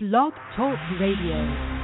Blog Talk Radio.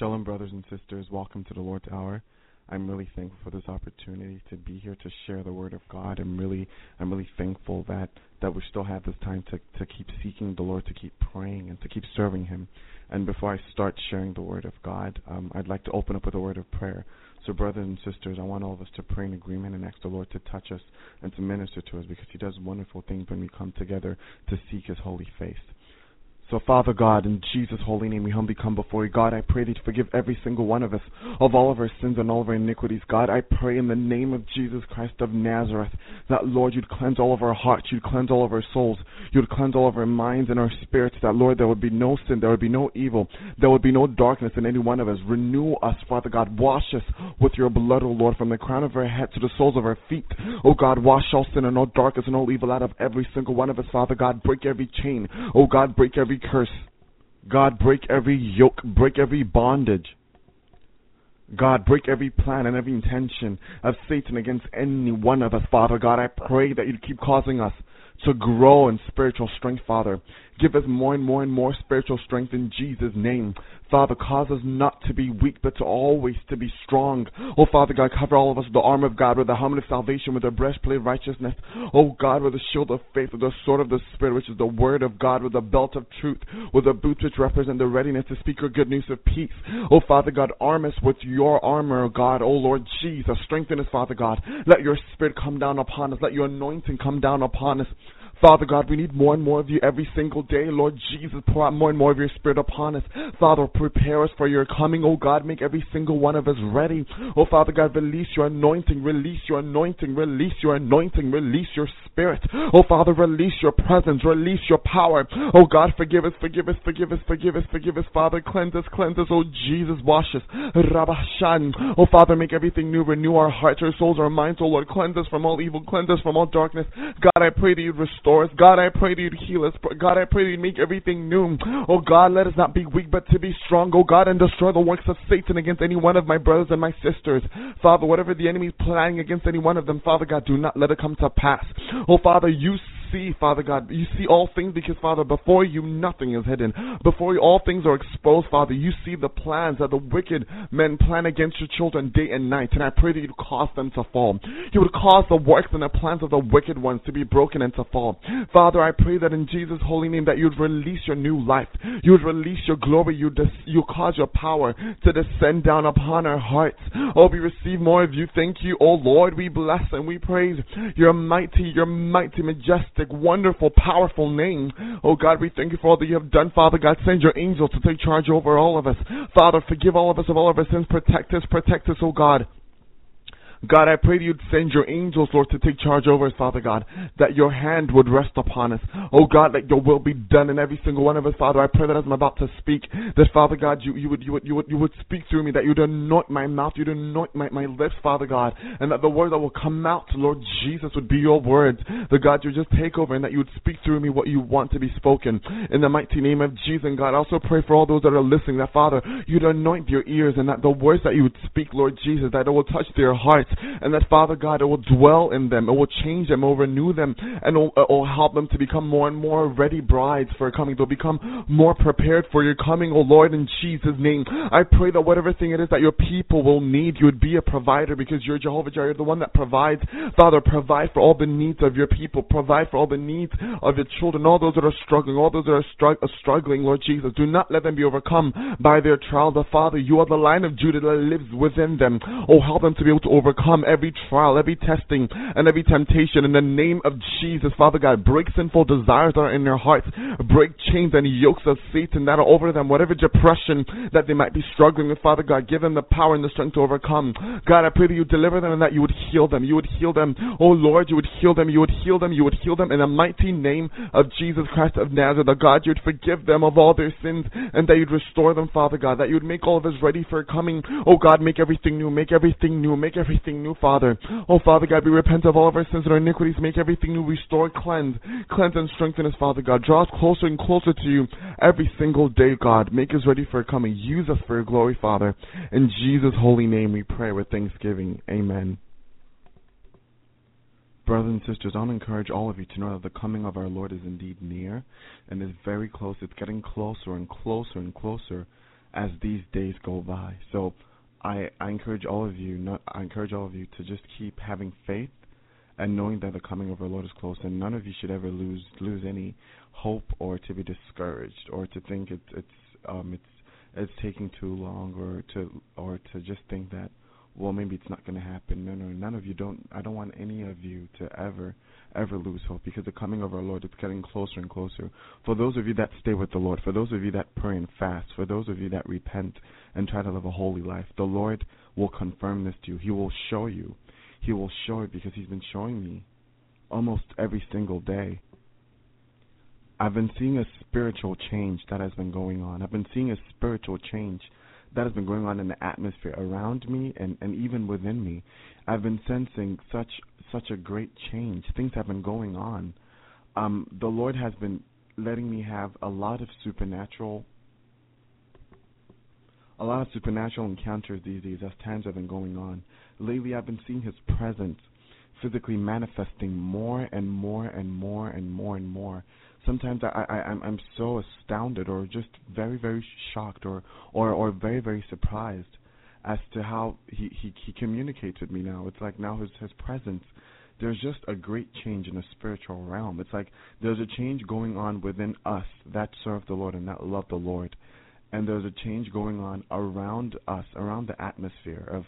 Shalom, brothers and sisters. Welcome to the Lord's Hour. I'm really thankful for this opportunity to be here to share the Word of God. I'm really, I'm really thankful that that we still have this time to to keep seeking the Lord, to keep praying, and to keep serving Him. And before I start sharing the Word of God, um, I'd like to open up with a word of prayer. So, brothers and sisters, I want all of us to pray in agreement and ask the Lord to touch us and to minister to us because He does wonderful things when we come together to seek His holy face. So, Father God, in Jesus' holy name, we humbly come before you. God, I pray that you forgive every single one of us of all of our sins and all of our iniquities. God, I pray in the name of Jesus Christ of Nazareth that, Lord, you'd cleanse all of our hearts, you'd cleanse all of our souls, you'd cleanse all of our minds and our spirits, that, Lord, there would be no sin, there would be no evil, there would be no darkness in any one of us. Renew us, Father God. Wash us with your blood, O Lord, from the crown of our head to the soles of our feet. O God, wash all sin and all darkness and all evil out of every single one of us, Father God. Break every chain. O God, break every curse. God, break every yoke, break every bondage. God, break every plan and every intention of Satan against any one of us, Father God. I pray that you'd keep causing us to grow in spiritual strength, Father. Give us more and more and more spiritual strength in Jesus' name. Father, cause us not to be weak, but to always to be strong. Oh, Father God, cover all of us with the armor of God, with the helmet of salvation, with the breastplate of righteousness. Oh, God, with the shield of faith, with the sword of the Spirit, which is the word of God, with the belt of truth, with the boots which represent the readiness to speak your good news of peace. Oh, Father God, arm us with your armor, oh, God. Oh, Lord Jesus, strengthen us, Father God. Let your Spirit come down upon us. Let your anointing come down upon us. Father God, we need more and more of you every single day. Lord Jesus, pour out more and more of your Spirit upon us. Father, prepare us for your coming. Oh God, make every single one of us ready. Oh Father God, release your anointing, release your anointing, release your anointing, release your Spirit. Oh Father, release your presence, release your power. Oh God, forgive us, forgive us, forgive us, forgive us, forgive us. Father, cleanse us, cleanse us. Oh Jesus, wash us. Rabashan. Oh Father, make everything new. Renew our hearts, our souls, our minds. Oh Lord, cleanse us from all evil, cleanse us from all darkness. God, I pray that you restore us. God, I pray that you'd heal us. God, I pray that you'd make everything new. Oh God, let us not be weak, but to be strong. Oh God, and destroy the works of Satan against any one of my brothers and my sisters. Father, whatever the enemy is planning against any one of them, Father God, do not let it come to pass. Oh Father, you see, Father God. You see all things because, Father, before you nothing is hidden. Before you all things are exposed, Father. You see the plans that the wicked men plan against your children day and night. And I pray that you'd cause them to fall. You would cause the works and the plans of the wicked ones to be broken and to fall. Father, I pray that in Jesus' holy name that you'd release your new life. You would release your glory. You des- you cause your power to descend down upon our hearts. Oh, we receive more of you. Thank you, oh Lord. We bless and we praise your mighty, your mighty, majestic, wonderful, powerful name. Oh God, we thank you for all that you have done, Father God. Send your angels to take charge over all of us. Father, forgive all of us of all of our sins. Protect us, protect us, oh God. God, I pray that you'd send your angels, Lord, to take charge over us, Father God, that your hand would rest upon us. Oh God, that your will be done in every single one of us, Father. I pray that as I'm about to speak, that Father God, you, you would you would you would you would speak through me, that you'd anoint my mouth, you'd anoint my, my lips, Father God, and that the words that will come out, Lord Jesus, would be your words. The God you just take over and that you would speak through me what you want to be spoken. In the mighty name of Jesus, and God, I also pray for all those that are listening, that Father, you'd anoint your ears and that the words that you would speak, Lord Jesus, that it will touch their hearts and that Father God, it will dwell in them, it will change them, it will renew them, and it will, help them to become more and more ready brides for coming. They'll become more prepared for your coming, O Lord, in Jesus' name. I pray that whatever thing it is that your people will need, you would be a provider because you're Jehovah Jireh, the one that provides. Father, provide for all the needs of your people, provide for all the needs of your children, all those that are struggling, all those that are strugg- uh, struggling, Lord Jesus. Do not let them be overcome by their trial. The Father, you are the lion of Judah that lives within them. Oh, help them to be able to overcome every trial, every testing, and every temptation in the name of Jesus. Father God, break sinful desires that are in their hearts, break chains and yokes of Satan that are over them, whatever depression that they might be struggling with. Father God, give them the power and the strength to overcome. God, I pray that you deliver them and that you would heal them. You would heal them. Oh Lord, you would heal them. You would heal them. You would heal them in the mighty name of Jesus Christ of Nazareth. God, you'd forgive them of all their sins and that you'd restore them, Father God. That you'd make all of us ready for coming. Oh God, make everything new. Make everything new. Make everything new, Father. Oh, Father God, we repent of all of our sins and our iniquities. Make everything new. Restore, cleanse, cleanse and strengthen us, Father God. Draw us closer and closer to you every single day, God. Make us ready for your coming. Use us for your glory, Father. In Jesus' holy name we pray with thanksgiving. Amen. Brothers and sisters, I want to encourage all of you to know that the coming of our Lord is indeed near and is very close. It's getting closer and closer and closer as these days go by. So I I encourage all of you not I encourage all of you to just keep having faith and knowing that the coming of our Lord is close and none of you should ever lose lose any hope or to be discouraged or to think it's it's um it's it's taking too long or to or to just think that well maybe it's not going to happen. No, no, none of you don't. I don't want any of you to ever ever lose hope because the coming of our Lord is getting closer and closer. For those of you that stay with the Lord, for those of you that pray and fast, for those of you that repent and try to live a holy life, the Lord will confirm this to you. He will show you. He will show it because He's been showing me almost every single day. I've been seeing a spiritual change that has been going on. I've been seeing a spiritual change that has been going on in the atmosphere around me and, and even within me. I've been sensing such such a great change. Things have been going on. Um, the Lord has been letting me have a lot of supernatural a lot of supernatural encounters these days as times have been going on. Lately I've been seeing his presence physically manifesting more and more and more and more and more sometimes I, I I'm I'm so astounded or just very very shocked or or or very very surprised as to how he he he communicates with me now. It's like now his his presence. There's just a great change in the spiritual realm. It's like there's a change going on within us that serve the Lord and that love the Lord, and there's a change going on around us, around the atmosphere of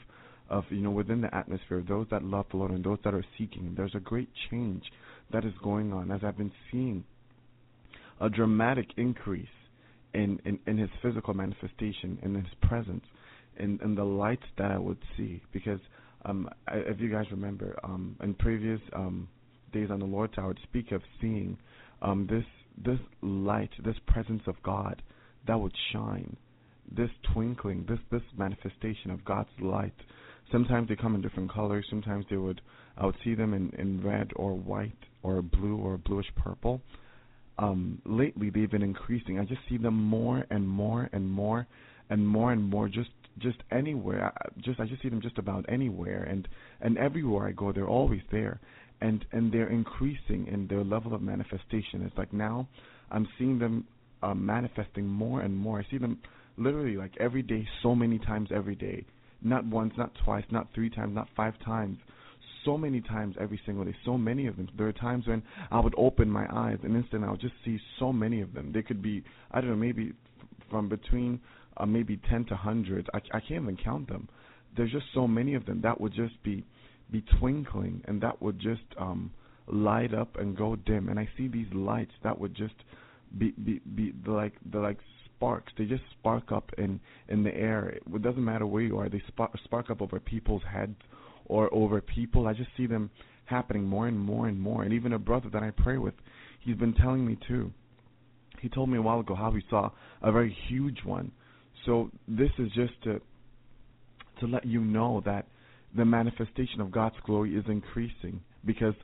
of you know within the atmosphere of those that love the Lord and those that are seeking. There's a great change that is going on as I've been seeing a dramatic increase in, in, in his physical manifestation, in his presence, in, in the light that I would see. Because um, I, if you guys remember, um, in previous um, days on the Lord's Hour, I would speak of seeing um, this this light, this presence of God that would shine, this twinkling, this this manifestation of God's light. Sometimes they come in different colors. Sometimes they would I would see them in, in red or white or blue or bluish purple um, lately they've been increasing. I just see them more and more and more and more and more just just anywhere. I, just I just see them just about anywhere and and everywhere I go they're always there. And and they're increasing in their level of manifestation. It's like now I'm seeing them uh, manifesting more and more. I see them literally like every day, so many times every day. Not once, not twice, not three times, not five times, so many times every single day, so many of them. There are times when I would open my eyes and instant I would just see so many of them. They could be, I don't know, maybe from between uh, maybe 10 to hundreds. I, I can't even count them. There's just so many of them that would just be be twinkling and that would just um light up and go dim. And I see these lights that would just be be be like the like sparks. They just spark up in in the air. It doesn't matter where you are. They spark spark up over people's heads or over people. I just see them happening more and more and more. And even a brother that I pray with, he's been telling me too. He told me a while ago how he saw a very huge one. So this is just to to let you know that the manifestation of God's glory is increasing because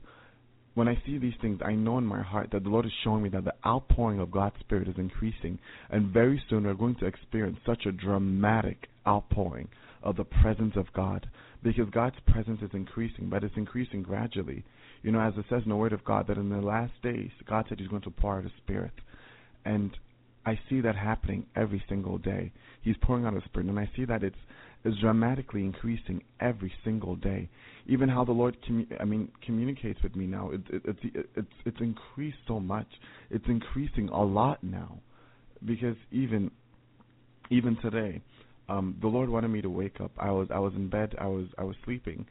when I see these things, I know in my heart that the Lord is showing me that the outpouring of God's Spirit is increasing. And very soon we're going to experience such a dramatic outpouring of the presence of God because God's presence is increasing, but it's increasing gradually. You know, as it says in the Word of God, that in the last days, God said He's going to pour out His Spirit. And I see that happening every single day. He's pouring out His Spirit, and I see that it's, it's dramatically increasing every single day. Even how the Lord, commu- I mean, communicates with me now, it, it, it's it's it's increased so much. It's increasing a lot now, because even even today, um, the Lord wanted me to wake up. I was I was in bed. I was I was sleeping,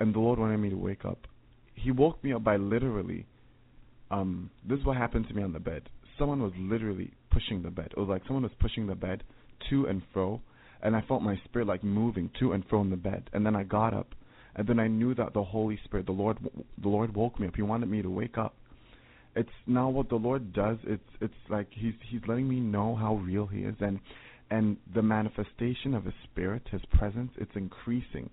and the Lord wanted me to wake up. He woke me up by literally. Um, this is what happened to me on the bed. Someone was literally pushing the bed. It was like someone was pushing the bed to and fro, and I felt my spirit like moving to and fro in the bed. And then I got up, and then I knew that the Holy Spirit, the Lord, the Lord woke me up. He wanted me to wake up. It's now what the Lord does. It's it's like he's he's letting me know how real He is, and and the manifestation of His Spirit, His presence, it's increasing.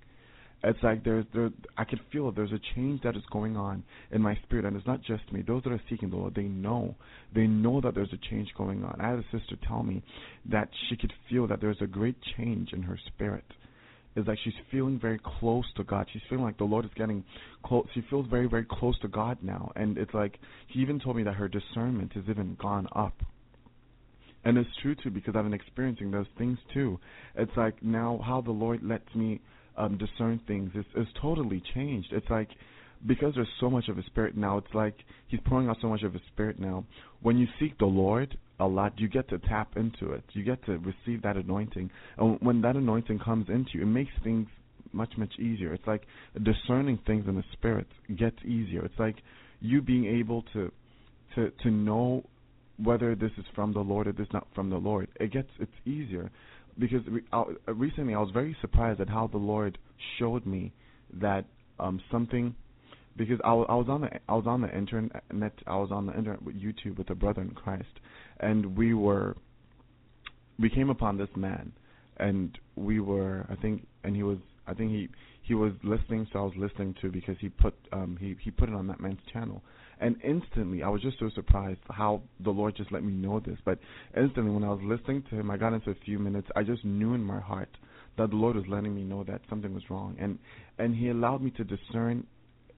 It's like there's there I can feel it. There's a change that is going on in my spirit, and it's not just me. Those that are seeking the Lord, they know, they know that there's a change going on. I had a sister tell me that she could feel that there's a great change in her spirit. It's like she's feeling very close to God. She's feeling like the Lord is getting close. She feels very, very close to God now, and it's like she even told me that her discernment has even gone up And it's true too because I've been experiencing those things too. It's like now how the Lord lets me um discern things is is totally changed. It's like because there's so much of His Spirit now. It's like He's pouring out so much of His Spirit now. When you seek the Lord a lot, you get to tap into it. You get to receive that anointing, and when that anointing comes into you, it makes things much much easier. It's like discerning things in the Spirit gets easier. It's like you being able to to to know whether this is from the Lord or this is not from the Lord. It gets it's easier because re- I, recently I was very surprised at how the Lord showed me that um something because I, I was on the I was on the internet I was on the internet with YouTube with a brother in Christ and we were we came upon this man and we were I think and he was I think he he was listening so I was listening to because he put um he he put it on that man's channel and instantly I was just so surprised how the Lord just let me know this but instantly when I was listening to him I got into a few minutes I just knew in my heart that the Lord was letting me know that something was wrong and and he allowed me to discern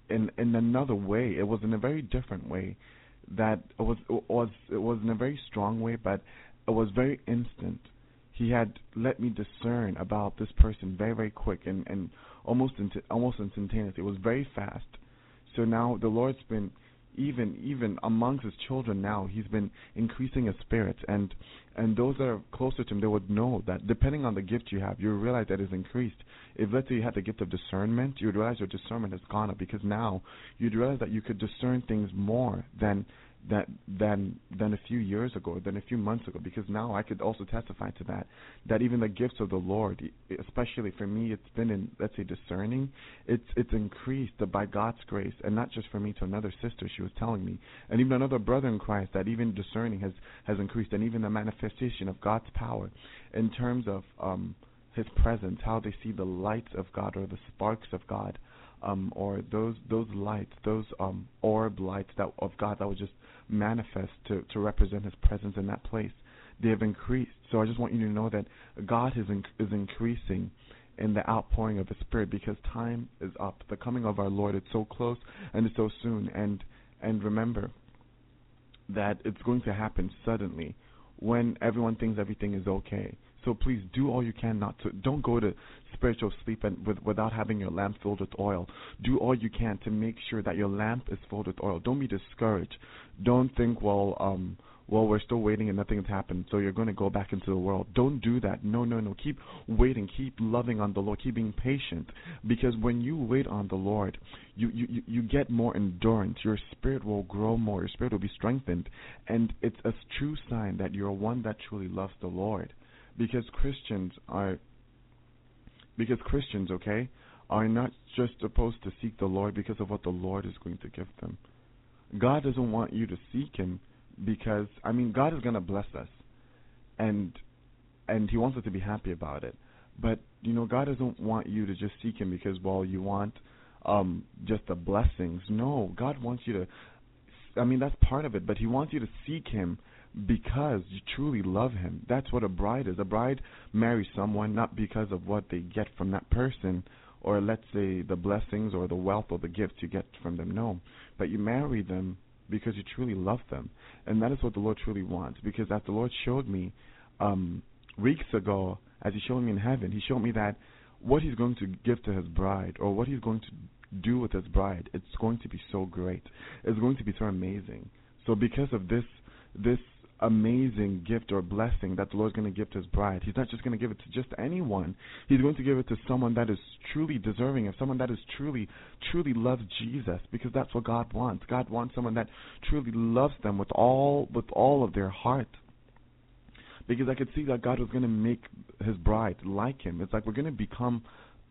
in in another way. It was in a very different way. That it was it was it was in a very strong way, but it was very instant. He had let me discern about this person very very quick and and almost into, almost instantaneous. It was very fast. So now the Lord's been even even amongst his children now he's been increasing his spirit and and those that are closer to him they would know that depending on the gift you have you realize that is increased if let's say you had the gift of discernment you would realize your discernment has gone up because now you'd realize that you could discern things more than that than than a few years ago, than a few months ago. Because now I could also testify to that. That even the gifts of the Lord, especially for me, it's been in let's say discerning. It's it's increased by God's grace, and not just for me. To another sister, she was telling me, and even another brother in Christ, that even discerning has has increased, and even the manifestation of God's power in terms of um His presence, how they see the lights of God or the sparks of God um, or those those lights, those um, orb lights that of God that was just manifest to to represent His presence in that place. They have increased. So I just want you to know that God is in, is increasing in the outpouring of His Spirit because time is up. The coming of our Lord is so close and it's so soon. And and remember that it's going to happen suddenly when everyone thinks everything is okay. So please do all you can not to don't go to spiritual sleep and with, without having your lamp filled with oil. Do all you can to make sure that your lamp is filled with oil. Don't be discouraged. Don't think well um well we're still waiting and nothing has happened so you're going to go back into the world. Don't do that. No, no, no. Keep waiting. Keep loving on the Lord. Keep being patient because when you wait on the Lord, you you you get more endurance. Your spirit will grow more. Your spirit will be strengthened and it's a true sign that you're one that truly loves the Lord because Christians are because Christians, okay, are not just supposed to seek the Lord because of what the Lord is going to give them. God doesn't want you to seek him because I mean God is going to bless us and and he wants us to be happy about it. But you know God doesn't want you to just seek him because well you want um just the blessings. No, God wants you to I mean that's part of it, but he wants you to seek him because you truly love him. That's what a bride is. A bride marries someone not because of what they get from that person or let's say the blessings or the wealth or the gifts you get from them. No. But you marry them because you truly love them. And that is what the Lord truly wants. Because as the Lord showed me um weeks ago, as he showed me in heaven, he showed me that what he's going to give to his bride or what he's going to do with his bride, it's going to be so great. It's going to be so amazing. So because of this this amazing gift or blessing that the Lord's going to give to His bride. He's not just going to give it to just anyone. He's going to give it to someone that is truly deserving of, someone that is truly, truly loves Jesus, because that's what God wants. God wants someone that truly loves them with all, with all of their heart. Because I could see that God was going to make His bride like Him. It's like we're going to become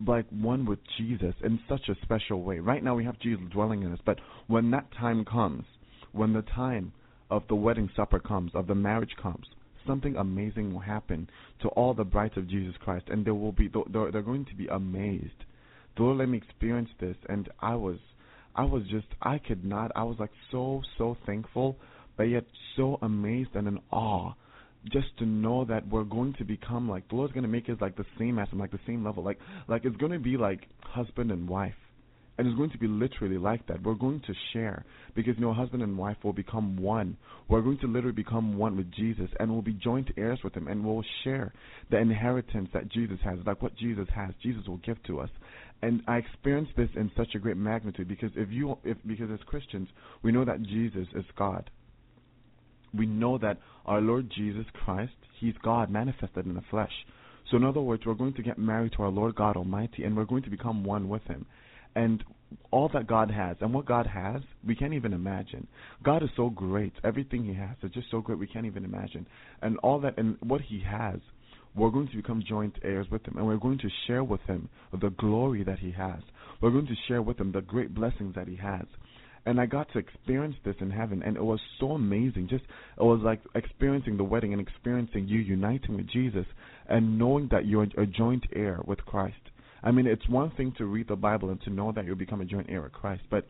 like one with Jesus in such a special way. Right now we have Jesus dwelling in us, but when that time comes, when the time of the wedding supper comes, of the marriage comes, something amazing will happen to all the brides of Jesus Christ, and they will be they're, they're going to be amazed. The Lord let me experience this, and I was I was just I could not I was like so so thankful, but yet so amazed and in awe, just to know that we're going to become like the Lord's going to make us like the same as him, like the same level, like like it's going to be like husband and wife And it's going to be literally like that. We're going to share because you know, husband and wife will become one. We're going to literally become one with Jesus, and we'll be joint heirs with Him, and we'll share the inheritance that Jesus has, like what Jesus has. Jesus will give to us. And I experienced this in such a great magnitude because if you, if because as Christians, we know that Jesus is God. We know that our Lord Jesus Christ, He's God manifested in the flesh. So in other words, we're going to get married to our Lord God Almighty, and we're going to become one with Him and all that God has and what God has, we can't even imagine. God is so great. Everything He has is just so great we can't even imagine. And all that and what He has, we're going to become joint heirs with Him, and we're going to share with Him the glory that He has. We're going to share with Him the great blessings that He has. And I got to experience this in heaven, and it was so amazing. Just it was like experiencing the wedding and experiencing you uniting with Jesus, and knowing that you're a joint heir with Christ I mean, it's one thing to read the Bible and to know that you'll become a joint heir with Christ, but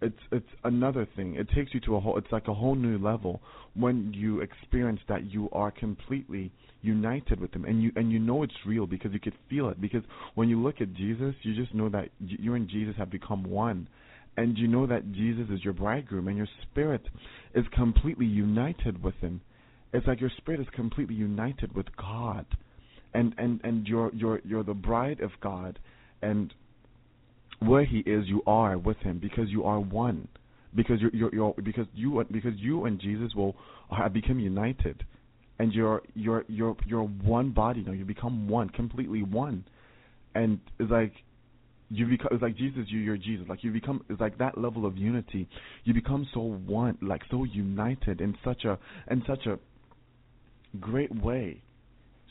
it's it's another thing. It takes you to a whole. It's like a whole new level when you experience that you are completely united with Him, and you and you know it's real because you could feel it. Because when you look at Jesus, you just know that you and Jesus have become one, and you know that Jesus is your bridegroom, and your spirit is completely united with Him. It's like your spirit is completely united with God and and and you're you're you're the bride of God, and where He is, you are with Him because you are one, because you're you're, you're because you because you and Jesus will have become united, and you're you're you're you're one body now. You become one, completely one, and it's like you become it's like Jesus, you you're Jesus. Like you become it's like that level of unity. You become so one, like so united in such a in such a great way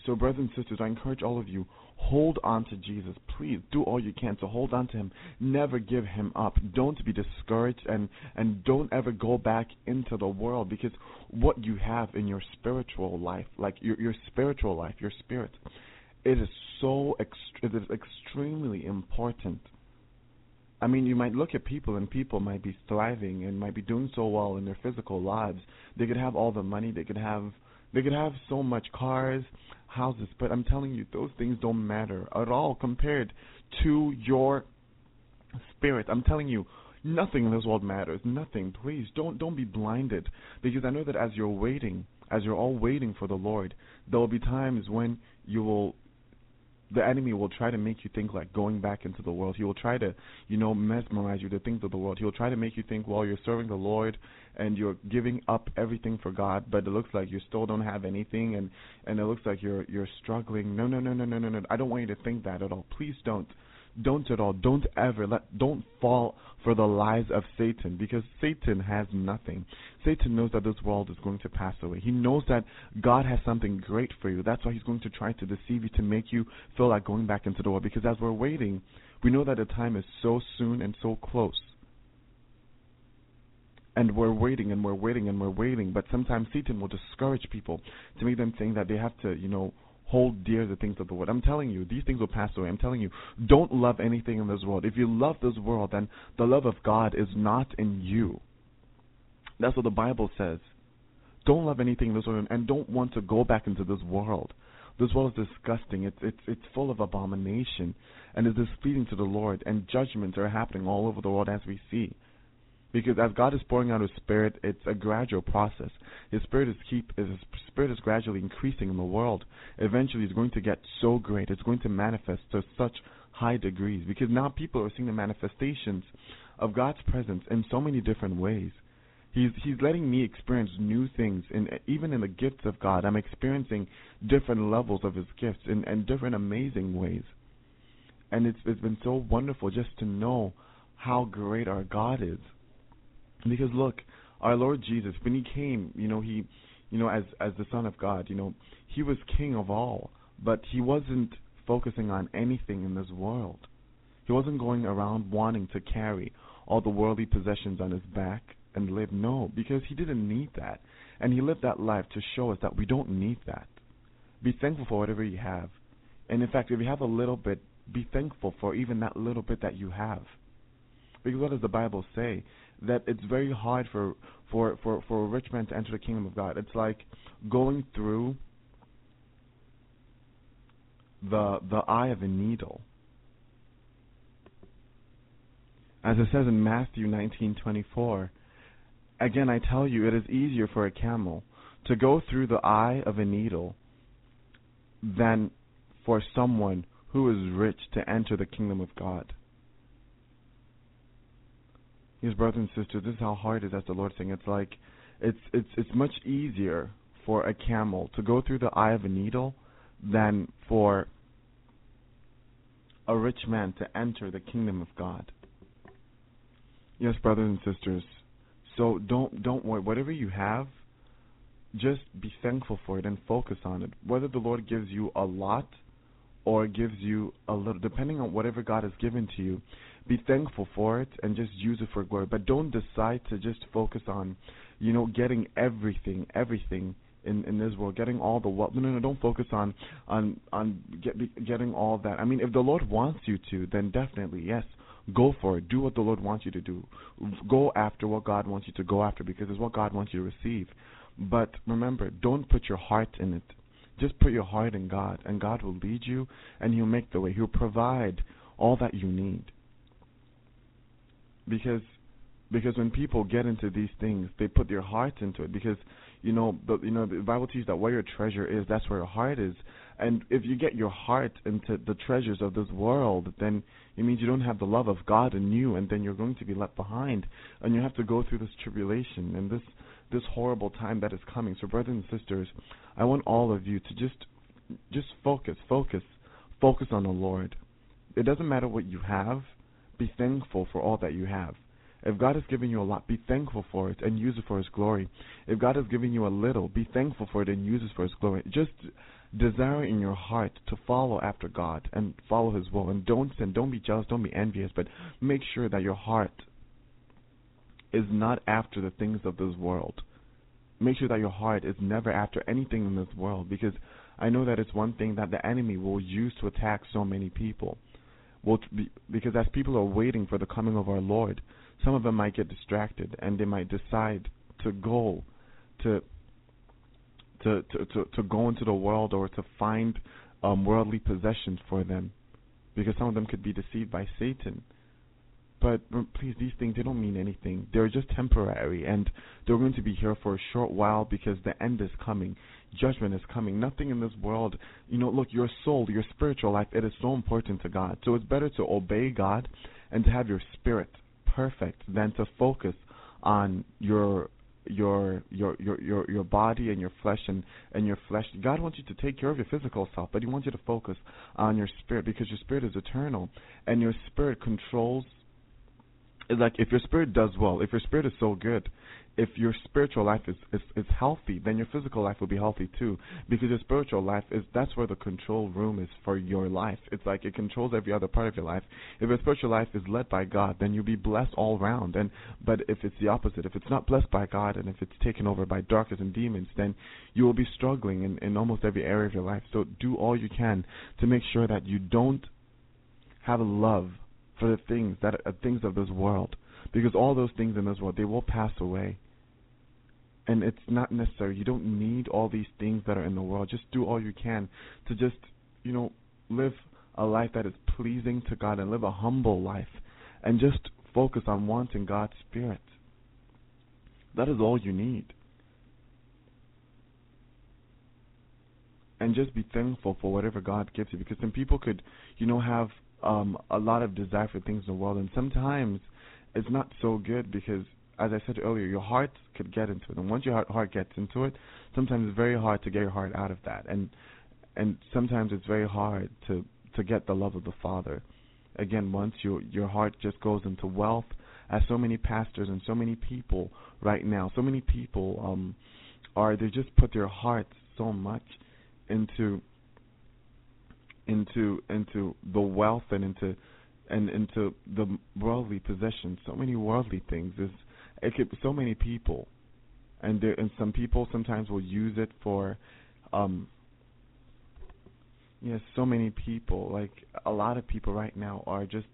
so, brothers and sisters, I encourage all of you, hold on to Jesus. Please do all you can to hold on to him. Never give him up. Don't be discouraged and, and don't ever go back into the world because what you have in your spiritual life, like your, your spiritual life, your spirit, it is so ext- it is extremely important. I mean, you might look at people and people might be thriving and might be doing so well in their physical lives. They could have all the money, they could have they could have so much cars, houses, but I'm telling you, those things don't matter at all compared to your spirit. I'm telling you, nothing in this world matters. Nothing. Please don't don't be blinded because I know that as you're waiting, as you're all waiting for the Lord, there will be times when you will the enemy will try to make you think like going back into the world. He will try to, you know, mesmerize you to things of the world. He will try to make you think, well, you're serving the Lord and you're giving up everything for God, but it looks like you still don't have anything, and and it looks like you're you're struggling. No, no, no, no, no, no, no. I don't want you to think that at all. Please don't don't at all. Don't ever let don't fall for the lies of Satan because Satan has nothing. Satan knows that this world is going to pass away. He knows that God has something great for you. That's why he's going to try to deceive you to make you feel like going back into the world because as we're waiting, we know that the time is so soon and so close. And we're waiting and we're waiting and we're waiting, but sometimes Satan will discourage people to make them think that they have to, you know, hold dear the things of the world. I'm telling you, these things will pass away. I'm telling you, don't love anything in this world. If you love this world, then the love of God is not in you. That's what the Bible says. Don't love anything in this world and don't want to go back into this world. This world is disgusting. It's it's it's full of abomination and is displeasing to the Lord and judgments are happening all over the world as we see. Because as God is pouring out His Spirit, it's a gradual process. His Spirit is keep His Spirit is gradually increasing in the world. Eventually, it's going to get so great. It's going to manifest to such high degrees. Because now people are seeing the manifestations of God's presence in so many different ways. He's He's letting me experience new things, and even in the gifts of God, I'm experiencing different levels of His gifts in, in different amazing ways. And it's it's been so wonderful just to know how great our God is. Because look, our Lord Jesus, when he came, you know, he you know, as as the Son of God, you know, he was king of all, but he wasn't focusing on anything in this world. He wasn't going around wanting to carry all the worldly possessions on his back and live. No, because he didn't need that. And he lived that life to show us that we don't need that. Be thankful for whatever you have. And in fact, if you have a little bit, be thankful for even that little bit that you have. Because what does the Bible say? That it's very hard for for for for a rich man to enter the kingdom of God. It's like going through the the eye of a needle. As it says in Matthew 19:24, again I tell you it is easier for a camel to go through the eye of a needle than for someone who is rich to enter the kingdom of God. Yes, brothers and sisters, this is how hard it is as the Lord saying. It's like it's it's it's much easier for a camel to go through the eye of a needle than for a rich man to enter the kingdom of God. Yes, brothers and sisters. So don't don't worry. Whatever you have, just be thankful for it and focus on it. Whether the Lord gives you a lot or gives you a little, depending on whatever God has given to you, be thankful for it and just use it for glory. But don't decide to just focus on, you know, getting everything, everything in in this world, getting all the wealth. No, no, no. Don't focus on on on get, getting all that. I mean, if the Lord wants you to, then definitely yes, go for it. Do what the Lord wants you to do. Go after what God wants you to go after because it's what God wants you to receive. But remember, don't put your heart in it. Just put your heart in God, and God will lead you, and He'll make the way. He'll provide all that you need. Because because when people get into these things, they put their heart into it. Because you know the you know the Bible teaches that where your treasure is, that's where your heart is. And if you get your heart into the treasures of this world, then it means you don't have the love of God in you, and then you're going to be left behind, and you have to go through this tribulation and this this horrible time that is coming. So, brothers and sisters, I want all of you to just just focus, focus, focus on the Lord. It doesn't matter what you have. Be thankful for all that you have. If God has given you a lot, be thankful for it and use it for His glory. If God has given you a little, be thankful for it and use it for His glory. Just desire in your heart to follow after God and follow His will. And don't sin, don't be jealous, don't be envious, but make sure that your heart is not after the things of this world. Make sure that your heart is never after anything in this world because I know that it's one thing that the enemy will use to attack so many people. Well, be, because as people are waiting for the coming of our Lord, some of them might get distracted and they might decide to go to to to to, to go into the world or to find um, worldly possessions for them, because some of them could be deceived by Satan. But please, these things they don't mean anything. They're just temporary, and they're going to be here for a short while because the end is coming. Judgment is coming. Nothing in this world, you know. Look, your soul, your spiritual life, it is so important to God. So it's better to obey God and to have your spirit perfect than to focus on your your your your your your body and your flesh and and your flesh god wants you to take care of your physical self but he wants you to focus on your spirit because your spirit is eternal and your spirit controls like if your spirit does well, if your spirit is so good, if your spiritual life is, is is healthy, then your physical life will be healthy too. Because your spiritual life is that's where the control room is for your life. It's like it controls every other part of your life. If your spiritual life is led by God, then you'll be blessed all round. And but if it's the opposite, if it's not blessed by God and if it's taken over by darkness and demons, then you will be struggling in, in almost every area of your life. So do all you can to make sure that you don't have a love for the things that are things of this world, because all those things in this world they will pass away. And it's not necessary. You don't need all these things that are in the world. Just do all you can to just, you know, live a life that is pleasing to God and live a humble life and just focus on wanting God's Spirit. That is all you need. And just be thankful for whatever God gives you because some people could, you know, have um, a lot of desire for things in the world, and sometimes it's not so good because, as I said earlier, your heart could get into it, and once your heart, gets into it, sometimes it's very hard to get your heart out of that, and and sometimes it's very hard to to get the love of the Father. Again, once your your heart just goes into wealth, as so many pastors and so many people right now, so many people um are they just put their hearts so much into into into the wealth and into and into the worldly possessions. So many worldly things. There's it could so many people, and there and some people sometimes will use it for, um. Yes, so many people. Like a lot of people right now are just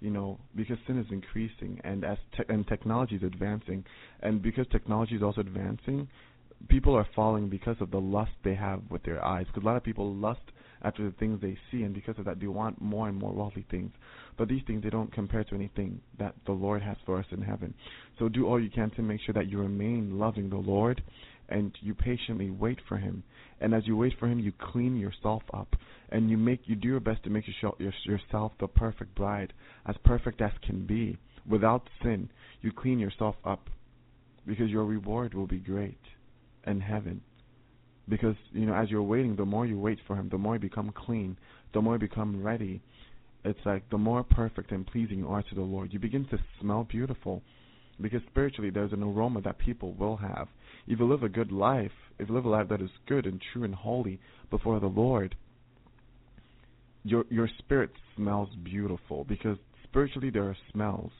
you know, because sin is increasing and as te- and technology is advancing, and because technology is also advancing, people are falling because of the lust they have with their eyes. Because a lot of people lust after the things they see, and because of that, they want more and more worldly things. But these things they don't compare to anything that the Lord has for us in heaven. So do all you can to make sure that you remain loving the Lord, and you patiently wait for Him. And as you wait for Him, you clean yourself up, and you make you do your best to make yourself the perfect bride, as perfect as can be, without sin. You clean yourself up, because your reward will be great in heaven because you know as you're waiting the more you wait for him the more you become clean the more you become ready. It's like the more perfect and pleasing you are to the lord you begin to smell beautiful. Because spiritually there's an aroma that people will have. If you live a good life if you live a life that is good and true and holy before the lord your your spirit smells beautiful. Because spiritually there are smells.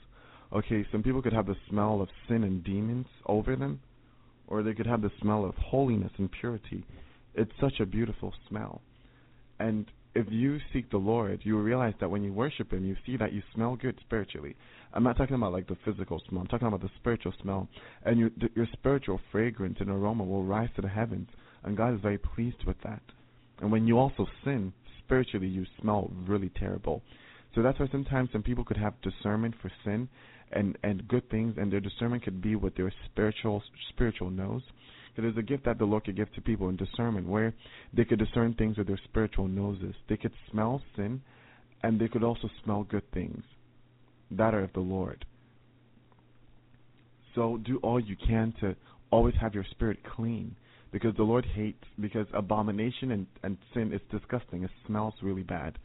Okay some people could have the smell of sin and demons over them or they could have the smell of holiness and purity. It's such a beautiful smell. And if you seek the Lord, you realize that when you worship Him, you see that you smell good spiritually. I'm not talking about like the physical smell. I'm talking about the spiritual smell, and your your spiritual fragrance and aroma will rise to the heavens, and God is very pleased with that. And when you also sin spiritually, you smell really terrible. So that's why sometimes some people could have discernment for sin, and and good things, and their discernment could be with their spiritual spiritual nose. So there's a gift that the Lord could give to people in discernment, where they could discern things with their spiritual noses. They could smell sin, and they could also smell good things that are of the Lord. So do all you can to always have your spirit clean, because the Lord hates because abomination and, and sin is disgusting. It smells really bad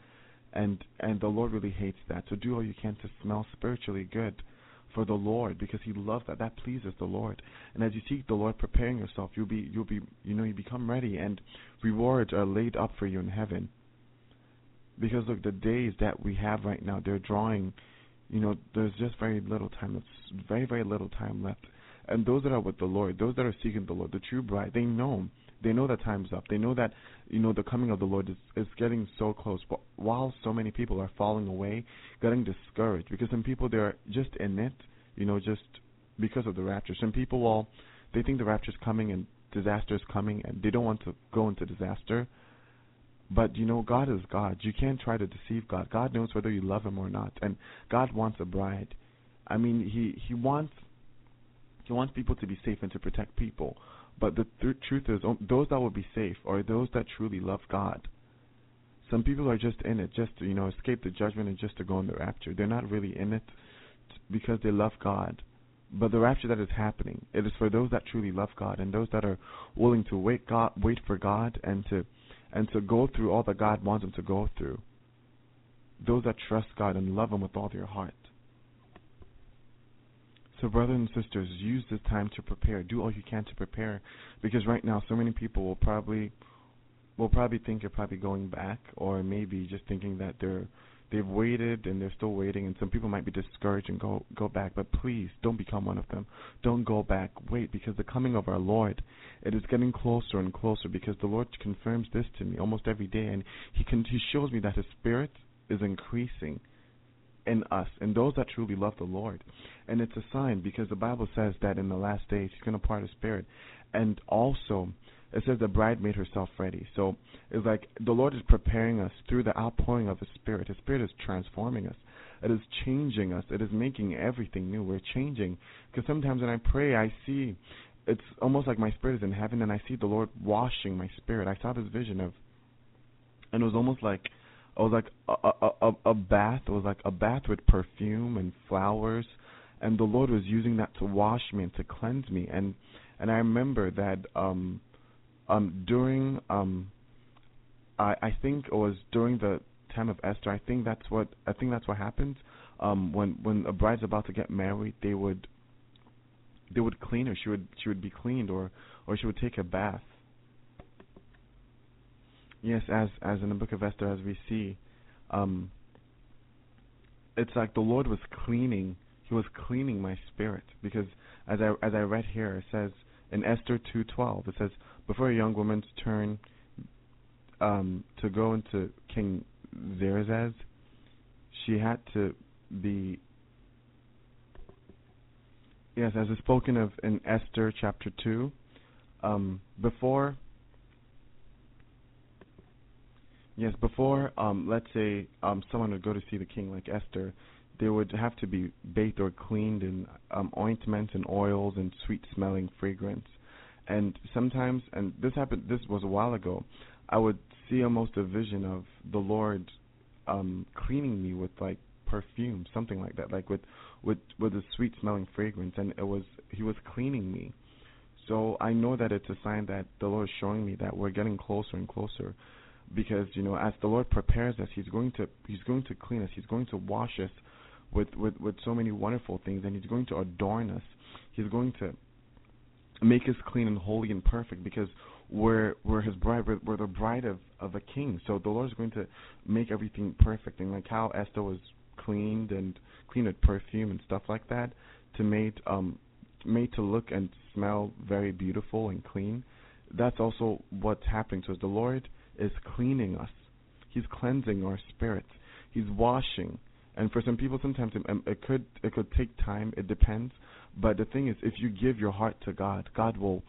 and and the Lord really hates that. So do all you can to smell spiritually good for the Lord because He loves that. That pleases the Lord. And as you seek the Lord, preparing yourself, you'll be you'll be you know you become ready, and rewards are laid up for you in heaven. Because look, the days that we have right now, they're drawing. You know, there's just very little time. It's very very little time left. And those that are with the Lord, those that are seeking the Lord, the true bride, they know they know that time's up. They know that you know the coming of the Lord is is getting so close. But while so many people are falling away, getting discouraged because some people they're just in it, you know, just because of the rapture. Some people well, they think the rapture's coming and disaster is coming and they don't want to go into disaster. But you know, God is God. You can't try to deceive God. God knows whether you love him or not. And God wants a bride. I mean, he he wants he wants people to be safe and to protect people. But the th- truth is, those that will be safe are those that truly love God. Some people are just in it just to, you know, escape the judgment and just to go in the rapture. They're not really in it because they love God. But the rapture that is happening, it is for those that truly love God and those that are willing to wait God, wait for God and to and to go through all that God wants them to go through. Those that trust God and love Him with all their heart. So, brothers and sisters, use this time to prepare. Do all you can to prepare, because right now, so many people will probably will probably think you're probably going back, or maybe just thinking that they're they've waited and they're still waiting, and some people might be discouraged and go go back. But please, don't become one of them. Don't go back. Wait, because the coming of our Lord, it is getting closer and closer. Because the Lord confirms this to me almost every day, and He can He shows me that His Spirit is increasing in us and those that truly love the Lord. And it's a sign because the Bible says that in the last days He's going to part His Spirit. And also, it says the bride made herself ready. So it's like the Lord is preparing us through the outpouring of His Spirit. His Spirit is transforming us. It is changing us. It is making everything new. We're changing. Because sometimes when I pray, I see it's almost like my spirit is in heaven and I see the Lord washing my spirit. I saw this vision of, and it was almost like it was like a, a a bath. It was like a bath with perfume and flowers, and the Lord was using that to wash me and to cleanse me. And and I remember that um um during um I I think it was during the time of Esther. I think that's what I think that's what happens. Um when when a bride's about to get married, they would they would clean her. She would she would be cleaned or or she would take a bath Yes, as as in the book of Esther, as we see, um, it's like the Lord was cleaning. He was cleaning my spirit because, as I as I read here, it says in Esther two twelve, it says before a young woman's turn um, to go into King Xerxes, she had to be yes, as is spoken of in Esther chapter two. Um, before Yes, before um let's say um someone would go to see the king like Esther, they would have to be bathed or cleaned in um ointments and oils and sweet smelling fragrance. And sometimes and this happened this was a while ago, I would see almost a vision of the Lord um cleaning me with like perfume, something like that, like with with with a sweet smelling fragrance and it was he was cleaning me. So I know that it's a sign that the Lord is showing me that we're getting closer and closer because you know as the Lord prepares us he's going to he's going to clean us. He's going to wash us with with with so many wonderful things and he's going to adorn us. He's going to make us clean and holy and perfect because we're we're his bride we're, we're the bride of of a king. So the Lord is going to make everything perfect. And like how Esther was cleaned and cleaned with perfume and stuff like that to made um made to look and smell very beautiful and clean that's also what's happening. So the Lord is cleaning us. He's cleansing our spirits. He's washing. And for some people, sometimes it, um, it could it could take time. It depends. But the thing is, if you give your heart to God, God will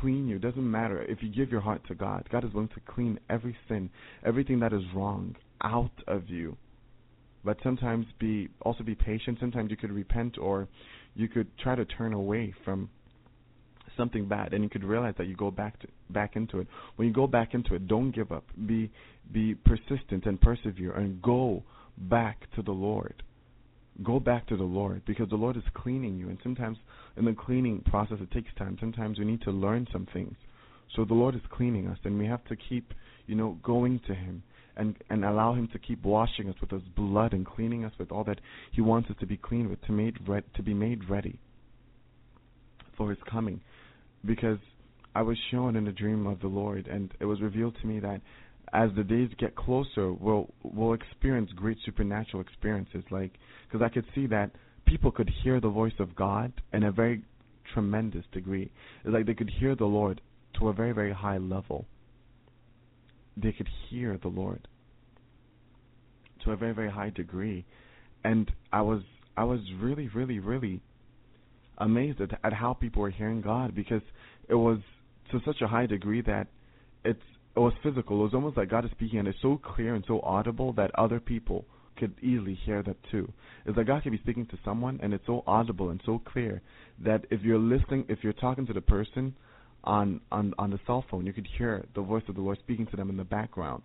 clean you. It doesn't matter if you give your heart to God. God is willing to clean every sin, everything that is wrong out of you. But sometimes be also be patient. Sometimes you could repent or you could try to turn away from something bad and you could realize that you go back to back into it. When you go back into it don't give up. Be be persistent and persevere and go back to the lord. Go back to the lord because the lord is cleaning you. And sometimes in the cleaning process it takes time. Sometimes we need to learn some things. So the lord is cleaning us and we have to keep you know going to him and and allow him to keep washing us with his blood and cleaning us with all that he wants us to be clean with to made re- to be made ready for his coming because I was shown in a dream of the Lord, and it was revealed to me that as the days get closer, we'll we'll experience great supernatural experiences. Like, because I could see that people could hear the voice of God in a very tremendous degree. It's like they could hear the Lord to a very very high level. They could hear the Lord to a very very high degree, and I was I was really really really amazed at, at how people were hearing God because it was to such a high degree that it's it was physical. It was almost like God is speaking, and it's so clear and so audible that other people could easily hear that too. It's like God can be speaking to someone, and it's so audible and so clear that if you're listening, if you're talking to the person on on on the cell phone, you could hear the voice of the Lord speaking to them in the background.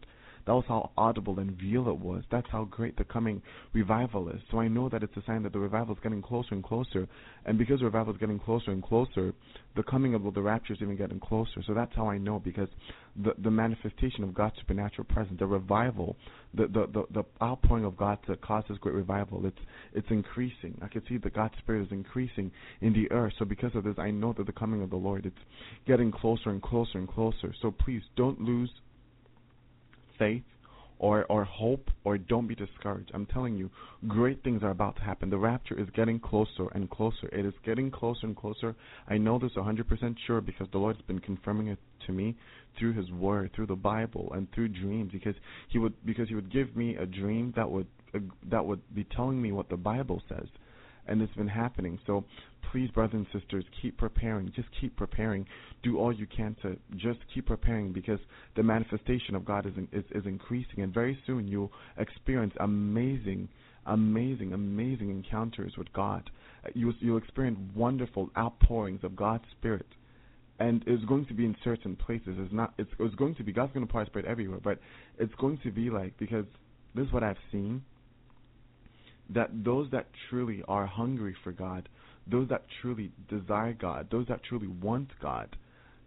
That was how audible and real it was. That's how great the coming revival is. So I know that it's a sign that the revival is getting closer and closer. And because the revival is getting closer and closer, the coming of the rapture is even getting closer. So that's how I know because the the manifestation of God's supernatural presence, the revival, the the the, the outpouring of God to cause this great revival, it's it's increasing. I can see that God's spirit is increasing in the earth. So because of this, I know that the coming of the Lord, it's getting closer and closer and closer. So please don't lose faith or or hope or don't be discouraged. I'm telling you, great things are about to happen. The rapture is getting closer and closer. It is getting closer and closer. I know this 100% sure because the Lord's been confirming it to me through His Word, through the Bible, and through dreams. Because He would because He would give me a dream that would uh, that would be telling me what the Bible says, and it's been happening. So please, brothers and sisters, keep preparing. Just keep preparing. Do all you can to just keep preparing because the manifestation of God is, is, is increasing, and very soon you'll experience amazing, amazing, amazing encounters with God. You, you'll experience wonderful outpourings of God's Spirit. And it's going to be in certain places. It's not. It's, it's going to be God's going to pour His Spirit everywhere, but it's going to be like because this is what I've seen. That those that truly are hungry for God, those that truly desire God, those that truly want God,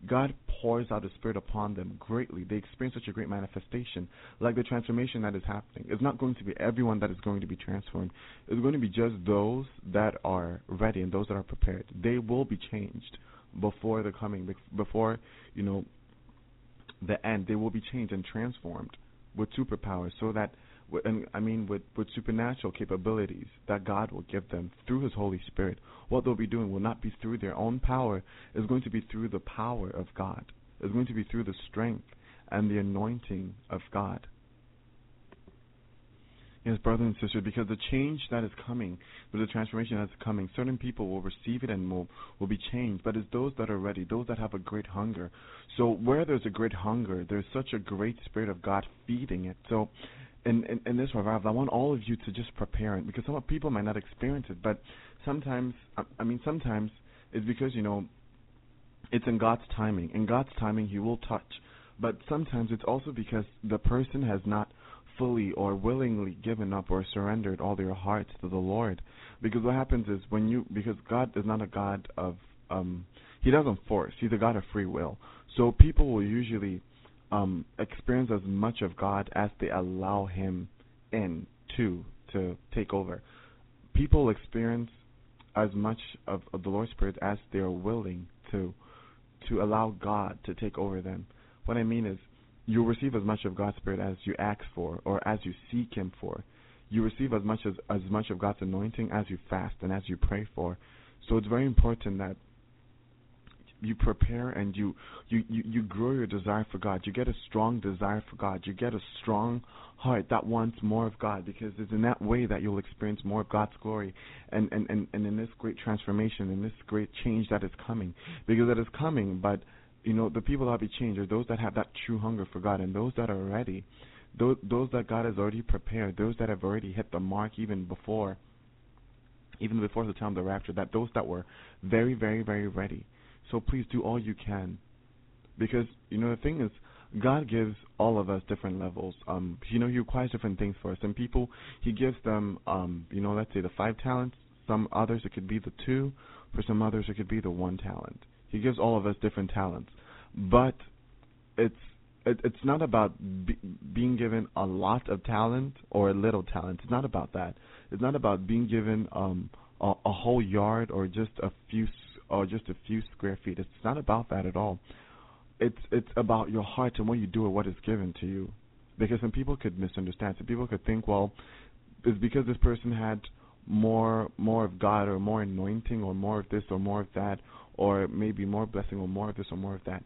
God pours out His Spirit upon them greatly. They experience such a great manifestation, like the transformation that is happening. It's not going to be everyone that is going to be transformed. It's going to be just those that are ready and those that are prepared. They will be changed before the coming, before you know the end. They will be changed and transformed with superpowers, so that and I mean with, with supernatural capabilities that God will give them through His Holy Spirit. What they'll be doing will not be through their own power, it's going to be through the power of God. It's going to be through the strength and the anointing of God. Yes, brothers and sisters, because the change that is coming, the transformation that's coming, certain people will receive it and will, will be changed. But it's those that are ready, those that have a great hunger. So where there's a great hunger, there's such a great Spirit of God feeding it. So in, in, in this revival, I want all of you to just prepare it because some people might not experience it, but sometimes, I, I mean, sometimes it's because, you know, it's in God's timing. In God's timing, He will touch. But sometimes it's also because the person has not fully or willingly given up or surrendered all their hearts to the Lord. Because what happens is when you, because God is not a God of, um, He doesn't force. He's a God of free will. So people will usually um, experience as much of God as they allow Him in to to take over. People experience as much of, of the Lord's Spirit as they are willing to to allow God to take over them. What I mean is, you receive as much of God's Spirit as you ask for or as you seek Him for. You receive as much as as much of God's anointing as you fast and as you pray for. So it's very important that you prepare and you, you, you, you grow your desire for God. You get a strong desire for God. You get a strong heart that wants more of God because it's in that way that you'll experience more of God's glory and, and, and, and in this great transformation, in this great change that is coming. Because it is coming, but you know, the people that will be changed are those that have that true hunger for God and those that are ready. Those, those that God has already prepared, those that have already hit the mark even before even before the time of the rapture, that those that were very, very, very ready so please do all you can. Because, you know, the thing is, God gives all of us different levels. Um, you know, He requires different things for us. Some people, He gives them, um, you know, let's say the five talents. Some others, it could be the two. For some others, it could be the one talent. He gives all of us different talents. But it's it, it's not about be, being given a lot of talent or a little talent. It's not about that. It's not about being given um, a, a whole yard or just a few or just a few square feet. It's not about that at all. It's it's about your heart and what you do with what is given to you. Because some people could misunderstand. Some people could think, well, it's because this person had more more of God or more anointing or more of this or more of that or maybe more blessing or more of this or more of that.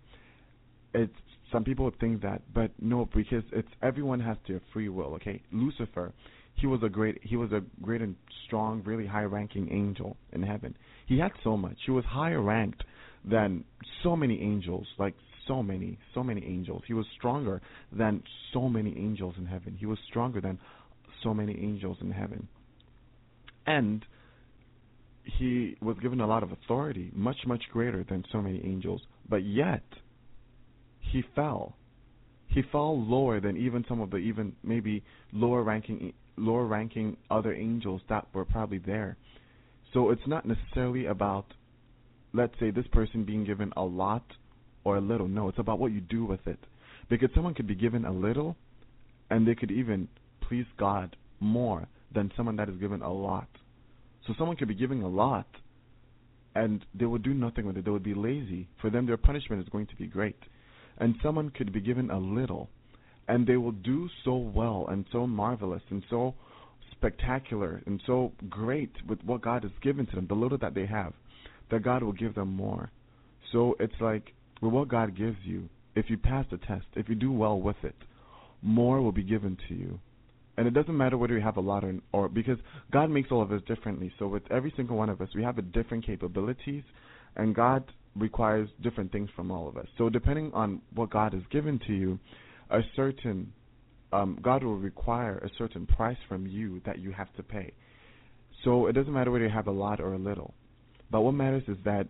It's some people would think that, but no, because it's everyone has their free will. Okay, Lucifer, he was a great he was a great and strong, really high ranking angel in heaven. He had so much. He was higher ranked than so many angels, like so many, so many angels. He was stronger than so many angels in heaven. He was stronger than so many angels in heaven. And he was given a lot of authority, much, much greater than so many angels. But yet, he fell. He fell lower than even some of the even maybe lower ranking lower ranking other angels that were probably there. So it's not necessarily about, let's say, this person being given a lot or a little. No, it's about what you do with it. Because someone could be given a little and they could even please God more than someone that is given a lot. So someone could be giving a lot and they would do nothing with it. They would be lazy. For them, their punishment is going to be great. And someone could be given a little and they will do so well and so marvelous and so spectacular and so great with what God has given to them, the little that they have, that God will give them more. So it's like with what God gives you, if you pass the test, if you do well with it, more will be given to you. And it doesn't matter whether you have a lot or, or because God makes all of us differently. So with every single one of us, we have a different capabilities, and God requires different things from all of us. So depending on what God has given to you, a certain um, God will require a certain price from you that you have to pay. So it doesn't matter whether you have a lot or a little, but what matters is that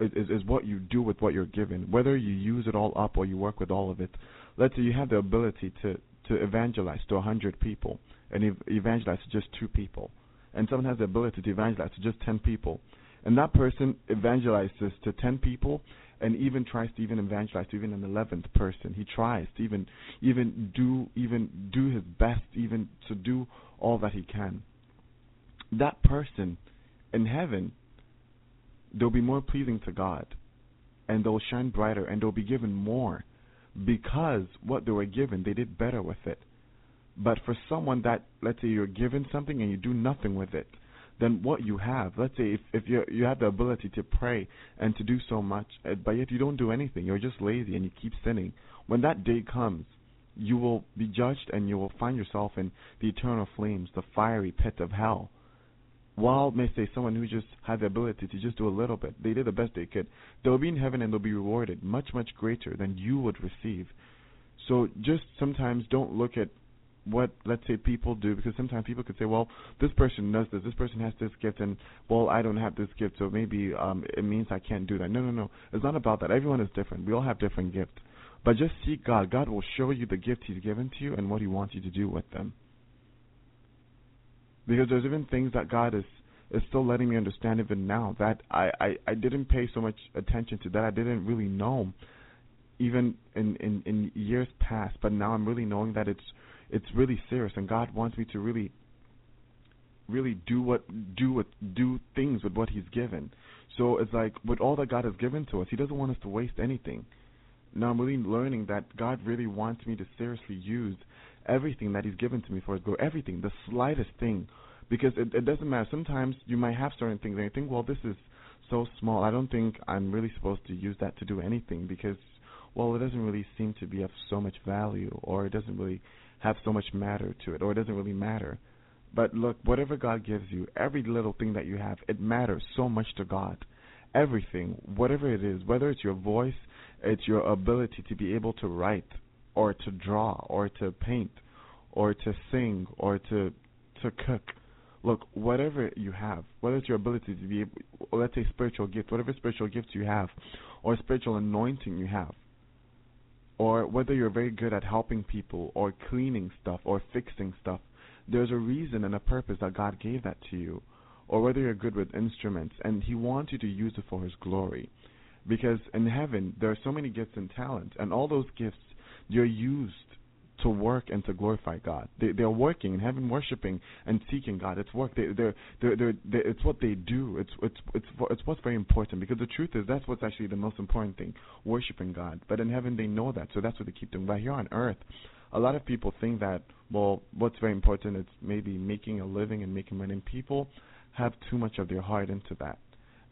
is, is what you do with what you're given. Whether you use it all up or you work with all of it. Let's say you have the ability to to evangelize to a hundred people and ev- evangelize to just two people, and someone has the ability to evangelize to just ten people, and that person evangelizes to ten people and even tries to even evangelize to even an eleventh person. He tries to even even do even do his best even to do all that he can. That person in heaven they'll be more pleasing to God and they'll shine brighter and they'll be given more because what they were given they did better with it. But for someone that let's say you're given something and you do nothing with it, than what you have. Let's say if if you you have the ability to pray and to do so much, uh, but yet you don't do anything, you're just lazy and you keep sinning. When that day comes, you will be judged and you will find yourself in the eternal flames, the fiery pit of hell. While may say someone who just had the ability to just do a little bit, they did the best they could. They'll be in heaven and they'll be rewarded much, much greater than you would receive. So just sometimes don't look at what let's say people do because sometimes people could say, well, this person does this, this person has this gift, and well, I don't have this gift, so maybe um, it means I can't do that. No, no, no. It's not about that. Everyone is different. We all have different gifts. But just seek God. God will show you the gift He's given to you and what He wants you to do with them. Because there's even things that God is is still letting me understand even now that I, I, I didn't pay so much attention to that I didn't really know even in, in, in years past, but now I'm really knowing that it's it's really serious and God wants me to really really do what do what do things with what he's given. So it's like with all that God has given to us, he doesn't want us to waste anything. Now I'm really learning that God really wants me to seriously use everything that He's given to me for His glory. Everything, the slightest thing, because it, it doesn't matter. Sometimes you might have certain things and you think, well, this is so small. I don't think I'm really supposed to use that to do anything because, well, it doesn't really seem to be of so much value, or it doesn't really have so much matter to it, or it doesn't really matter. But look, whatever God gives you, every little thing that you have, it matters so much to God. Everything, whatever it is, whether it's your voice, it's your ability to be able to write or to draw or to paint or to sing or to to cook. Look, whatever you have, whether it's your ability to be able, let's say spiritual gift, whatever spiritual gifts you have, or spiritual anointing you have, or whether you're very good at helping people or cleaning stuff or fixing stuff, there's a reason and a purpose that God gave that to you. Or whether you're good with instruments and He wants you to use it for His glory. Because in heaven, there are so many gifts and talents, and all those gifts, they're used to work and to glorify God. They they're working in heaven, worshiping and seeking God. It's work. They they're they're, they're, they're it's what they do. It's it's it's it's what's very important because the truth is that's what's actually the most important thing, worshiping God. But in heaven they know that, so that's what they keep doing. But here on earth, a lot of people think that well, what's very important is maybe making a living and making money. And people have too much of their heart into that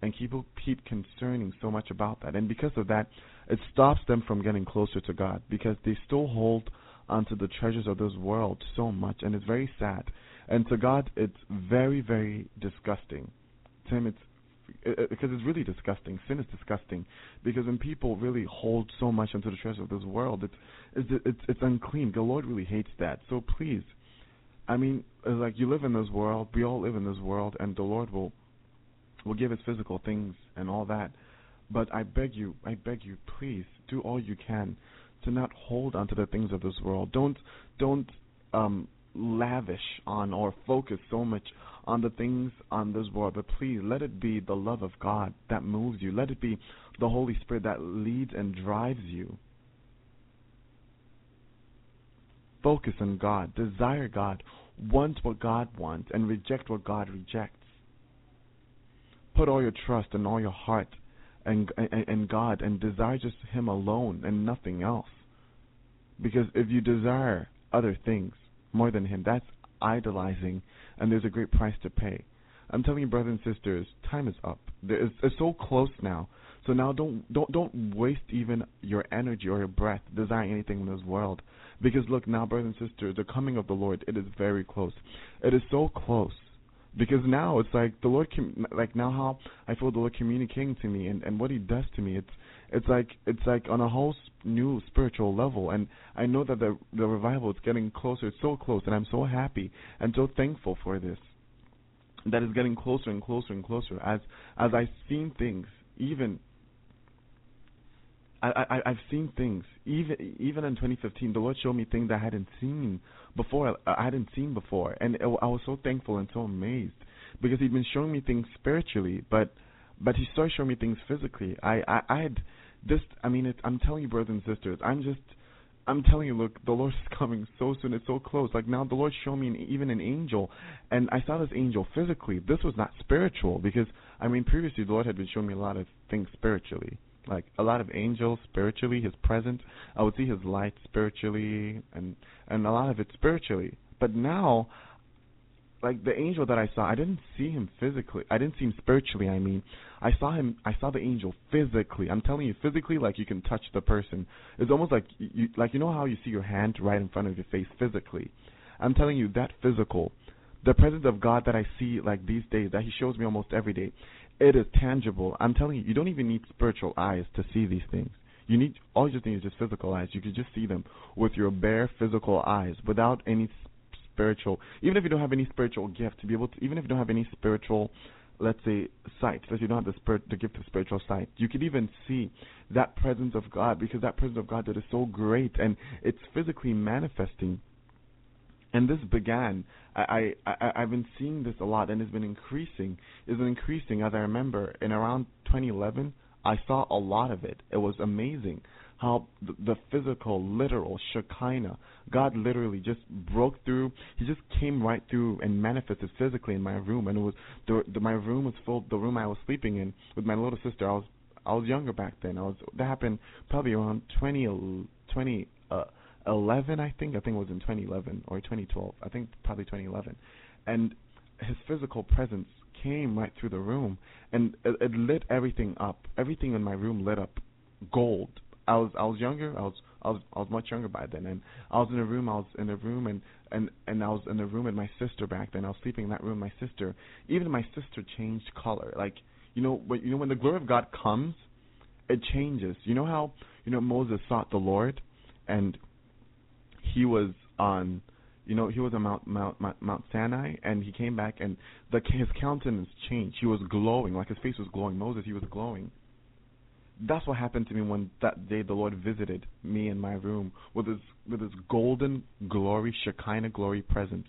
and people keep concerning so much about that. And because of that, it stops them from getting closer to God because they still hold onto the treasures of this world so much, and it's very sad. And to God, it's very, very disgusting. To Him, it's because it's really disgusting. Sin is disgusting because when people really hold so much onto the treasures of this world, it's it's it's, it's unclean. The Lord really hates that. So please, I mean, like you live in this world. We all live in this world, and the Lord will will give us physical things and all that. But I beg you, I beg you, please do all you can to not hold onto the things of this world. Don't don't um lavish on or focus so much on the things on this world, but please let it be the love of God that moves you. Let it be the Holy Spirit that leads and drives you. Focus on God, desire God, want what God wants, and reject what God rejects put all your trust and all your heart and and God and desire just Him alone and nothing else. Because if you desire other things more than Him, that's idolizing, and there's a great price to pay. I'm telling you, brothers and sisters, time is up. It's, it's so close now. So now don't don't don't waste even your energy or your breath desiring anything in this world. Because look now, brothers and sisters, the coming of the Lord, it is very close. It is so close because now it's like the Lord, com- like now how I feel the Lord communicating to me and and what He does to me. It's it's like it's like on a whole new spiritual level, and I know that the the revival is getting closer. It's so close, and I'm so happy and so thankful for this. That is getting closer and closer and closer as as I've seen things even I, I I've seen things even even in 2015. The Lord showed me things I hadn't seen before. I hadn't seen before, and it, I was so thankful and so amazed because He'd been showing me things spiritually, but but He started showing me things physically. I I, I had this. I mean, it, I'm telling you, brothers and sisters, I'm just. I'm telling you, look, the Lord is coming so soon. It's so close. Like now, the Lord showed me an, even an angel, and I saw this angel physically. This was not spiritual because I mean, previously the Lord had been showing me a lot of things spiritually like a lot of angels spiritually his presence i would see his light spiritually and and a lot of it spiritually but now like the angel that I saw, I didn't see him physically. I didn't see him spiritually. I mean, I saw him. I saw the angel physically. I'm telling you, physically, like you can touch the person. It's almost like you, like you know how you see your hand right in front of your face physically. I'm telling you that physical, the presence of God that I see like these days, that He shows me almost every day, it is tangible. I'm telling you, you don't even need spiritual eyes to see these things. You need all you need is just physical eyes. You can just see them with your bare physical eyes, without any spiritual. Even if you don't have any spiritual gift, to be able to, even if you don't have any spiritual, let's say sight, let's you don't have the spirit, the gift of spiritual sight, you can even see that presence of God because that presence of God that is so great and it's physically manifesting. And this began. I, I, I've been seeing this a lot, and it's been increasing. It's been increasing as I remember in around 2011. I saw a lot of it. It was amazing how the, the physical, literal Shekinah, God literally just broke through. He just came right through and manifested physically in my room, and it was the, the my room was full. The room I was sleeping in with my little sister. I was I was younger back then. I was that happened probably around 20, 20 uh, 11, I think. I think it was in 2011 or 2012. I think probably 2011, and his physical presence came right through the room, and it, it lit everything up. Everything in my room lit up gold. I was I was younger. I was I was I was much younger by then, and I was in a room. I was in a room, and and and I was in a room with my sister back then. I was sleeping in that room my sister. Even my sister changed color. Like you know, when, you know when the glory of God comes, it changes. You know how you know Moses sought the Lord, and he was on you know, he was on Mount Mount Mount, Mount Sinai, and he came back, and the his countenance changed. He was glowing, like his face was glowing. Moses, he was glowing. That's what happened to me when that day the Lord visited me in my room with his with his golden glory, Shekinah glory presence.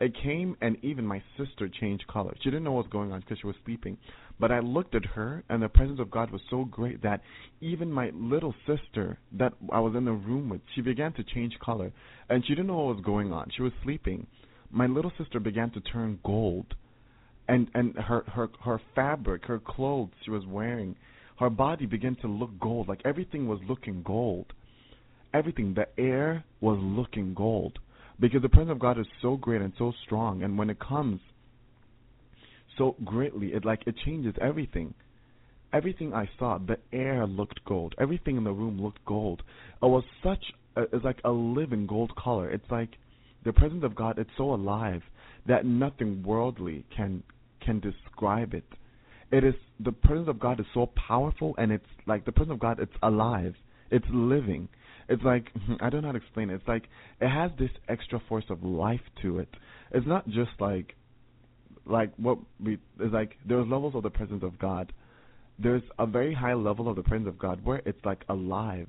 It came, and even my sister changed color. She didn't know what was going on because she was sleeping. But I looked at her, and the presence of God was so great that even my little sister that I was in the room with, she began to change color, and she didn't know what was going on. She was sleeping. My little sister began to turn gold, and and her her her fabric, her clothes she was wearing, her body began to look gold. Like everything was looking gold. Everything, the air was looking gold because the presence of God is so great and so strong, and when it comes so greatly, it like it changes everything. Everything I saw, the air looked gold. Everything in the room looked gold. It was such, it's like a living gold color. It's like the presence of God. It's so alive that nothing worldly can can describe it. It is the presence of God is so powerful, and it's like the presence of God. It's alive. It's living. It's like I don't know how to explain it. It's like it has this extra force of life to it. It's not just like like what we it's like there's levels of the presence of God. There's a very high level of the presence of God where it's like alive.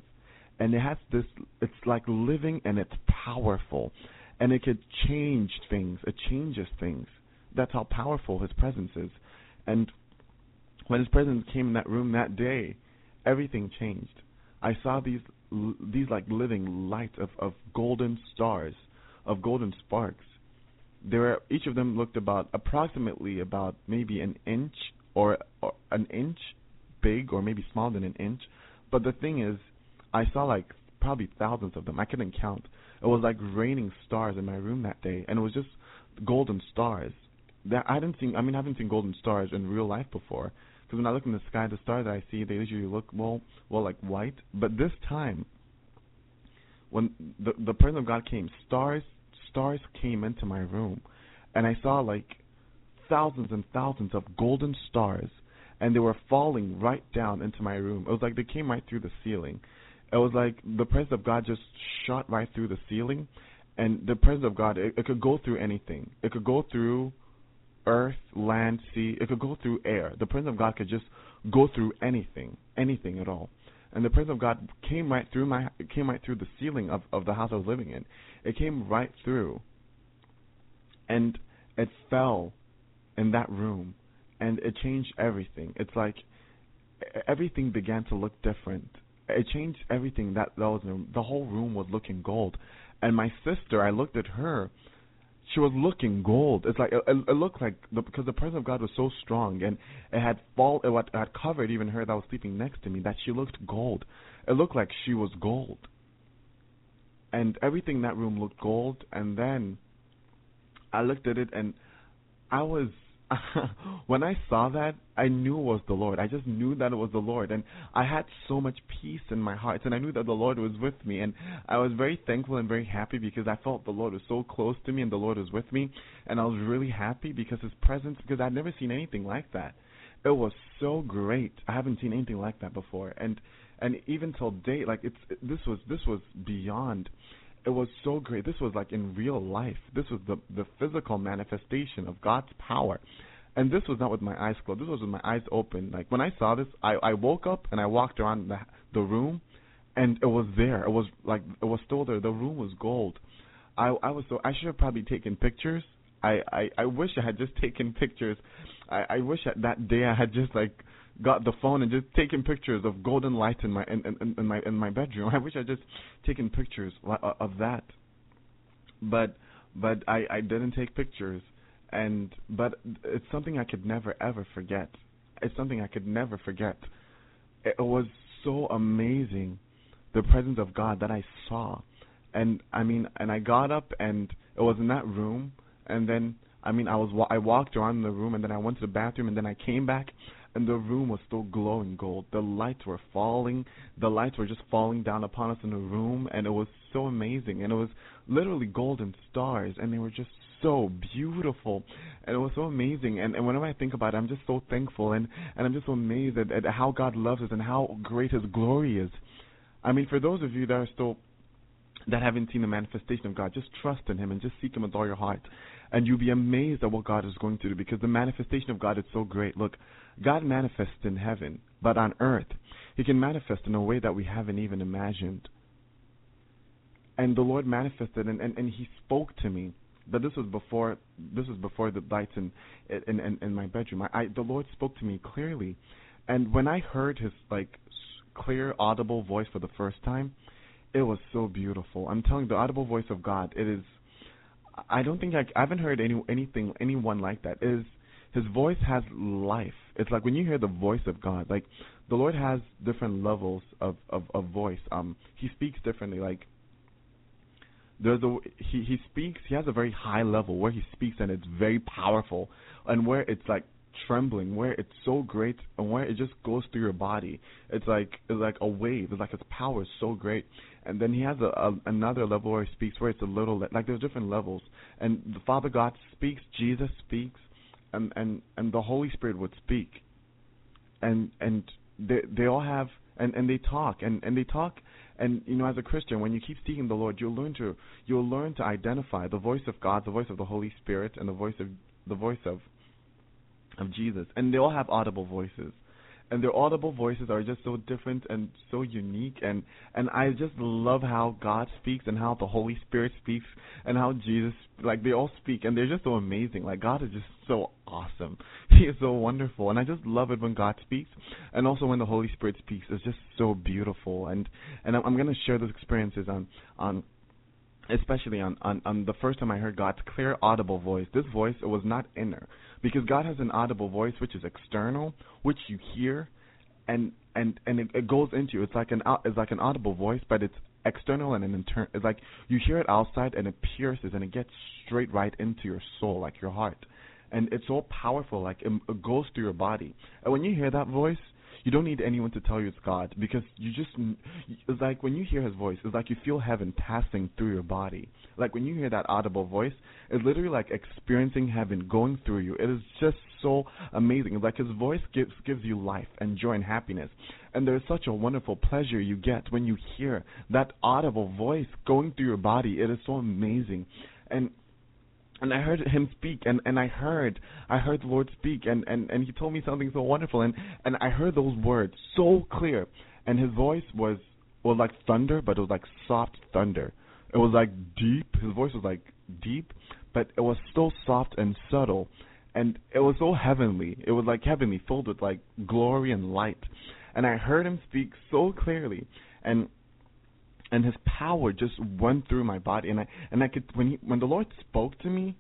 And it has this it's like living and it's powerful. And it could change things. It changes things. That's how powerful his presence is. And when his presence came in that room that day, everything changed. I saw these these like living lights of of golden stars, of golden sparks. There each of them looked about approximately about maybe an inch or, or an inch big or maybe smaller than an inch. But the thing is, I saw like probably thousands of them. I couldn't count. It was like raining stars in my room that day, and it was just golden stars. That I hadn't seen. I mean, I haven't seen golden stars in real life before. Because when I look in the sky, the stars that I see, they usually look well, well like white. But this time, when the the presence of God came, stars stars came into my room, and I saw like thousands and thousands of golden stars, and they were falling right down into my room. It was like they came right through the ceiling. It was like the presence of God just shot right through the ceiling, and the presence of God it, it could go through anything. It could go through earth, land, sea. It could go through air. The presence of God could just go through anything, anything at all. And the presence of God came right through my came right through the ceiling of of the house I was living in. It came right through, and it fell in that room, and it changed everything. It's like everything began to look different. It changed everything that that was in, the whole room was looking gold. And my sister, I looked at her she was looking gold. It's like it, it looked like the, because the presence of God was so strong and it had fall it had covered even her that was sleeping next to me that she looked gold. It looked like she was gold. And everything in that room looked gold. And then I looked at it and I was when I saw that, I knew it was the Lord. I just knew that it was the Lord, and I had so much peace in my heart, and I knew that the Lord was with me, and I was very thankful and very happy because I felt the Lord was so close to me, and the Lord was with me, and I was really happy because His presence, because I'd never seen anything like that. It was so great. I haven't seen anything like that before, and and even till date, like it's this was this was beyond it was so great. This was like in real life. This was the the physical manifestation of God's power. And this was not with my eyes closed. This was with my eyes open. Like when I saw this, I I woke up and I walked around the the room, and it was there. It was like it was still there. The room was gold. I I was so I should have probably taken pictures. I I I wish I had just taken pictures. I I wish that that day I had just like got the phone and just taken pictures of golden light in my in, in, in my in my bedroom. I wish I just taken pictures uh, of that. But but I I didn't take pictures and but it's something I could never ever forget. It's something I could never forget. It was so amazing the presence of God that I saw. And I mean and I got up and it was in that room and then I mean I was I walked around the room and then I went to the bathroom and then I came back and the room was still glowing gold. The lights were falling. The lights were just falling down upon us in the room, and it was so amazing. And it was literally golden stars, and they were just so beautiful, and it was so amazing. And, and whenever I think about it, I'm just so thankful, and and I'm just so amazed at, at how God loves us and how great His glory is. I mean, for those of you that are still that haven't seen the manifestation of God, just trust in Him and just seek Him with all your heart. And you'll be amazed at what God is going to do because the manifestation of God is so great. Look, God manifests in heaven, but on earth, He can manifest in a way that we haven't even imagined. And the Lord manifested, and, and, and He spoke to me. But this was before this was before the lights in in in, in my bedroom. I, I the Lord spoke to me clearly, and when I heard His like clear, audible voice for the first time, it was so beautiful. I'm telling you, the audible voice of God. It is. I don't think I, I haven't heard any anything anyone like that. It is his voice has life. It's like when you hear the voice of God, like the Lord has different levels of of, of voice. Um, he speaks differently. Like there's a he he speaks. He has a very high level where he speaks and it's very powerful, and where it's like trembling, where it's so great and where it just goes through your body. It's like it's like a wave. It's like his power is so great. And then he has a, a another level where he speaks where it's a little like there's different levels. And the Father God speaks, Jesus speaks, and and and the Holy Spirit would speak, and and they they all have and and they talk and and they talk. And you know as a Christian when you keep seeking the Lord you'll learn to you'll learn to identify the voice of God, the voice of the Holy Spirit, and the voice of the voice of of Jesus, and they all have audible voices and their audible voices are just so different and so unique and and I just love how God speaks and how the Holy Spirit speaks and how Jesus like they all speak and they're just so amazing. Like God is just so awesome. He is so wonderful and I just love it when God speaks and also when the Holy Spirit speaks. It's just so beautiful and and I'm, going to share those experiences on on especially on, on on the first time I heard God's clear audible voice. This voice it was not inner because God has an audible voice which is external, which you hear, and and and it, it goes into you. It's like an it's like an audible voice, but it's external and an internal. It's like you hear it outside and it pierces and it gets straight right into your soul, like your heart, and it's so powerful. Like it, it goes through your body. And when you hear that voice, you don't need anyone to tell you it's God because you just it's like when you hear his voice it's like you feel heaven passing through your body. Like when you hear that audible voice it's literally like experiencing heaven going through you. It is just so amazing. Like his voice gives gives you life and joy and happiness. And there's such a wonderful pleasure you get when you hear that audible voice going through your body. It is so amazing. And and I heard him speak and and I heard I heard the Lord speak and and and he told me something so wonderful and and I heard those words so clear. And his voice was was like thunder but it was like soft thunder. It was like deep. His voice was like deep but it was still soft and subtle. And it was so heavenly. It was like heavenly filled with like glory and light. And I heard him speak so clearly. And and his power just went through my body. And I and I could when he when the Lord spoke to me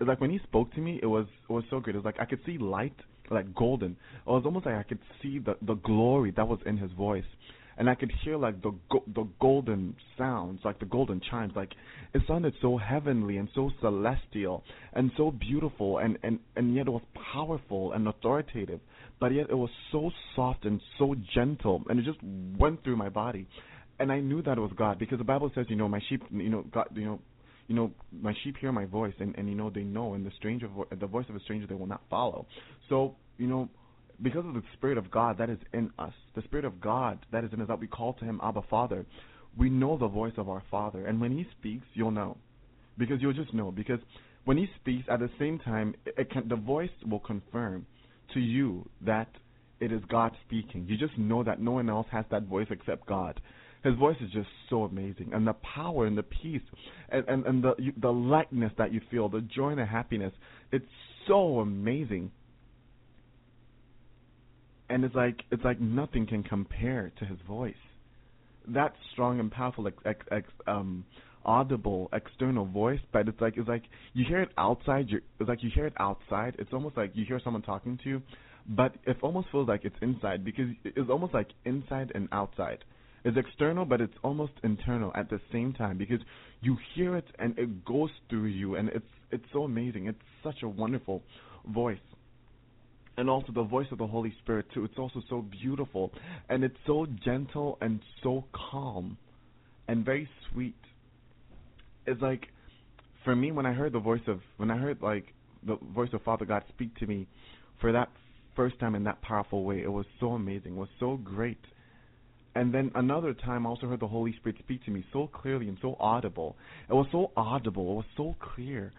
like when he spoke to me it was it was so great it was like I could see light like golden. It was almost like I could see the the glory that was in his voice. And I could hear like the go- the golden sounds, like the golden chimes. Like it sounded so heavenly and so celestial and so beautiful, and and and yet it was powerful and authoritative, but yet it was so soft and so gentle, and it just went through my body, and I knew that was God because the Bible says, you know, my sheep, you know, God, you know. You know, my sheep hear my voice, and and you know they know, and the stranger, vo- the voice of a stranger, they will not follow. So, you know, because of the Spirit of God that is in us, the Spirit of God that is in us, that we call to Him Abba Father, we know the voice of our Father. And when He speaks, you'll know. Because you'll just know. Because when He speaks, at the same time, it can, the voice will confirm to you that it is God speaking. You just know that no one else has that voice except God. His voice is just so amazing, and the power and the peace, and and, and the you, the lightness that you feel, the joy and the happiness, it's so amazing and it's like it's like nothing can compare to his voice. That strong and powerful, ex, ex, ex, um, audible external voice, but it's like it's like you hear it outside. You it's like you hear it outside. It's almost like you hear someone talking to you, but it almost feels like it's inside because it's almost like inside and outside. It's external, but it's almost internal at the same time because you hear it and it goes through you, and it's it's so amazing. It's such a wonderful voice and also the voice of the Holy Spirit too. It's also so beautiful and it's so gentle and so calm and very sweet. It's like for me when I heard the voice of when I heard like the voice of Father God speak to me for that first time in that powerful way, it was so amazing. It was so great. And then another time I also heard the Holy Spirit speak to me so clearly and so audible. It was so audible, it was so clear.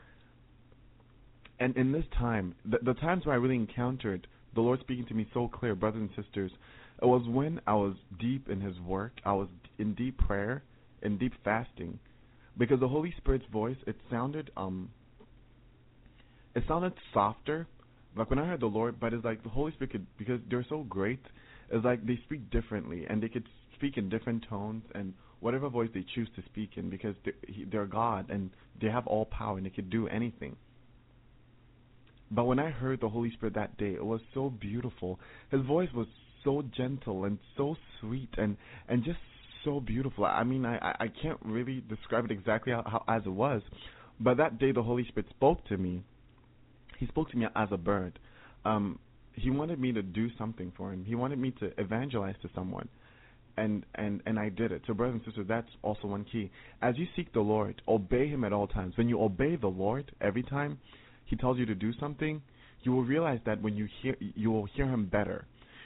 And in this time, the, the times where I really encountered the Lord speaking to me so clear, brothers and sisters, it was when I was deep in His work, I was in deep prayer, in deep fasting, because the Holy Spirit's voice it sounded um, it sounded softer, like when I heard the Lord, but it's like the Holy Spirit could because they're so great, it's like they speak differently and they could speak in different tones and whatever voice they choose to speak in because they're, they're God and they have all power and they could do anything. But when I heard the Holy Spirit that day, it was so beautiful. His voice was so gentle and so sweet and and just so beautiful. I mean, I I can't really describe it exactly how, how as it was, but that day the Holy Spirit spoke to me. He spoke to me as a bird. Um, he wanted me to do something for him. He wanted me to evangelize to someone. And, and and I did it. So brothers and sisters, that's also one key. As you seek the Lord, obey him at all times. When you obey the Lord every time, he tells you to do something, you will realize that when you hear, you will hear him better.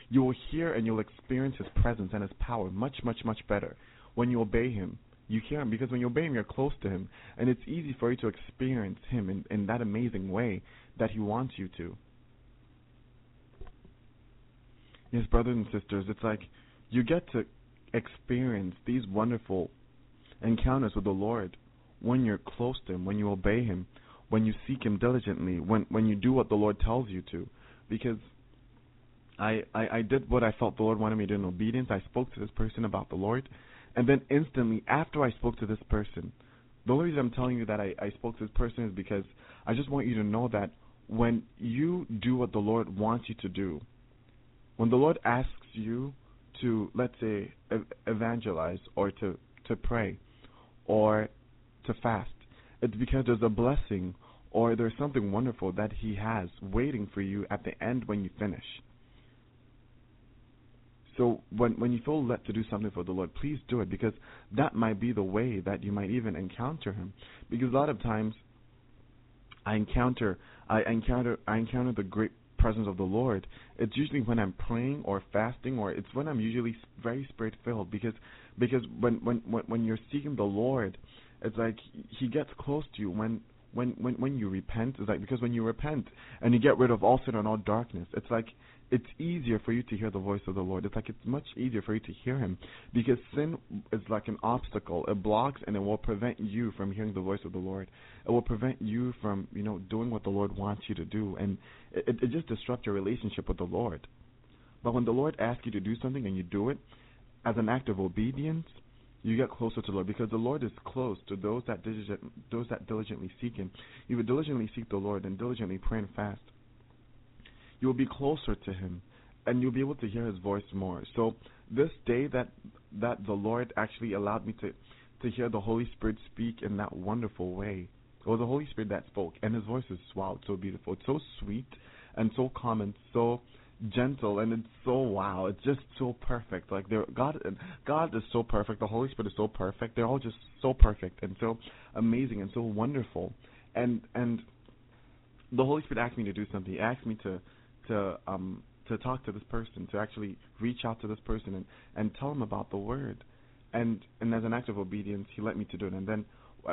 You will hear and you'll experience his presence and his power much, much, much better when you obey him. You hear him because when you obey him, you're close to him, and it's easy for you to experience him in, in that amazing way that he wants you to. Yes, brothers and sisters, it's like you get to experience these wonderful encounters with the Lord when you're close to him, when you obey him, when you seek Him diligently, when when you do what the Lord tells you to, because I, I I did what I felt the Lord wanted me to do in obedience. I spoke to this person about the Lord, and then instantly after I spoke to this person, the only reason I'm telling you that I, I spoke to this person is because I just want you to know that when you do what the Lord wants you to do, when the Lord asks you to let's say evangelize or to to pray or to fast it's because there's a blessing or there's something wonderful that He has waiting for you at the end when you finish. So when when you feel led to do something for the Lord, please do it because that might be the way that you might even encounter Him. Because a lot of times, I encounter I encounter I encounter the great presence of the Lord. It's usually when I'm praying or fasting, or it's when I'm usually very spirit filled. Because because when when when you're seeking the Lord, it's like he gets close to you when when when when you repent. It's like because when you repent and you get rid of all sin and all darkness, it's like it's easier for you to hear the voice of the Lord. It's like it's much easier for you to hear Him because sin is like an obstacle. It blocks and it will prevent you from hearing the voice of the Lord. It will prevent you from you know doing what the Lord wants you to do, and it, it just disrupts your relationship with the Lord. But when the Lord asks you to do something and you do it as an act of obedience, you get closer to the Lord because the Lord is close to those that diligent, those that diligently seek Him. You would diligently seek the Lord and diligently pray and fast. You will be closer to Him, and you'll be able to hear His voice more. So this day that that the Lord actually allowed me to to hear the Holy Spirit speak in that wonderful way. It was the Holy Spirit that spoke, and His voice is wow, so beautiful. It's so sweet and so calm and so gentle, and it's so wow. It's just so perfect. Like there, God, God is so perfect. The Holy Spirit is so perfect. They're all just so perfect and so amazing and so wonderful. And and the Holy Spirit asked me to do something. He asked me to to um to talk to this person, to actually reach out to this person and and tell them about the word. And and as an act of obedience, he let me to do it. And then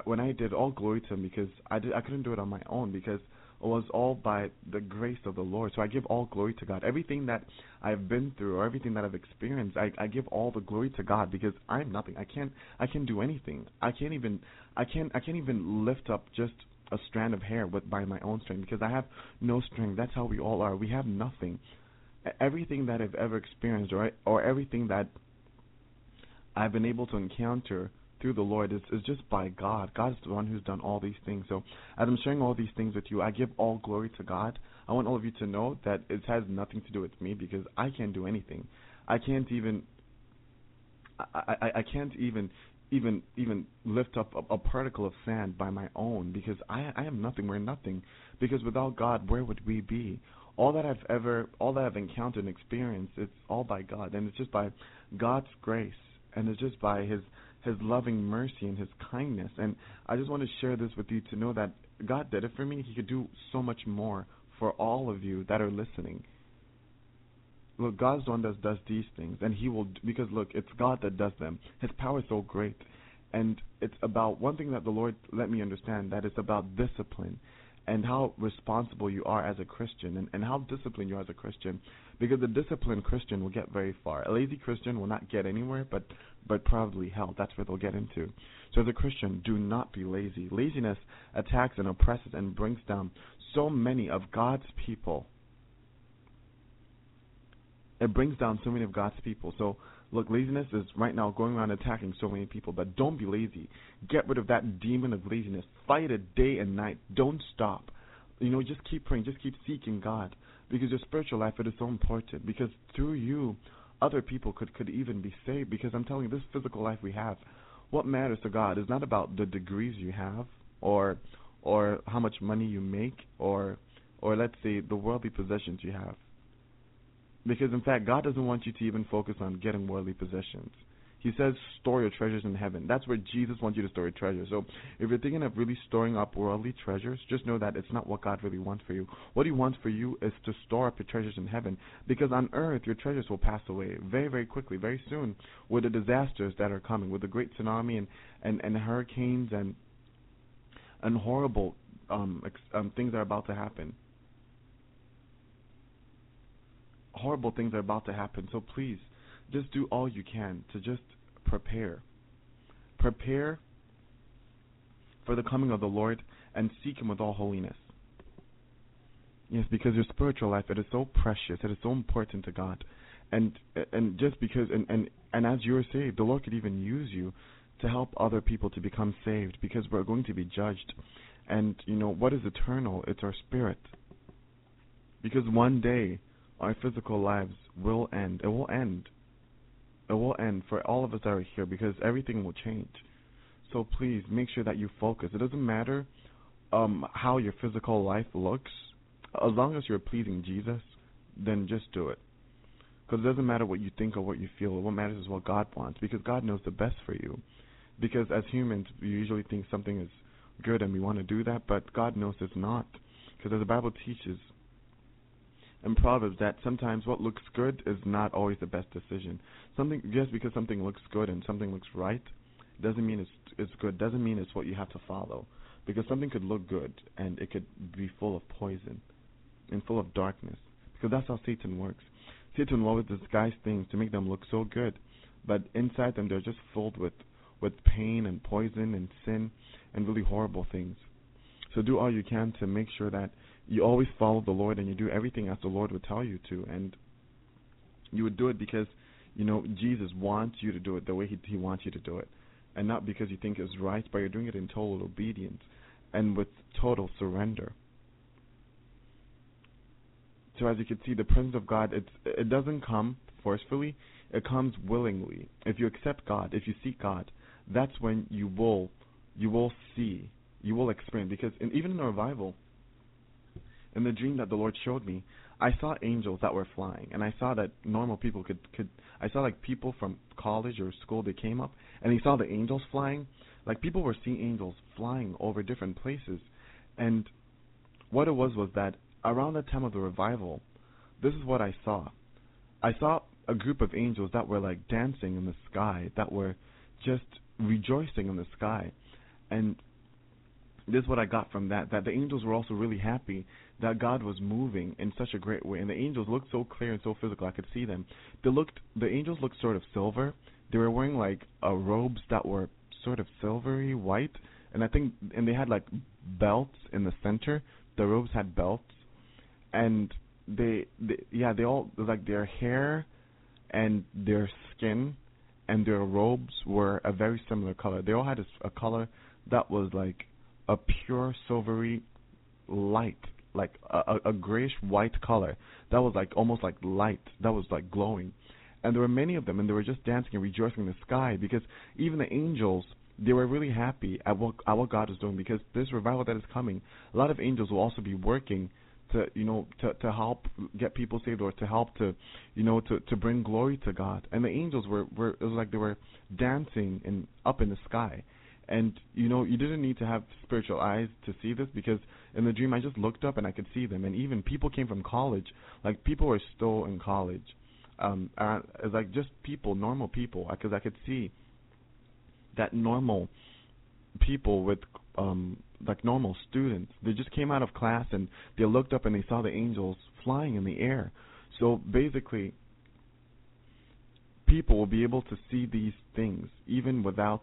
when I did, all glory to him because I did I couldn't do it on my own because it was all by the grace of the Lord. So I give all glory to God. Everything that I've been through or everything that I've experienced, I, I give all the glory to God because I'm nothing. I can't I can't do anything. I can't even I can't I can't even lift up just a strand of hair with by my own strength because I have no strength. That's how we all are. We have nothing. Everything that I've ever experienced, or or everything that I've been able to encounter through the Lord is, is just by God. God is the one who's done all these things. So as I'm sharing all these things with you, I give all glory to God. I want all of you to know that it has nothing to do with me because I can't do anything. I can't even I, I, I can't even even even lift up a, a particle of sand by my own because I I am nothing. We're nothing. Because without God, where would we be? All that I've ever, all that I've encountered and experienced, it's all by God, and it's just by God's grace, and it's just by His His loving mercy and His kindness. And I just want to share this with you to know that God did it for me. He could do so much more for all of you that are listening look, God's the one that does these things, and He will because look, it's God that does them. His power is so great, and it's about one thing that the Lord let me understand that it's about discipline and how responsible you are as a Christian and, and how disciplined you are as a Christian. Because a disciplined Christian will get very far. A lazy Christian will not get anywhere, but but probably hell. That's where they'll get into. So as a Christian, do not be lazy. Laziness attacks and oppresses and brings down so many of God's people it brings down so many of God's people. So look, laziness is right now going around attacking so many people, but don't be lazy. Get rid of that demon of laziness. Fight it day and night. Don't stop. You know, just keep praying, just keep seeking God. Because your spiritual life it is so important. Because through you other people could, could even be saved. Because I'm telling you, this physical life we have, what matters to God is not about the degrees you have or or how much money you make or or let's say the worldly possessions you have. Because in fact, God doesn't want you to even focus on getting worldly possessions. He says, store your treasures in heaven. That's where Jesus wants you to store your treasures. So if you're thinking of really storing up worldly treasures, just know that it's not what God really wants for you. What He wants for you is to store up your treasures in heaven. Because on earth, your treasures will pass away very, very quickly, very soon, with the disasters that are coming, with the great tsunami and, and, and hurricanes and, and horrible um, ex- um, things that are about to happen horrible things are about to happen. So please, just do all you can to just prepare. Prepare for the coming of the Lord and seek Him with all holiness. Yes, because your spiritual life it is so precious, it is so important to God, and and just because and and and as you are saved, the Lord could even use you to help other people to become saved because we're going to be judged, and you know what is eternal? It's our spirit. Because one day our physical lives will end. It will end. It will end for all of us that are here because everything will change. So please make sure that you focus. It doesn't matter um, how your physical life looks. As long as you're pleasing Jesus, then just do it. Because it doesn't matter what you think or what you feel. What matters is what God wants because God knows the best for you. Because as humans, we usually think something is good and we want to do that, but God knows it's not. Because as the Bible teaches, in Proverbs that sometimes what looks good is not always the best decision. Something just because something looks good and something looks right doesn't mean it's it's good. Doesn't mean it's what you have to follow. Because something could look good and it could be full of poison and full of darkness. Because that's how Satan works. Satan will always disguise things to make them look so good, but inside them they're just filled with with pain and poison and sin and really horrible things. So do all you can to make sure that you always follow the Lord and you do everything as the Lord would tell you to, and you would do it because you know Jesus wants you to do it the way He He wants you to do it, and not because you think it's right, but you're doing it in total obedience and with total surrender. so as you can see, the presence of God it's it doesn't come forcefully; it comes willingly. If you accept God, if you seek God, that's when you will you will see, you will experience. Because in, even in a revival, in the dream that the Lord showed me, I saw angels that were flying, and I saw that normal people could could. I saw like people from college or school they came up, and they saw the angels flying. Like people were seeing angels flying over different places, and what it was was that around the time of the revival, this is what I saw. I saw a group of angels that were like dancing in the sky, that were just rejoicing in the sky, and this is what I got from that. That the angels were also really happy that God was moving in such a great way, and the angels looked so clear and so physical. I could see them. They looked. The angels looked sort of silver. They were wearing like uh, robes that were sort of silvery white, and I think, and they had like belts in the center. The robes had belts, and they, they yeah, they all like their hair and their skin and their robes were a very similar color. They all had a, a color that was like a pure silvery light, like a, a grayish white color that was like almost like light, that was like glowing. And there were many of them, and they were just dancing and rejoicing in the sky because even the angels, they were really happy at what, at what God is doing because this revival that is coming, a lot of angels will also be working to you know to to help get people saved or to help to you know to to bring glory to God. And the angels were were it was like they were dancing in up in the sky. And you know, you didn't need to have spiritual eyes to see this because in the dream I just looked up and I could see them. And even people came from college, like people were still in college, um, as like just people, normal people, because I could see that normal people with um like normal students. They just came out of class and they looked up and they saw the angels flying in the air. So basically people will be able to see these things even without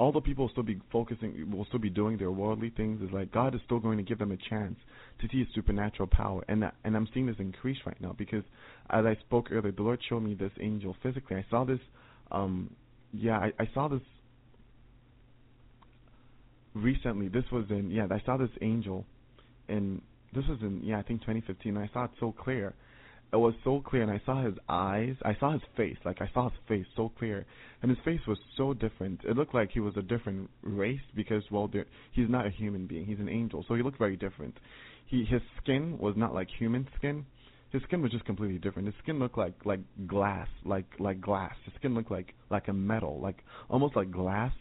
although people will still be focusing, will still be doing their worldly things, is like God is still going to give them a chance to see His supernatural power, and that, and I'm seeing this increase right now because as I spoke earlier, the Lord showed me this angel physically. I saw this, um, yeah, I, I saw this recently. This was in, yeah, I saw this angel, and this was in, yeah, I think 2015. And I saw it so clear it was so clear and I saw his eyes I saw his face like I saw his face so clear and his face was so different. It looked like he was a different race because well he's not a human being he's an angel so he looked very different. He his skin was not like human skin. His skin was just completely different. His skin looked like like glass like like glass. His skin looked like like a metal like almost like glass.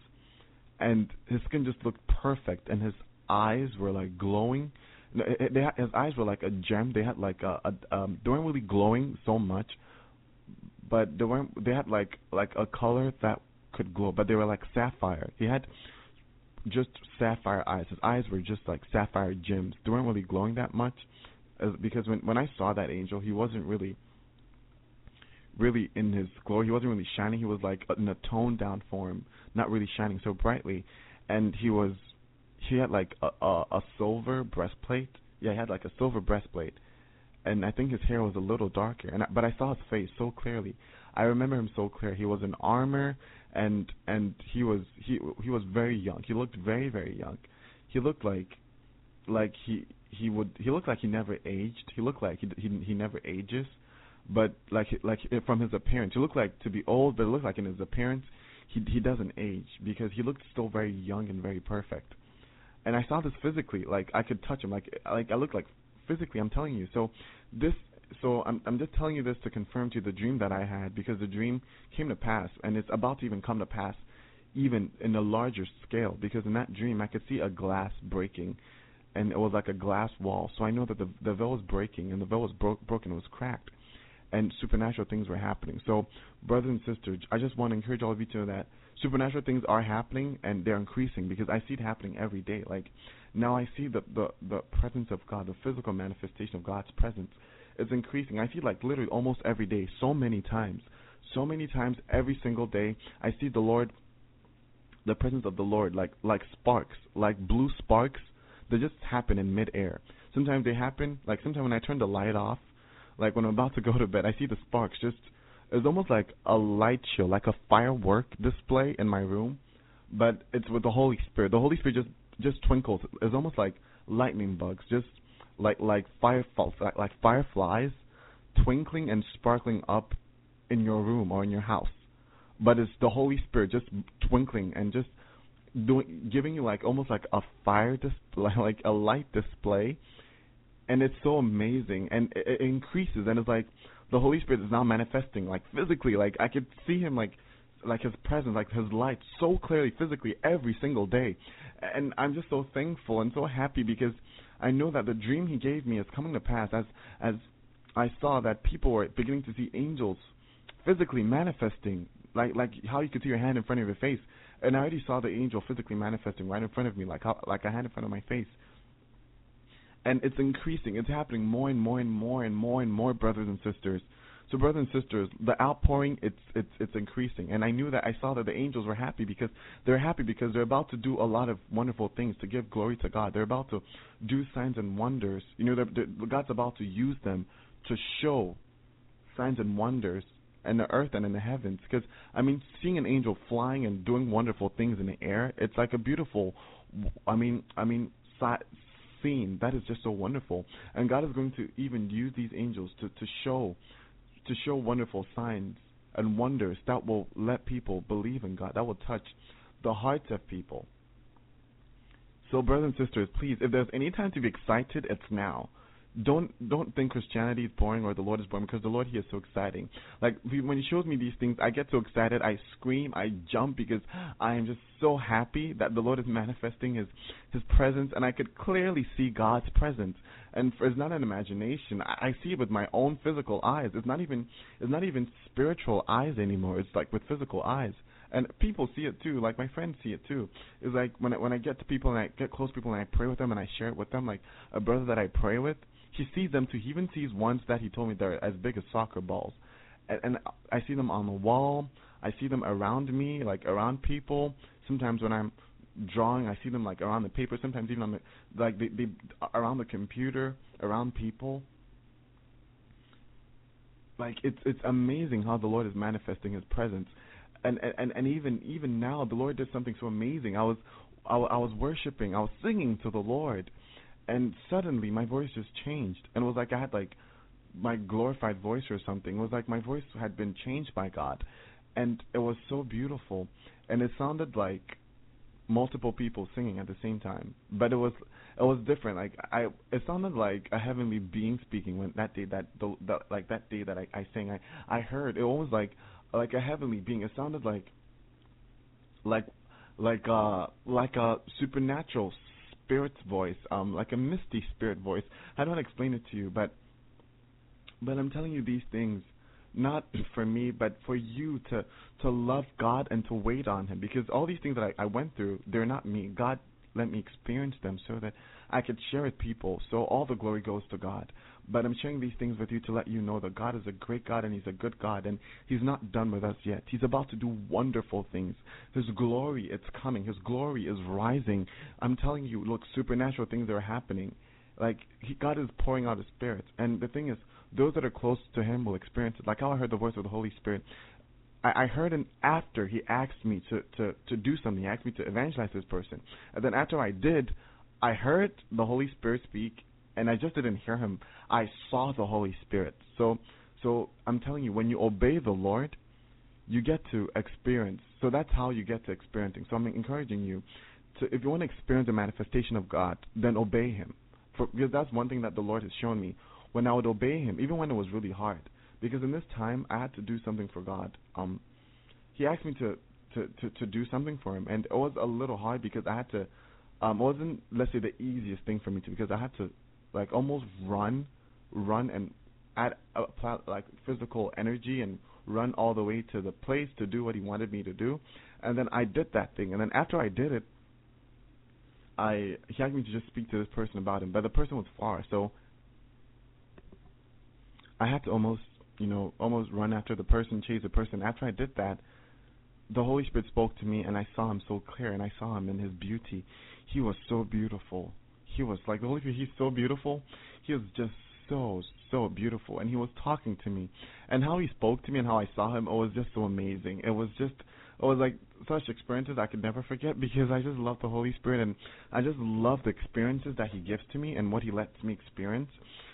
And his skin just looked perfect and his eyes were like glowing they had, his eyes were like a gem. They had like a, a um, they weren't really glowing so much, but they weren't. They had like like a color that could glow, but they were like sapphire. He had just sapphire eyes. His eyes were just like sapphire gems. They weren't really glowing that much, as, because when when I saw that angel, he wasn't really really in his glory. He wasn't really shining. He was like in a toned down form, not really shining so brightly, and he was he had like a, a a silver breastplate. Yeah, he had like a silver breastplate, and I think his hair was a little darker. And I, but I saw his face so clearly. I remember him so clear. He was in armor, and and he was he he was very young. He looked very very young. He looked like like he he would he looked like he never aged. He looked like he he he never ages, but like like from his appearance, he looked like to be old, but it looked like in his appearance he he doesn't age because he looked still very young and very perfect and I saw this physically. Like I could touch him. Like like I looked like physically. I'm telling you. So this. So I'm I'm just telling you this to confirm to you the dream that I had because the dream came to pass and it's about to even come to pass, even in a larger scale. Because in that dream I could see a glass breaking, and it was like a glass wall. So I know that the the veil was breaking and the veil was bro- broken. It was cracked, and supernatural things were happening. So brothers and sisters, I just want to encourage all of you to know that supernatural things are happening and they're increasing because I see it happening every day. Like now I see the the the presence of God, the physical manifestation of God's presence is increasing. I see like literally almost every day, so many times. So many times every single day I see the Lord the presence of the Lord like like sparks, like blue sparks they just happen in midair. Sometimes they happen like sometimes when I turn the light off, like when I'm about to go to bed, I see the sparks just it's almost like a light show, like a firework display in my room, but it's with the Holy Spirit. The Holy Spirit just just twinkles. It's almost like lightning bugs, just like like fireflies, like, like fireflies, twinkling and sparkling up in your room or in your house. But it's the Holy Spirit just twinkling and just doing, giving you like almost like a fire display, like a light display, and it's so amazing and it, it increases and it's like the Holy Spirit is now manifesting like physically, like I could see him like like his presence, like his light so clearly physically every single day. And I'm just so thankful and so happy because I know that the dream he gave me is coming to pass as as I saw that people were beginning to see angels physically manifesting like like how you could see your hand in front of your face. And I already saw the angel physically manifesting right in front of me like how like a hand in front of my face. And it's increasing. It's happening more and more and more and more and more brothers and sisters. So, brothers and sisters, the outpouring it's it's it's increasing, and I knew that I saw that the angels were happy because they're happy because they're about to do a lot of wonderful things to give glory to God. They're about to do signs and wonders. You know, they're, they're, God's about to use them to show signs and wonders in the earth and in the heavens. Because I mean, seeing an angel flying and doing wonderful things in the air, it's like a beautiful. I mean, I mean, scene that is just so wonderful, and God is going to even use these angels to to show to show wonderful signs and wonders that will let people believe in God, that will touch the hearts of people. So, brothers and sisters, please, if there's any time to be excited, it's now don't don't think Christianity is boring or the Lord is boring because the Lord here is so exciting. Like when He shows me these things, I get so excited, I scream, I jump because I am just so happy that the Lord is manifesting His His presence, and I could clearly see God's presence. And for, it's not an imagination; I, I see it with my own physical eyes. It's not even it's not even spiritual eyes anymore. It's like with physical eyes and people see it too. Like my friends see it too. It's like when I, when I get to people and I get close to people and I pray with them and I share it with them. Like a brother that I pray with, he sees them too. He even sees ones that he told me they're as big as soccer balls, and, and I see them on the wall. I see them around me, like around people. Sometimes when I'm drawing, I see them like around the paper. Sometimes even on the like they, they around the computer, around people. Like it's it's amazing how the Lord is manifesting His presence, and and and even even now the Lord did something so amazing. I was I, I was worshiping, I was singing to the Lord, and suddenly my voice just changed and it was like I had like my glorified voice or something. It was like my voice had been changed by God and it was so beautiful and it sounded like multiple people singing at the same time. But it was it was different. Like I it sounded like a heavenly being speaking when that day that the, the like that day that I, I sang I I heard it was like like a heavenly being. It sounded like like like uh like a supernatural spirit's voice, um, like a misty spirit voice. I don't explain it to you, but but I'm telling you these things not for me, but for you to to love God and to wait on Him. Because all these things that I, I went through, they're not me. God let me experience them so that I could share with people. So all the glory goes to God. But I'm sharing these things with you to let you know that God is a great God and He's a good God and He's not done with us yet. He's about to do wonderful things. His glory, it's coming. His glory is rising. I'm telling you, look, supernatural things are happening. Like he, God is pouring out His Spirit, and the thing is, those that are close to Him will experience it. Like how I heard the voice of the Holy Spirit. I, I heard him after he asked me to, to, to do something. He asked me to evangelize this person. And then after I did, I heard the Holy Spirit speak, and I just didn't hear him. I saw the Holy Spirit. So, so I'm telling you, when you obey the Lord, you get to experience. So that's how you get to experiencing. So I'm encouraging you to, if you want to experience the manifestation of God, then obey Him. For, because that's one thing that the Lord has shown me. When I would obey Him, even when it was really hard, because in this time I had to do something for God. Um, He asked me to to to, to do something for Him, and it was a little hard because I had to. Um, it wasn't let's say the easiest thing for me to because I had to like almost run, run and add a, like physical energy and run all the way to the place to do what He wanted me to do, and then I did that thing, and then after I did it, I he asked me to just speak to this person about him, but the person was far, so I had to almost you know, almost run after the person, chase the person. After I did that, the Holy Spirit spoke to me, and I saw him so clear, and I saw him in his beauty. He was so beautiful. He was like the Holy Spirit. He's so beautiful. He was just so so beautiful, and he was talking to me, and how he spoke to me and how I saw him, it was just so amazing. It was just it was like such experiences I could never forget because I just love the Holy Spirit and I just love the experiences that He gives to me and what He lets me experience.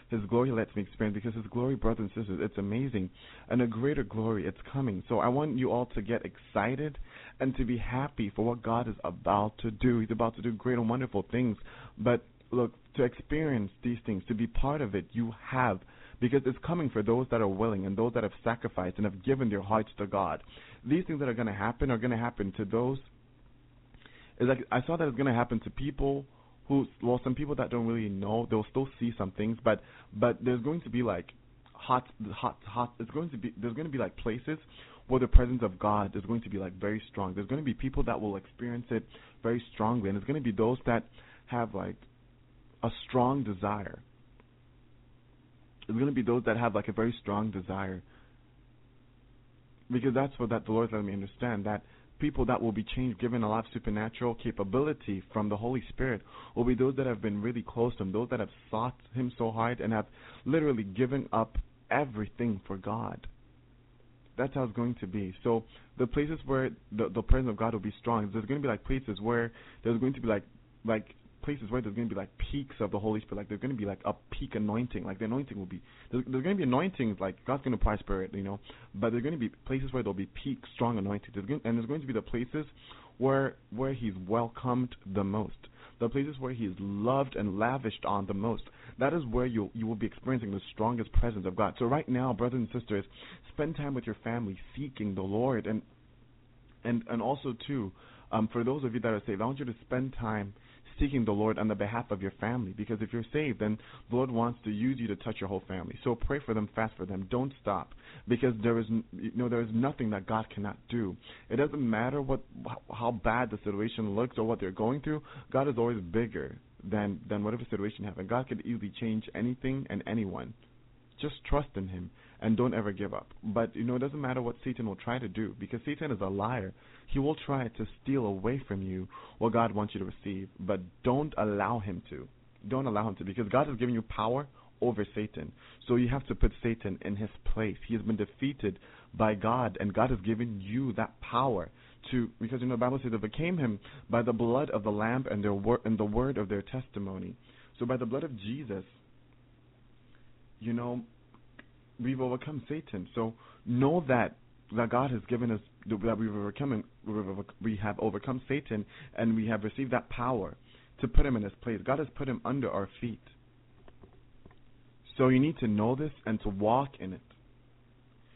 His glory lets me experience because His glory, brothers and sisters, it's amazing. And a greater glory, it's coming. So I want you all to get excited and to be happy for what God is about to do. He's about to do great and wonderful things. But look, to experience these things, to be part of it, you have because it's coming for those that are willing and those that have sacrificed and have given their hearts to God. These things that are going to happen are going to happen to those. It's like I saw that it's going to happen to people who, well, some people that don't really know, they'll still see some things, but but there's going to be like hot, hot, hot. It's going to be there's going to be like places where the presence of God is going to be like very strong. There's going to be people that will experience it very strongly, and it's going to be those that have like a strong desire it's going to be those that have like a very strong desire. Because that's what that the Lord let me understand that people that will be changed, given a lot of supernatural capability from the Holy Spirit, will be those that have been really close to Him, those that have sought Him so hard and have literally given up everything for God. That's how it's going to be. So the places where the the presence of God will be strong, there's going to be like places where there's going to be like like places where there's going to be like peaks of the Holy Spirit, like there's going to be like a peak anointing, like the anointing will be there's, there's going to be anointings, like God's going to prosper it, you know, but there's going to be places where there'll be peak strong anointing, there's going, and there's going to be the places where where He's welcomed the most, the places where He is loved and lavished on the most. That is where you you will be experiencing the strongest presence of God. So right now, brothers and sisters, spend time with your family, seeking the Lord, and and and also too. Um, for those of you that are saved, I want you to spend time seeking the Lord on the behalf of your family. Because if you're saved, then the Lord wants to use you to touch your whole family. So pray for them, fast for them. Don't stop, because there is you know there is nothing that God cannot do. It doesn't matter what how bad the situation looks or what they're going through. God is always bigger than than whatever situation you have, and God can easily change anything and anyone. Just trust in Him and don't ever give up. But you know, it doesn't matter what Satan will try to do because Satan is a liar. He will try to steal away from you what God wants you to receive, but don't allow him to. Don't allow him to because God has given you power over Satan. So you have to put Satan in his place. He has been defeated by God and God has given you that power to because you know the Bible says overcame him by the blood of the lamb and their word and the word of their testimony. So by the blood of Jesus, you know, we've overcome Satan. So know that that God has given us that we've overcome we have overcome Satan and we have received that power to put him in his place. God has put him under our feet. So you need to know this and to walk in it.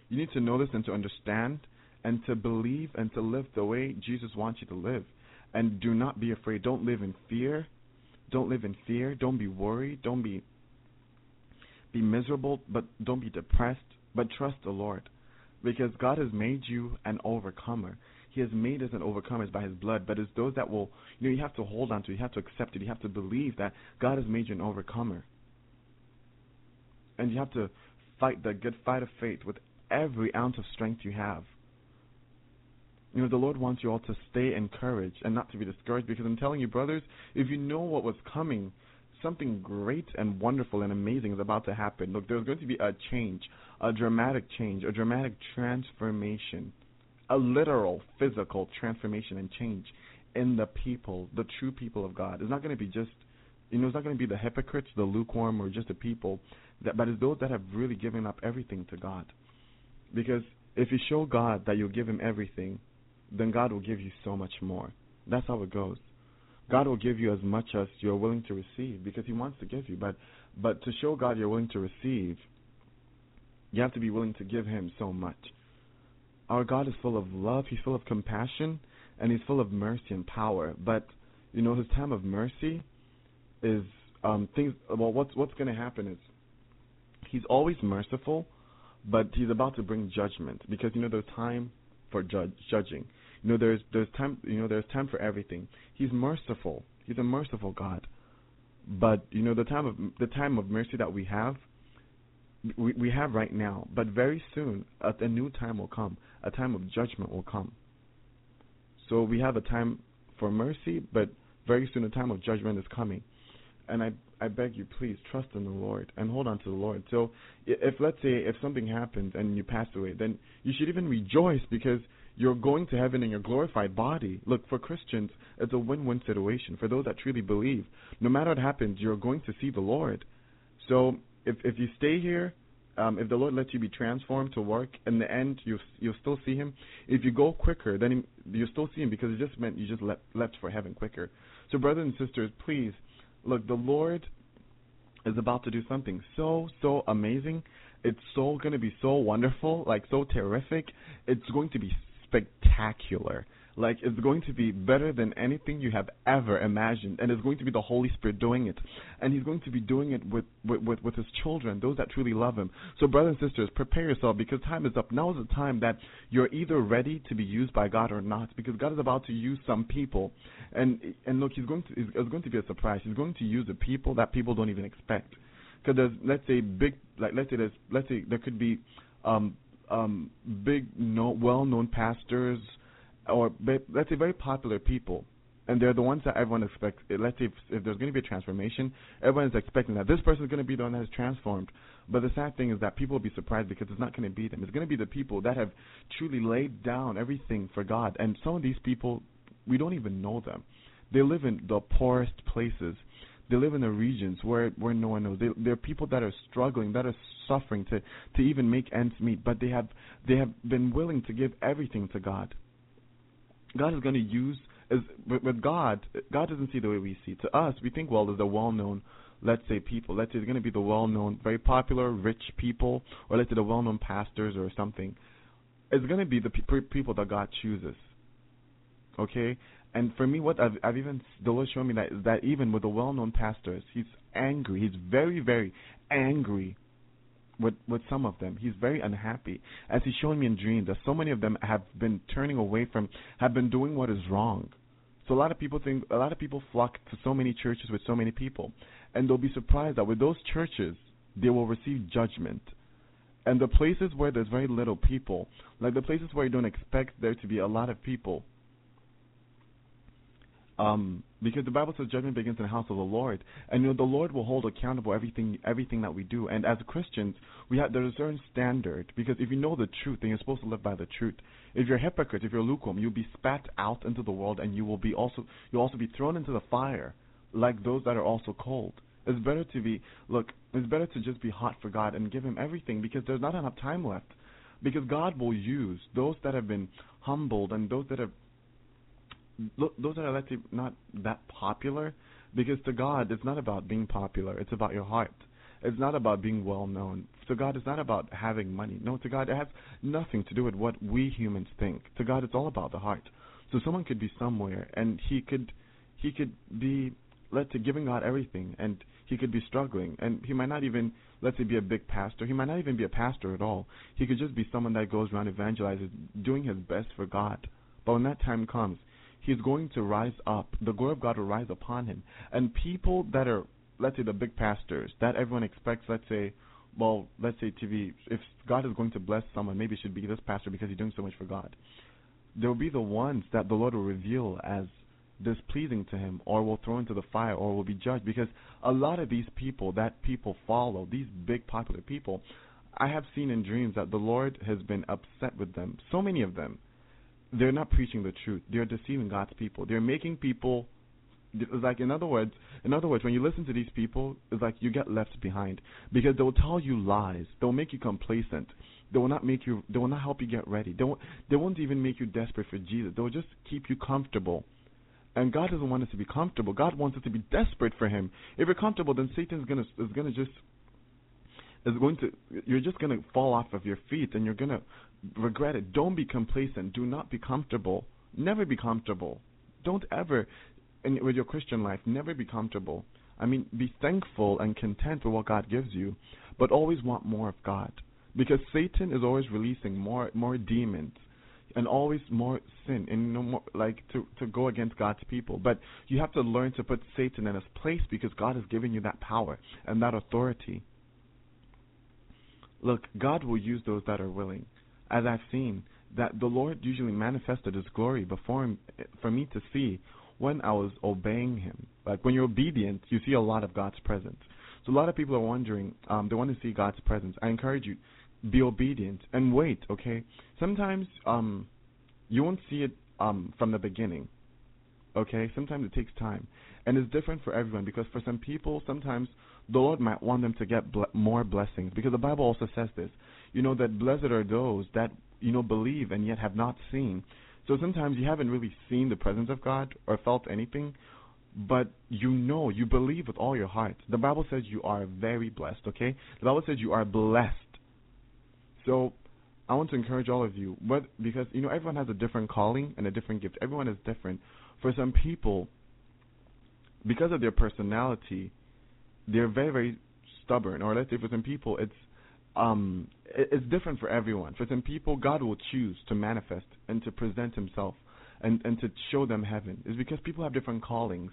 You need to know this and to understand and to believe and to live the way Jesus wants you to live. And do not be afraid. Don't live in fear. Don't live in fear. Don't be worried. Don't be be miserable, but don't be depressed, but trust the Lord. Because God has made you an overcomer. He has made us an overcomers by His blood, but it's those that will, you know, you have to hold on to, you have to accept it, you have to believe that God has made you an overcomer. And you have to fight the good fight of faith with every ounce of strength you have. You know, the Lord wants you all to stay encouraged and not to be discouraged because I'm telling you, brothers, if you know what was coming, something great and wonderful and amazing is about to happen. Look, there's going to be a change, a dramatic change, a dramatic transformation, a literal physical transformation and change in the people, the true people of God. It's not going to be just, you know, it's not going to be the hypocrites, the lukewarm, or just the people, that, but it's those that have really given up everything to God. Because if you show God that you'll give Him everything, then God will give you so much more. That's how it goes. God will give you as much as you're willing to receive because He wants to give you. But but to show God you're willing to receive, you have to be willing to give Him so much. Our God is full of love. He's full of compassion, and He's full of mercy and power. But you know His time of mercy is um, things. Well, what's what's going to happen is He's always merciful, but He's about to bring judgment because you know there's time for judge, judging. You know, there's there's time. You know, there's time for everything. He's merciful. He's a merciful God. But you know, the time of the time of mercy that we have, we we have right now. But very soon, a, a new time will come. A time of judgment will come. So we have a time for mercy, but very soon a time of judgment is coming. And I I beg you, please trust in the Lord and hold on to the Lord. So if let's say if something happens and you pass away, then you should even rejoice because you're going to heaven in your glorified body. Look, for Christians, it's a win-win situation. For those that truly believe, no matter what happens, you're going to see the Lord. So if if you stay here, um, if the Lord lets you be transformed to work, in the end you you'll still see Him. If you go quicker, then you still see Him because it just meant you just left left for heaven quicker. So brothers and sisters, please look. The Lord is about to do something so so amazing. It's so going to be so wonderful, like so terrific. It's going to be spectacular. Like it's going to be better than anything you have ever imagined, and it's going to be the Holy Spirit doing it, and He's going to be doing it with with with, with His children, those that truly love Him. So, brothers and sisters, prepare yourself because time is up. Now is the time that you're either ready to be used by God or not, because God is about to use some people, and and look, He's going to it's going to be a surprise. He's going to use the people that people don't even expect. Because there's let's say big like let's say there's let's say there could be um um big no well known pastors or let's say very popular people, and they're the ones that everyone expects. Let's say if, if there's going to be a transformation, everyone is expecting that this person is going to be the one that is transformed. But the sad thing is that people will be surprised because it's not going to be them. It's going to be the people that have truly laid down everything for God. And some of these people, we don't even know them. They live in the poorest places. They live in the regions where where no one knows. They, they're people that are struggling, that are suffering to to even make ends meet. But they have they have been willing to give everything to God. God is going to use is with, with God. God doesn't see the way we see. To us, we think well, there's a well-known, let's say people. Let's say it's going to be the well-known, very popular, rich people, or let's say the well-known pastors or something. It's going to be the pe- people that God chooses. Okay, and for me, what I've, I've even the Lord showed me that that even with the well-known pastors, He's angry. He's very, very angry with with some of them. He's very unhappy, as he's shown me in dreams. That so many of them have been turning away from, have been doing what is wrong. So a lot of people think, a lot of people flock to so many churches with so many people, and they'll be surprised that with those churches, they will receive judgment. And the places where there's very little people, like the places where you don't expect there to be a lot of people, um, because the Bible says judgment begins in the house of the Lord, and you know the Lord will hold accountable everything everything that we do. And as Christians, we have there's a certain standard because if you know the truth, then you're supposed to live by the truth. If you're a hypocrite, if you're lukewarm, you'll be spat out into the world, and you will be also you'll also be thrown into the fire, like those that are also cold. It's better to be look. It's better to just be hot for God and give Him everything because there's not enough time left. Because God will use those that have been humbled and those that have those are say not that popular because to God it's not about being popular. It's about your heart. It's not about being well known. To God it's not about having money. No to God it has nothing to do with what we humans think. To God it's all about the heart. So someone could be somewhere and he could he could be let's say giving God everything and he could be struggling and he might not even let's say be a big pastor. He might not even be a pastor at all. He could just be someone that goes around evangelizing doing his best for God. But when that time comes he's going to rise up. The glory of God will rise upon him. And people that are, let's say, the big pastors that everyone expects, let's say, well, let's say be, if God is going to bless someone, maybe it should be this pastor because he's doing so much for God. There will be the ones that the Lord will reveal as displeasing to him or will throw into the fire or will be judged because a lot of these people that people follow, these big popular people, I have seen in dreams that the Lord has been upset with them. So many of them they're not preaching the truth. They're deceiving God's people. They're making people like in other words in other words when you listen to these people it's like you get left behind because they'll tell you lies. They'll make you complacent. They will not make you they will not help you get ready. They won't they won't even make you desperate for jesus. They'll just keep you comfortable. And god doesn't want us to be comfortable. God wants us to be desperate for him. If you're comfortable then satan's gonna is gonna just is going to you're just to fall off of your feet and you're to regret it. Don't be complacent. Do not be comfortable. Never be comfortable. Don't ever in, with your Christian life, never be comfortable. I mean, be thankful and content with what God gives you, but always want more of God. Because Satan is always releasing more more demons and always more sin and more like to to go against God's people. But you have to learn to put Satan in his place because God has given you that power and that authority. Look, God will use those that are willing. As I've seen, that the Lord usually manifested His glory before him, for me to see when I was obeying Him. Like when you're obedient, you see a lot of God's presence. So a lot of people are wondering, um, they want to see God's presence. I encourage you, be obedient and wait. Okay. Sometimes, um, you won't see it um, from the beginning. Okay, sometimes it takes time, and it's different for everyone because for some people, sometimes the Lord might want them to get ble- more blessings because the Bible also says this. You know that blessed are those that you know believe and yet have not seen. So sometimes you haven't really seen the presence of God or felt anything, but you know, you believe with all your heart. The Bible says you are very blessed, okay? The Bible says you are blessed. So I want to encourage all of you, but because you know everyone has a different calling and a different gift. Everyone is different. For some people, because of their personality, they're very very stubborn. Or let's say for some people, it's um it's different for everyone. For some people, God will choose to manifest and to present Himself and and to show them heaven. Is because people have different callings.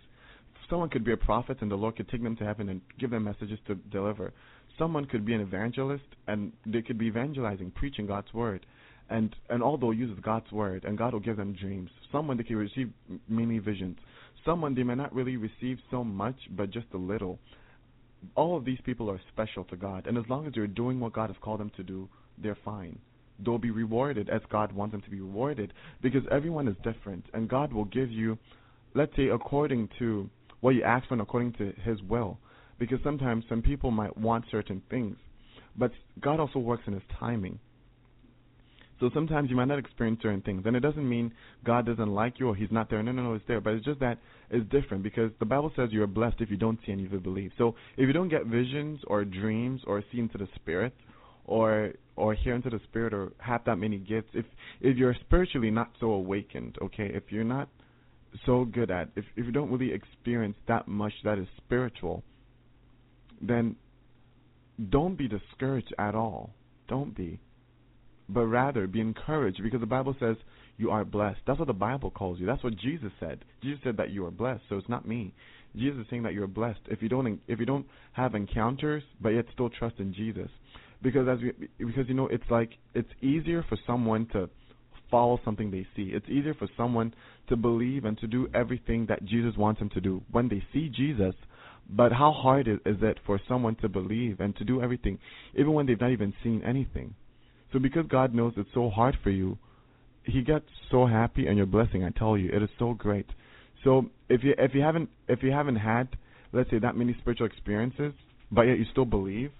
Someone could be a prophet and the Lord could take them to heaven and give them messages to deliver. Someone could be an evangelist and they could be evangelizing, preaching God's word. And and all they'll use is God's word and God will give them dreams. Someone they can receive many visions. Someone they may not really receive so much but just a little all of these people are special to God, and as long as they're doing what God has called them to do, they're fine. They'll be rewarded as God wants them to be rewarded because everyone is different, and God will give you, let's say, according to what you ask for and according to His will. Because sometimes some people might want certain things, but God also works in His timing. So sometimes you might not experience certain things, and it doesn't mean God doesn't like you or He's not there. No, no, no, it's there. But it's just that it's different because the Bible says you are blessed if you don't see and you believe. So if you don't get visions or dreams or see into the Spirit, or or hear into the Spirit, or have that many gifts, if if you're spiritually not so awakened, okay, if you're not so good at, if if you don't really experience that much that is spiritual, then don't be discouraged at all. Don't be but rather be encouraged because the Bible says you are blessed. That's what the Bible calls you. That's what Jesus said. Jesus said that you are blessed. So it's not me. Jesus is saying that you're blessed if you don't if you don't have encounters but yet still trust in Jesus. Because as we, because you know it's like it's easier for someone to follow something they see. It's easier for someone to believe and to do everything that Jesus wants them to do when they see Jesus. But how hard is it for someone to believe and to do everything even when they've not even seen anything? So because God knows it's so hard for you, He gets so happy and your blessing. I tell you, it is so great. So if you if you haven't if you haven't had let's say that many spiritual experiences, but yet you still believe,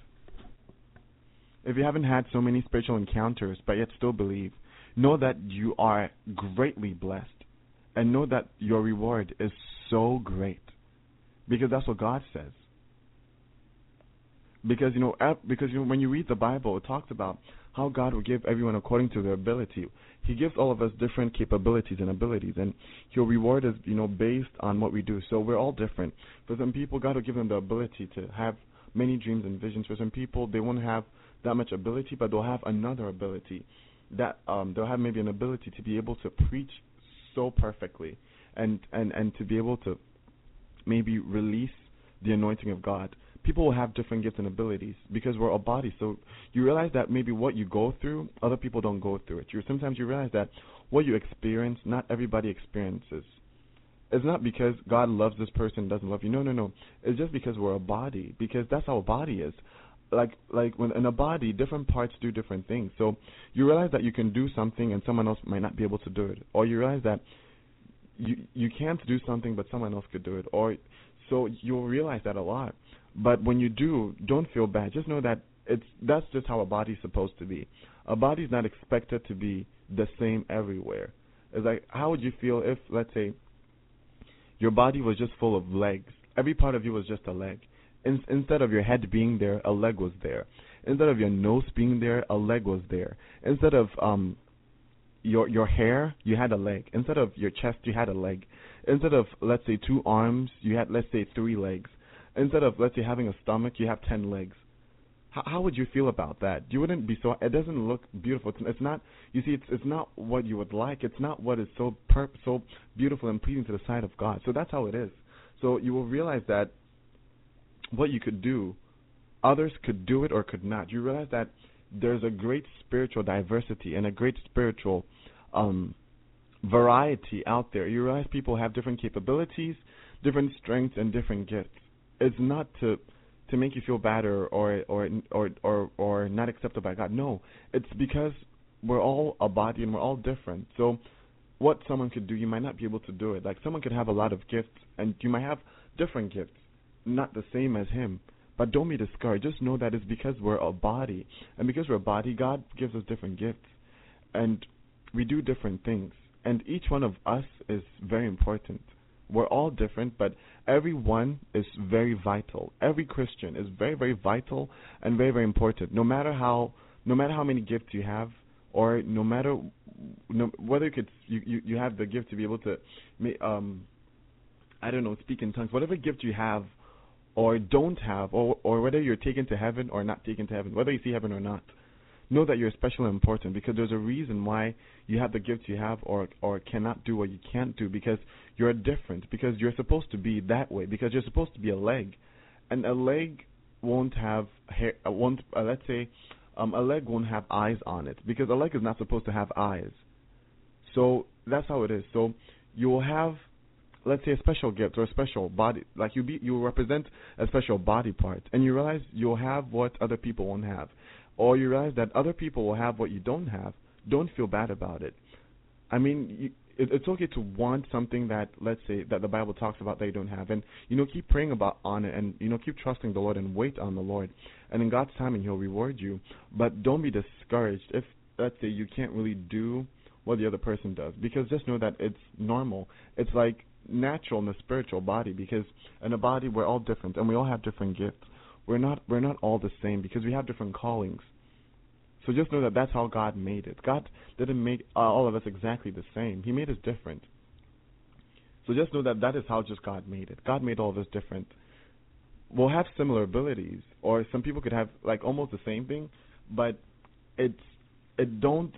if you haven't had so many spiritual encounters but yet still believe, know that you are greatly blessed, and know that your reward is so great, because that's what God says. Because you know, because you know, when you read the Bible, it talks about how God will give everyone according to their ability. He gives all of us different capabilities and abilities, and He'll reward us, you know, based on what we do. So we're all different. For some people, God will give them the ability to have many dreams and visions. For some people, they won't have that much ability, but they'll have another ability. That um, they'll have maybe an ability to be able to preach so perfectly, and and and to be able to maybe release the anointing of God people will have different gifts and abilities because we're a body. So you realize that maybe what you go through, other people don't go through it. You sometimes you realize that what you experience, not everybody experiences. It's not because God loves this person, doesn't love you. No, no, no. It's just because we're a body. Because that's how a body is. Like like when in a body, different parts do different things. So you realize that you can do something and someone else might not be able to do it, or you realize that you you can't do something but someone else could do it, or so you'll realize that a lot. But when you do, don't feel bad. Just know that it's that's just how a body's supposed to be. A body's not expected to be the same everywhere. It's like how would you feel if let's say your body was just full of legs. Every part of you was just a leg. In, instead of your head being there, a leg was there. Instead of your nose being there, a leg was there. Instead of um your your hair, you had a leg. Instead of your chest, you had a leg. Instead of let's say two arms, you had let's say three legs instead of let's say having a stomach, you have ten legs. How, how would you feel about that? You wouldn't be so. It doesn't look beautiful. It's, it's not. You see, it's it's not what you would like. It's not what is so per, so beautiful and pleasing to the sight of God. So that's how it is. So you will realize that what you could do, others could do it or could not. You realize that there's a great spiritual diversity and a great spiritual um, variety out there. You realize people have different capabilities, different strengths, and different gifts it's not to to make you feel bad or or or or or, or not accepted by God. No, it's because we're all a body and we're all different. So what someone could do, you might not be able to do it. Like someone could have a lot of gifts, and you might have different gifts, not the same as him. But don't be discouraged. Just know that it's because we're a body, and because we're a body, God gives us different gifts, and we do different things. And each one of us is very important. We're all different, but everyone is very vital. Every Christian is very, very vital and very, very important. No matter how, no matter how many gifts you have, or no matter no, whether you could you, you you have the gift to be able to um I don't know speak in tongues whatever gift you have or don't have or or whether you're taken to heaven or not taken to heaven whether you see heaven or not know that you're special and important because there's a reason why you have the gifts you have or or cannot do what you can't do because you're different because you're supposed to be that way because you're supposed to be a leg and a leg won't have hair uh, won't uh, let's say um, a leg won't have eyes on it because a leg is not supposed to have eyes. So that's how it is. So you will have, let's say, a special gift or a special body, like you be, you represent a special body part, and you realize you'll have what other people won't have, or you realize that other people will have what you don't have. Don't feel bad about it. I mean, you, it, it's okay to want something that let's say that the Bible talks about that you don't have, and you know keep praying about on it, and you know keep trusting the Lord and wait on the Lord, and in God's timing He'll reward you. But don't be discouraged if let's say you can't really do what the other person does, because just know that it's normal. It's like natural in the spiritual body, because in a body we're all different and we all have different gifts. We're not we're not all the same because we have different callings. So just know that that's how God made it. God didn't make all of us exactly the same. He made us different. So just know that that is how just God made it. God made all of us different. We'll have similar abilities, or some people could have like almost the same thing, but it's it don't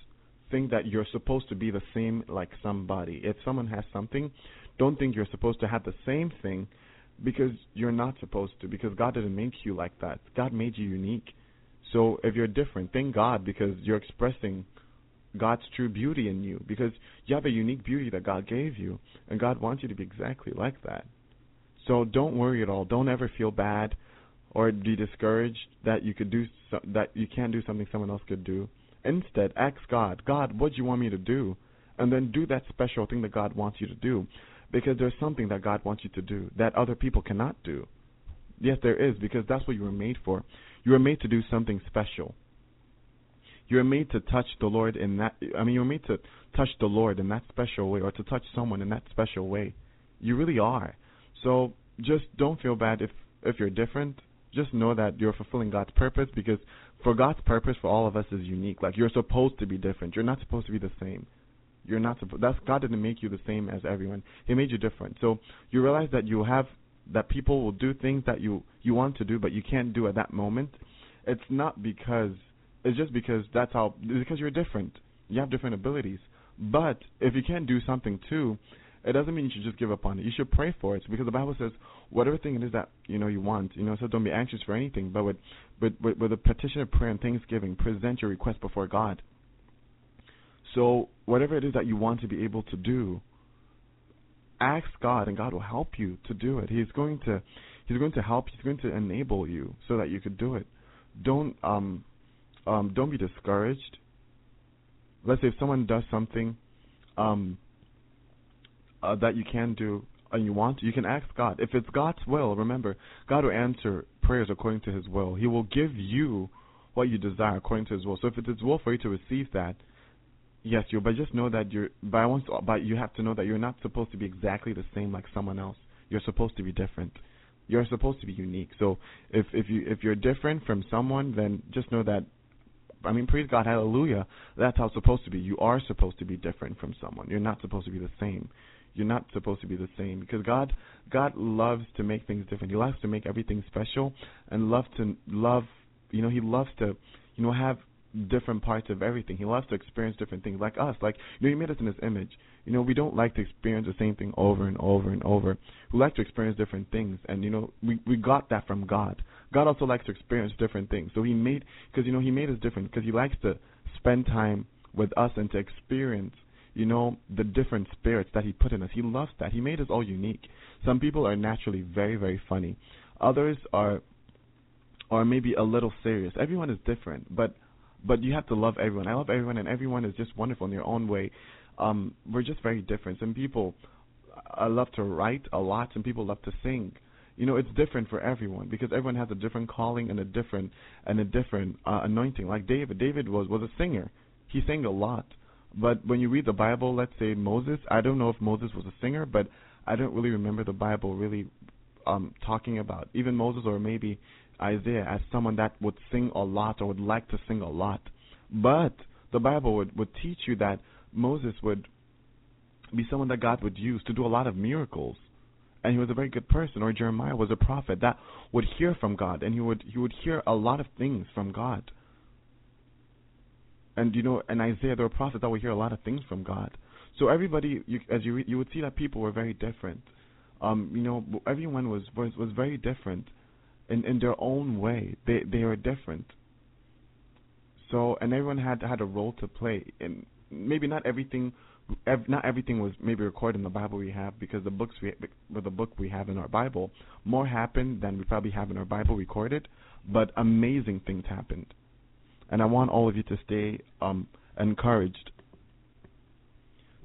think that you're supposed to be the same like somebody. If someone has something, don't think you're supposed to have the same thing because you're not supposed to because God didn't make you like that. God made you unique. So if you're different, thank God because you're expressing God's true beauty in you because you have a unique beauty that God gave you, and God wants you to be exactly like that. So don't worry at all. Don't ever feel bad or be discouraged that you could do so, that you can't do something someone else could do. Instead, ask God, God, what do you want me to do? And then do that special thing that God wants you to do. Because there's something that God wants you to do that other people cannot do. Yes, there is, because that's what you were made for. You were made to do something special. You were made to touch the Lord in that. I mean, you were made to touch the Lord in that special way, or to touch someone in that special way. You really are. So just don't feel bad if if you're different. Just know that you're fulfilling God's purpose because for God's purpose for all of us is unique. Like you're supposed to be different. You're not supposed to be the same. You're not supposed. That's God didn't make you the same as everyone. He made you different. So you realize that you have that people will do things that you you want to do but you can't do at that moment it's not because it's just because that's how because you're different you have different abilities but if you can't do something too it doesn't mean you should just give up on it you should pray for it because the bible says whatever thing it is that you know you want you know so don't be anxious for anything but with with with, with a petition of prayer and thanksgiving present your request before god so whatever it is that you want to be able to do ask God, and God will help you to do it. He's going to He's going to help. He's going to enable you so that you could do it. Don't um um don't be discouraged. Let's say if someone does something um uh, that you can do and you want to, you can ask God. If it's God's will, remember, God will answer prayers according to His will. He will give you what you desire according to His will. So if it's His will for you to receive that, Yes, you. But just know that you're. But I want. To, but you have to know that you're not supposed to be exactly the same like someone else. You're supposed to be different. You're supposed to be unique. So if if you if you're different from someone, then just know that. I mean, praise God, hallelujah. That's how it's supposed to be. You are supposed to be different from someone. You're not supposed to be the same. You're not supposed to be the same because God God loves to make things different. He loves to make everything special and love to love. You know, He loves to you know have different parts of everything. He loves to experience different things, like us. Like you know, He made us in His image. You know, we don't like to experience the same thing over and over and over. We like to experience different things, and you know, we we got that from God. God also likes to experience different things. So He made because you know He made us different because He likes to spend time with us and to experience you know the different spirits that he put in us he loves that he made us all unique some people are naturally very very funny others are are maybe a little serious everyone is different but but you have to love everyone. I love everyone, and everyone is just wonderful in their own way. um, we're just very different. Some people uh, love to write a lot. Some people love to sing. You know, it's different for everyone because everyone has a different calling and a different and a different uh, anointing. Like David, David was was a singer. He sang a lot. But when you read the Bible, let's say Moses, I don't know if Moses was a singer, but I don't really remember the Bible really um talking about even Moses or maybe Isaiah as someone that would sing a lot or would like to sing a lot. But the Bible would, would teach you that Moses would be someone that God would use to do a lot of miracles. And he was a very good person, or Jeremiah was a prophet that would hear from God, and he would he would hear a lot of things from God. And you know, and Isaiah, there were prophets that would hear a lot of things from God. So everybody, you, as you you would see that people were very different. Um, you know, everyone was was was very different in in their own way. They they were different. So and everyone had had a role to play, and maybe not everything, ev- not everything was maybe recorded in the Bible we have because the books we with the book we have in our Bible more happened than we probably have in our Bible recorded, but amazing things happened, and I want all of you to stay um encouraged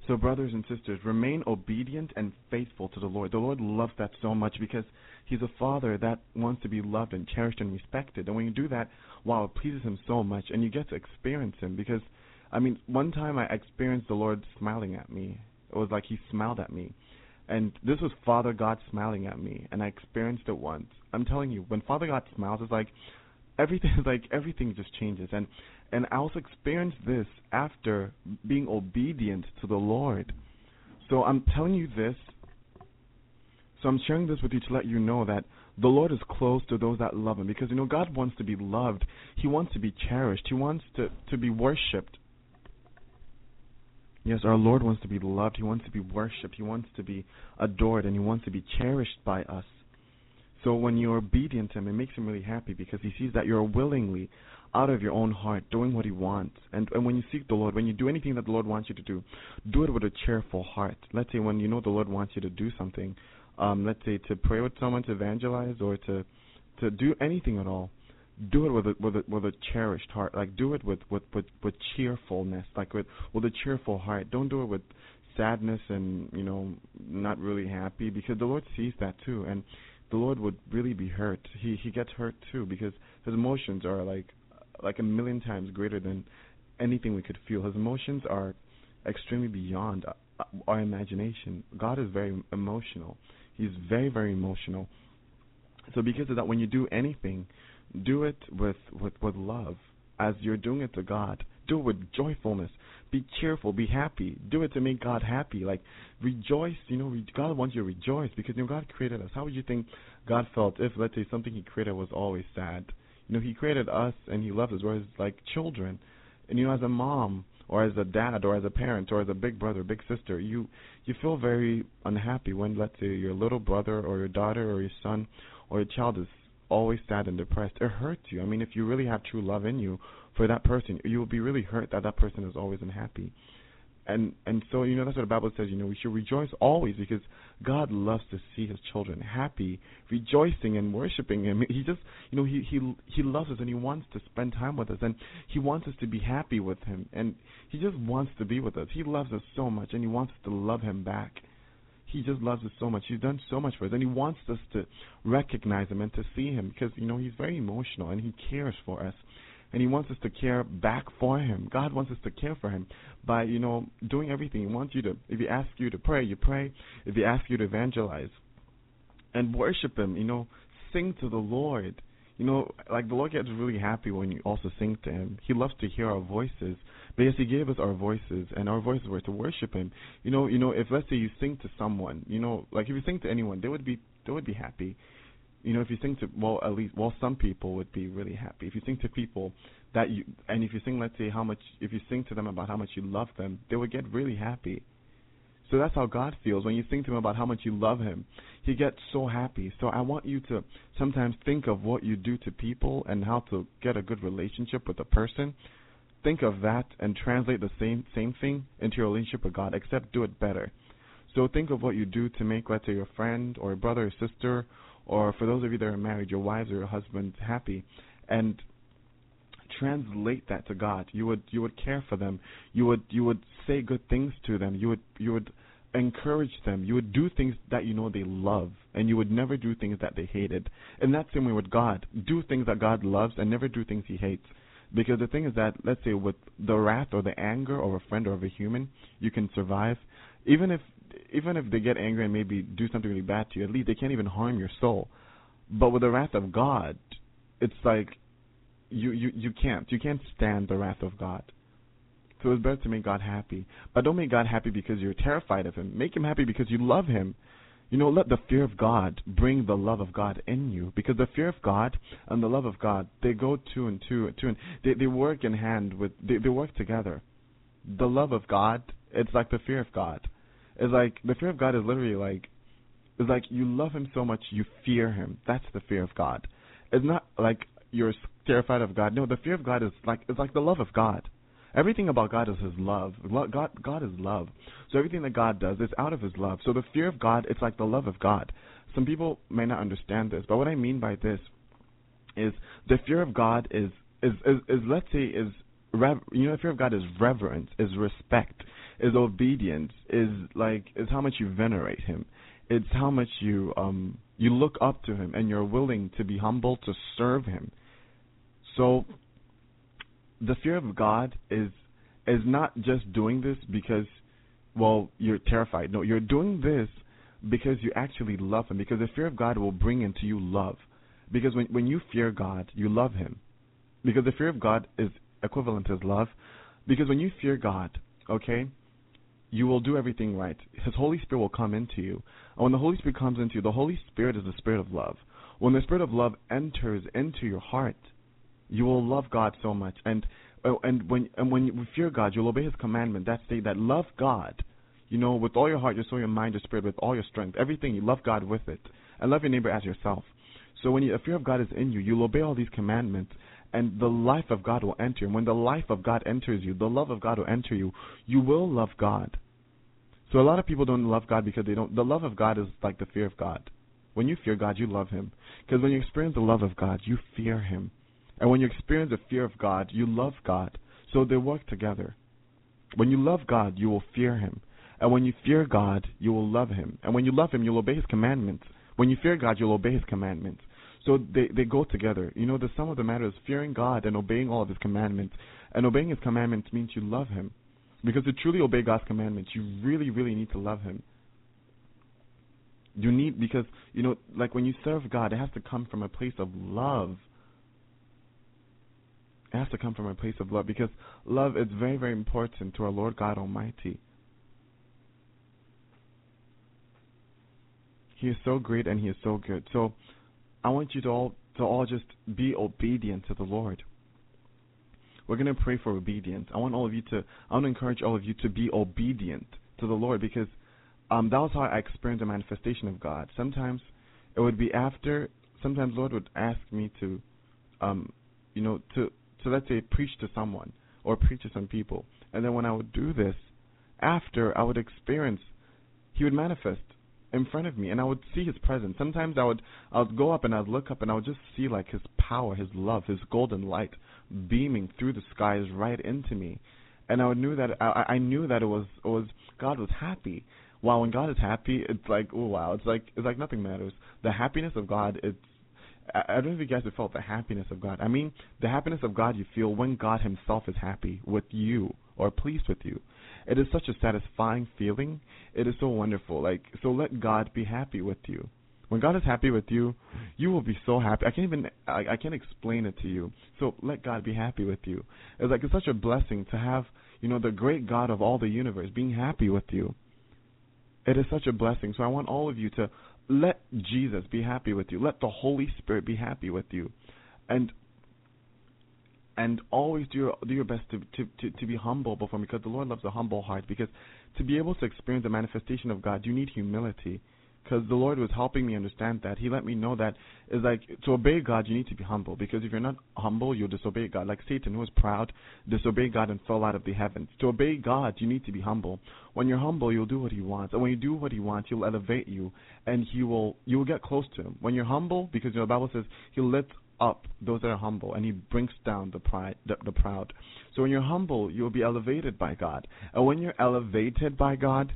so, brothers and sisters, remain obedient and faithful to the Lord. The Lord loves that so much because He's a Father that wants to be loved and cherished and respected. And when you do that, wow, it pleases Him so much. And you get to experience Him because, I mean, one time I experienced the Lord smiling at me. It was like He smiled at me. And this was Father God smiling at me. And I experienced it once. I'm telling you, when Father God smiles, it's like everything like everything just changes and and I also experienced this after being obedient to the Lord. So I'm telling you this. So I'm sharing this with you to let you know that the Lord is close to those that love Him because you know God wants to be loved. He wants to be cherished. He wants to to be worshipped. Yes, our Lord wants to be loved. He wants to be worshipped. He wants to be adored, and He wants to be cherished by us. So when you're obedient to Him, it makes Him really happy because He sees that you're willingly out of your own heart, doing what He wants. And, and when you seek the Lord, when you do anything that the Lord wants you to do, do it with a cheerful heart. Let's say when you know the Lord wants you to do something, um, let's say to pray with someone, to evangelize, or to to do anything at all, do it with a with a with a cherished heart. Like do it with with with, with cheerfulness, like with with a cheerful heart. Don't do it with sadness and you know not really happy because the Lord sees that too, and the Lord would really be hurt. He he gets hurt too because his emotions are like like a million times greater than anything we could feel. His emotions are extremely beyond uh, our imagination. God is very emotional. He's very very emotional. So because of that, when you do anything, do it with with with love, as you're doing it to God. Do it with joyfulness. Be cheerful. Be happy. Do it to make God happy. Like rejoice. You know, God wants you to rejoice because you know God created us. How would you think God felt if, let's say, something He created was always sad? You know, He created us and He loved us. Whereas, like children, and you know, as a mom or as a dad or as a parent or as a big brother, big sister, you you feel very unhappy when, let's say, your little brother or your daughter or your son or your child is always sad and depressed. It hurts you. I mean, if you really have true love in you for that person, you will be really hurt that that person is always unhappy and and so you know that's what the Bible says. You know we should rejoice always because God loves to see His children happy, rejoicing and worshiping Him. He just you know He He He loves us and He wants to spend time with us and He wants us to be happy with Him and He just wants to be with us. He loves us so much and He wants us to love Him back. He just loves us so much. He's done so much for us, and He wants us to recognize Him and to see Him because you know He's very emotional and He cares for us and he wants us to care back for him. God wants us to care for him by, you know, doing everything. He wants you to if he asks you to pray, you pray. If he asks you to evangelize and worship him, you know, sing to the Lord. You know, like the Lord gets really happy when you also sing to him. He loves to hear our voices. Because he gave us our voices and our voices were to worship him. You know, you know, if let's say you sing to someone, you know, like if you sing to anyone, they would be they would be happy you know, if you sing to well, at least well, some people would be really happy. If you sing to people that you, and if you sing, let's say, how much, if you sing to them about how much you love them, they would get really happy. So that's how God feels when you sing to Him about how much you love Him. He gets so happy. So I want you to sometimes think of what you do to people and how to get a good relationship with a person. Think of that and translate the same same thing into your relationship with God, except do it better. So think of what you do to make, let's say, your friend or brother or sister or for those of you that are married, your wives or your husbands happy, and translate that to God. You would you would care for them. You would you would say good things to them. You would you would encourage them. You would do things that you know they love, and you would never do things that they hated. And that's the same way with God. Do things that God loves, and never do things He hates. Because the thing is that, let's say, with the wrath or the anger of a friend or of a human, you can survive. Even if even if they get angry and maybe do something really bad to you, at least they can't even harm your soul. But with the wrath of God, it's like you you you can't you can't stand the wrath of God. So it's better to make God happy. But don't make God happy because you're terrified of Him. Make Him happy because you love Him. You know, let the fear of God bring the love of God in you. Because the fear of God and the love of God, they go two and two and two and they, they work in hand with they, they work together. The love of God, it's like the fear of God. It's like the fear of God is literally like it's like you love him so much you fear him. That's the fear of God. It's not like you're terrified of God. No, the fear of God is like it's like the love of God. Everything about God is His love. God, God is love. So everything that God does is out of His love. So the fear of God, it's like the love of God. Some people may not understand this, but what I mean by this is the fear of God is is is, is let's say is you know the fear of God is reverence, is respect, is obedience, is like is how much you venerate Him. It's how much you um you look up to Him and you're willing to be humble to serve Him. So the fear of God is is not just doing this because well you're terrified. No, you're doing this because you actually love him because the fear of God will bring into you love. Because when when you fear God, you love him. Because the fear of God is equivalent to love. Because when you fear God, okay, you will do everything right. His Holy Spirit will come into you. And when the Holy Spirit comes into you, the Holy Spirit is the spirit of love. When the spirit of love enters into your heart, you will love God so much, and uh, and when and when you fear God, you'll obey His commandment. That state that love God, you know, with all your heart, your soul, your mind, your spirit, with all your strength, everything. You love God with it, and love your neighbor as yourself. So when you, the fear of God is in you, you'll obey all these commandments, and the life of God will enter. And when the life of God enters you, the love of God will enter you. You will love God. So a lot of people don't love God because they don't. The love of God is like the fear of God. When you fear God, you love Him. Because when you experience the love of God, you fear Him. And when you experience the fear of God, you love God. So they work together. When you love God, you will fear Him. And when you fear God, you will love Him. And when you love Him, you'll obey His commandments. When you fear God, you'll obey His commandments. So they, they go together. You know, the sum of the matter is fearing God and obeying all of His commandments. And obeying His commandments means you love Him. Because to truly obey God's commandments, you really, really need to love Him. You need, because, you know, like when you serve God, it has to come from a place of love it has to come from a place of love because love is very, very important to our Lord God Almighty. He is so great and He is so good. So I want you to all to all just be obedient to the Lord. We're gonna pray for obedience. I want all of you to I want to encourage all of you to be obedient to the Lord because um, that was how I experienced the manifestation of God. Sometimes it would be after sometimes Lord would ask me to um, you know, to so let's say preach to someone or preach to some people. And then when I would do this, after I would experience, he would manifest in front of me, and I would see his presence. Sometimes I would I would go up and I'd look up and I would just see like his power, his love, his golden light beaming through the skies right into me, and I knew that I, I knew that it was it was God was happy. Wow, when God is happy, it's like oh wow, it's like it's like nothing matters. The happiness of God, it's I don't know if you guys have felt the happiness of God. I mean, the happiness of God you feel when God Himself is happy with you or pleased with you. It is such a satisfying feeling. It is so wonderful. Like, so let God be happy with you. When God is happy with you, you will be so happy. I can't even, I, I can't explain it to you. So let God be happy with you. It's like it's such a blessing to have, you know, the great God of all the universe being happy with you. It is such a blessing. So I want all of you to let Jesus be happy with you. Let the Holy Spirit be happy with you, and and always do your do your best to to to, to be humble before because the Lord loves a humble heart. Because to be able to experience the manifestation of God, you need humility because the Lord was helping me understand that. He let me know that it's like to obey God, you need to be humble. Because if you're not humble, you'll disobey God. Like Satan, who was proud, disobeyed God and fell out of the heavens. To obey God, you need to be humble. When you're humble, you'll do what He wants, and when you do what He wants, He'll elevate you, and He will you will get close to Him. When you're humble, because you know, the Bible says He lifts up those that are humble, and He brings down the pride, the, the proud. So when you're humble, you'll be elevated by God, and when you're elevated by God,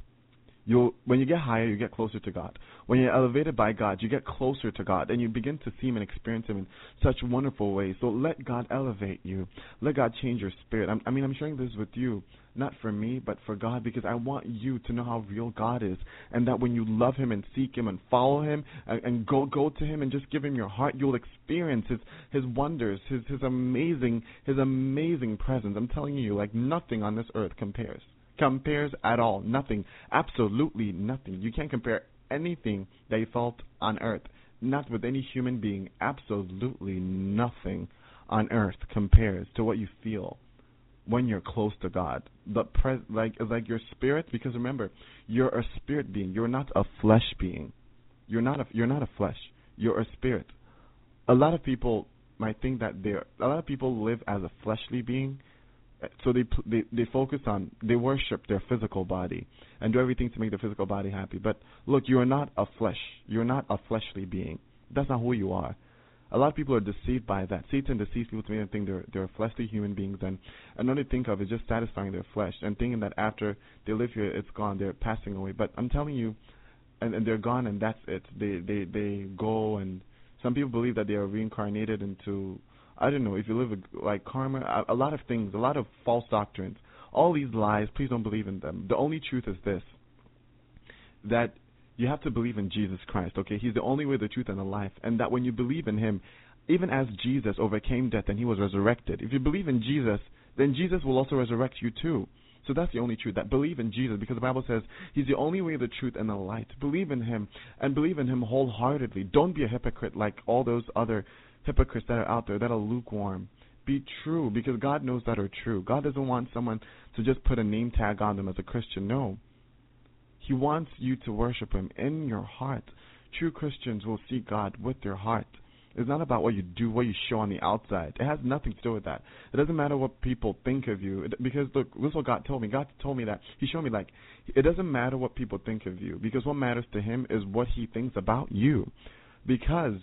you when you get higher, you get closer to God. When you're elevated by God, you get closer to God, and you begin to see Him and experience Him in such wonderful ways. So let God elevate you. Let God change your spirit. I'm, I mean, I'm sharing this with you, not for me, but for God, because I want you to know how real God is, and that when you love Him and seek Him and follow Him and, and go go to Him and just give Him your heart, you'll experience His His wonders, His His amazing His amazing presence. I'm telling you, like nothing on this earth compares compares at all. Nothing. Absolutely nothing. You can't compare anything that you felt on earth. Not with any human being. Absolutely nothing on earth compares to what you feel when you're close to God. The like like your spirit because remember, you're a spirit being. You're not a flesh being. You're not a you're not a flesh. You're a spirit. A lot of people might think that they're a lot of people live as a fleshly being so they they they focus on they worship their physical body and do everything to make the physical body happy. But look, you are not a flesh. You're not a fleshly being. That's not who you are. A lot of people are deceived by that. Satan deceives people to make them think they're they're fleshly human beings, and and they think of is just satisfying their flesh and thinking that after they live here, it's gone. They're passing away. But I'm telling you, and, and they're gone, and that's it. They they they go, and some people believe that they are reincarnated into I don't know if you live a, like karma, a, a lot of things, a lot of false doctrines, all these lies. Please don't believe in them. The only truth is this: that you have to believe in Jesus Christ. Okay, He's the only way, the truth, and the life, and that when you believe in Him, even as Jesus overcame death and He was resurrected, if you believe in Jesus, then Jesus will also resurrect you too. So that's the only truth. That believe in Jesus, because the Bible says He's the only way, the truth, and the light. Believe in Him and believe in Him wholeheartedly. Don't be a hypocrite like all those other hypocrites that are out there that are lukewarm. Be true because God knows that are true. God doesn't want someone to just put a name tag on them as a Christian. No. He wants you to worship Him in your heart. True Christians will see God with their heart. It's not about what you do, what you show on the outside. It has nothing to do with that. It doesn't matter what people think of you. Because look, this is what God told me. God told me that. He showed me like it doesn't matter what people think of you because what matters to Him is what He thinks about you. Because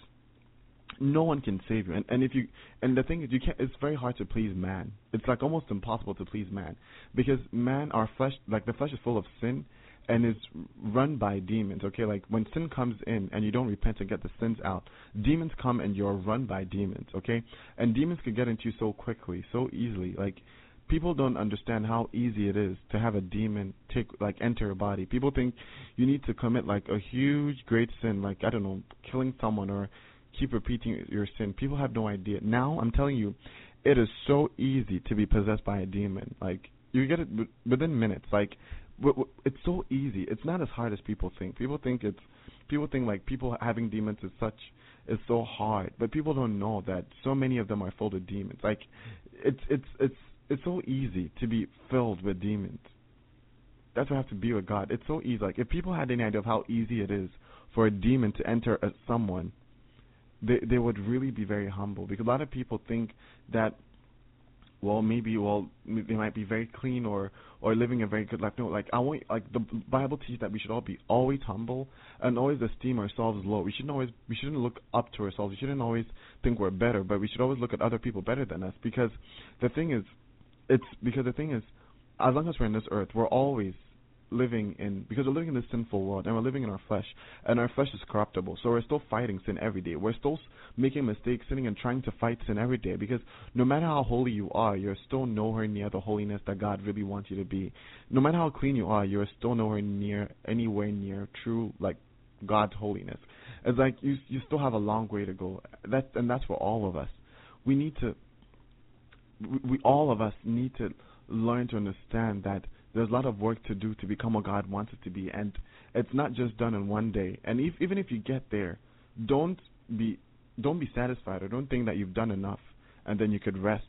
no one can save you. And and if you and the thing is you can't it's very hard to please man. It's like almost impossible to please man. Because man our flesh like the flesh is full of sin and is run by demons okay? Like when sin comes in and you don't repent and get the sins out demons come and you're run by demons okay? And demons can get into you so quickly so easily. Like people don't understand how easy it is to have a demon take like enter your body. People think you need to commit like a huge great sin like i don't know killing someone or keep repeating your sin. People have no idea. Now, I'm telling you, it is so easy to be possessed by a demon. Like you get it within minutes. Like it's so easy. It's not as hard as people think. People think it's people think like people having demons is such is so hard, but people don't know that so many of them are filled with demons. Like it's it's it's it's so easy to be filled with demons. That's what I have to be with God. It's so easy. Like if people had any idea of how easy it is for a demon to enter a, someone, they they would really be very humble because a lot of people think that well maybe well they might be very clean or or living a very good life. No like i want like the bible teaches that we should all be always humble and always esteem ourselves low. We shouldn't always we shouldn't look up to ourselves. We shouldn't always think we're better but we should always look at other people better than us because the thing is it's because the thing is as long as we're in this earth we're always living in because we're living in this sinful world and we're living in our flesh and our flesh is corruptible. So we're still fighting sin every day. We're still making mistakes sinning and trying to fight sin every day because no matter how holy you are you're still nowhere near the holiness that god really wants you to be. No matter how clean you are you're still nowhere near anywhere near true like god's holiness. It's like you you still have a long way to go. That and that's for all of us. We need to we, we all of us need to learn to understand that there's a lot of work to do to become what God wants it to be, and it's not just done in one day. And if, even if you get there, don't be don't be satisfied or don't think that you've done enough and then you could rest.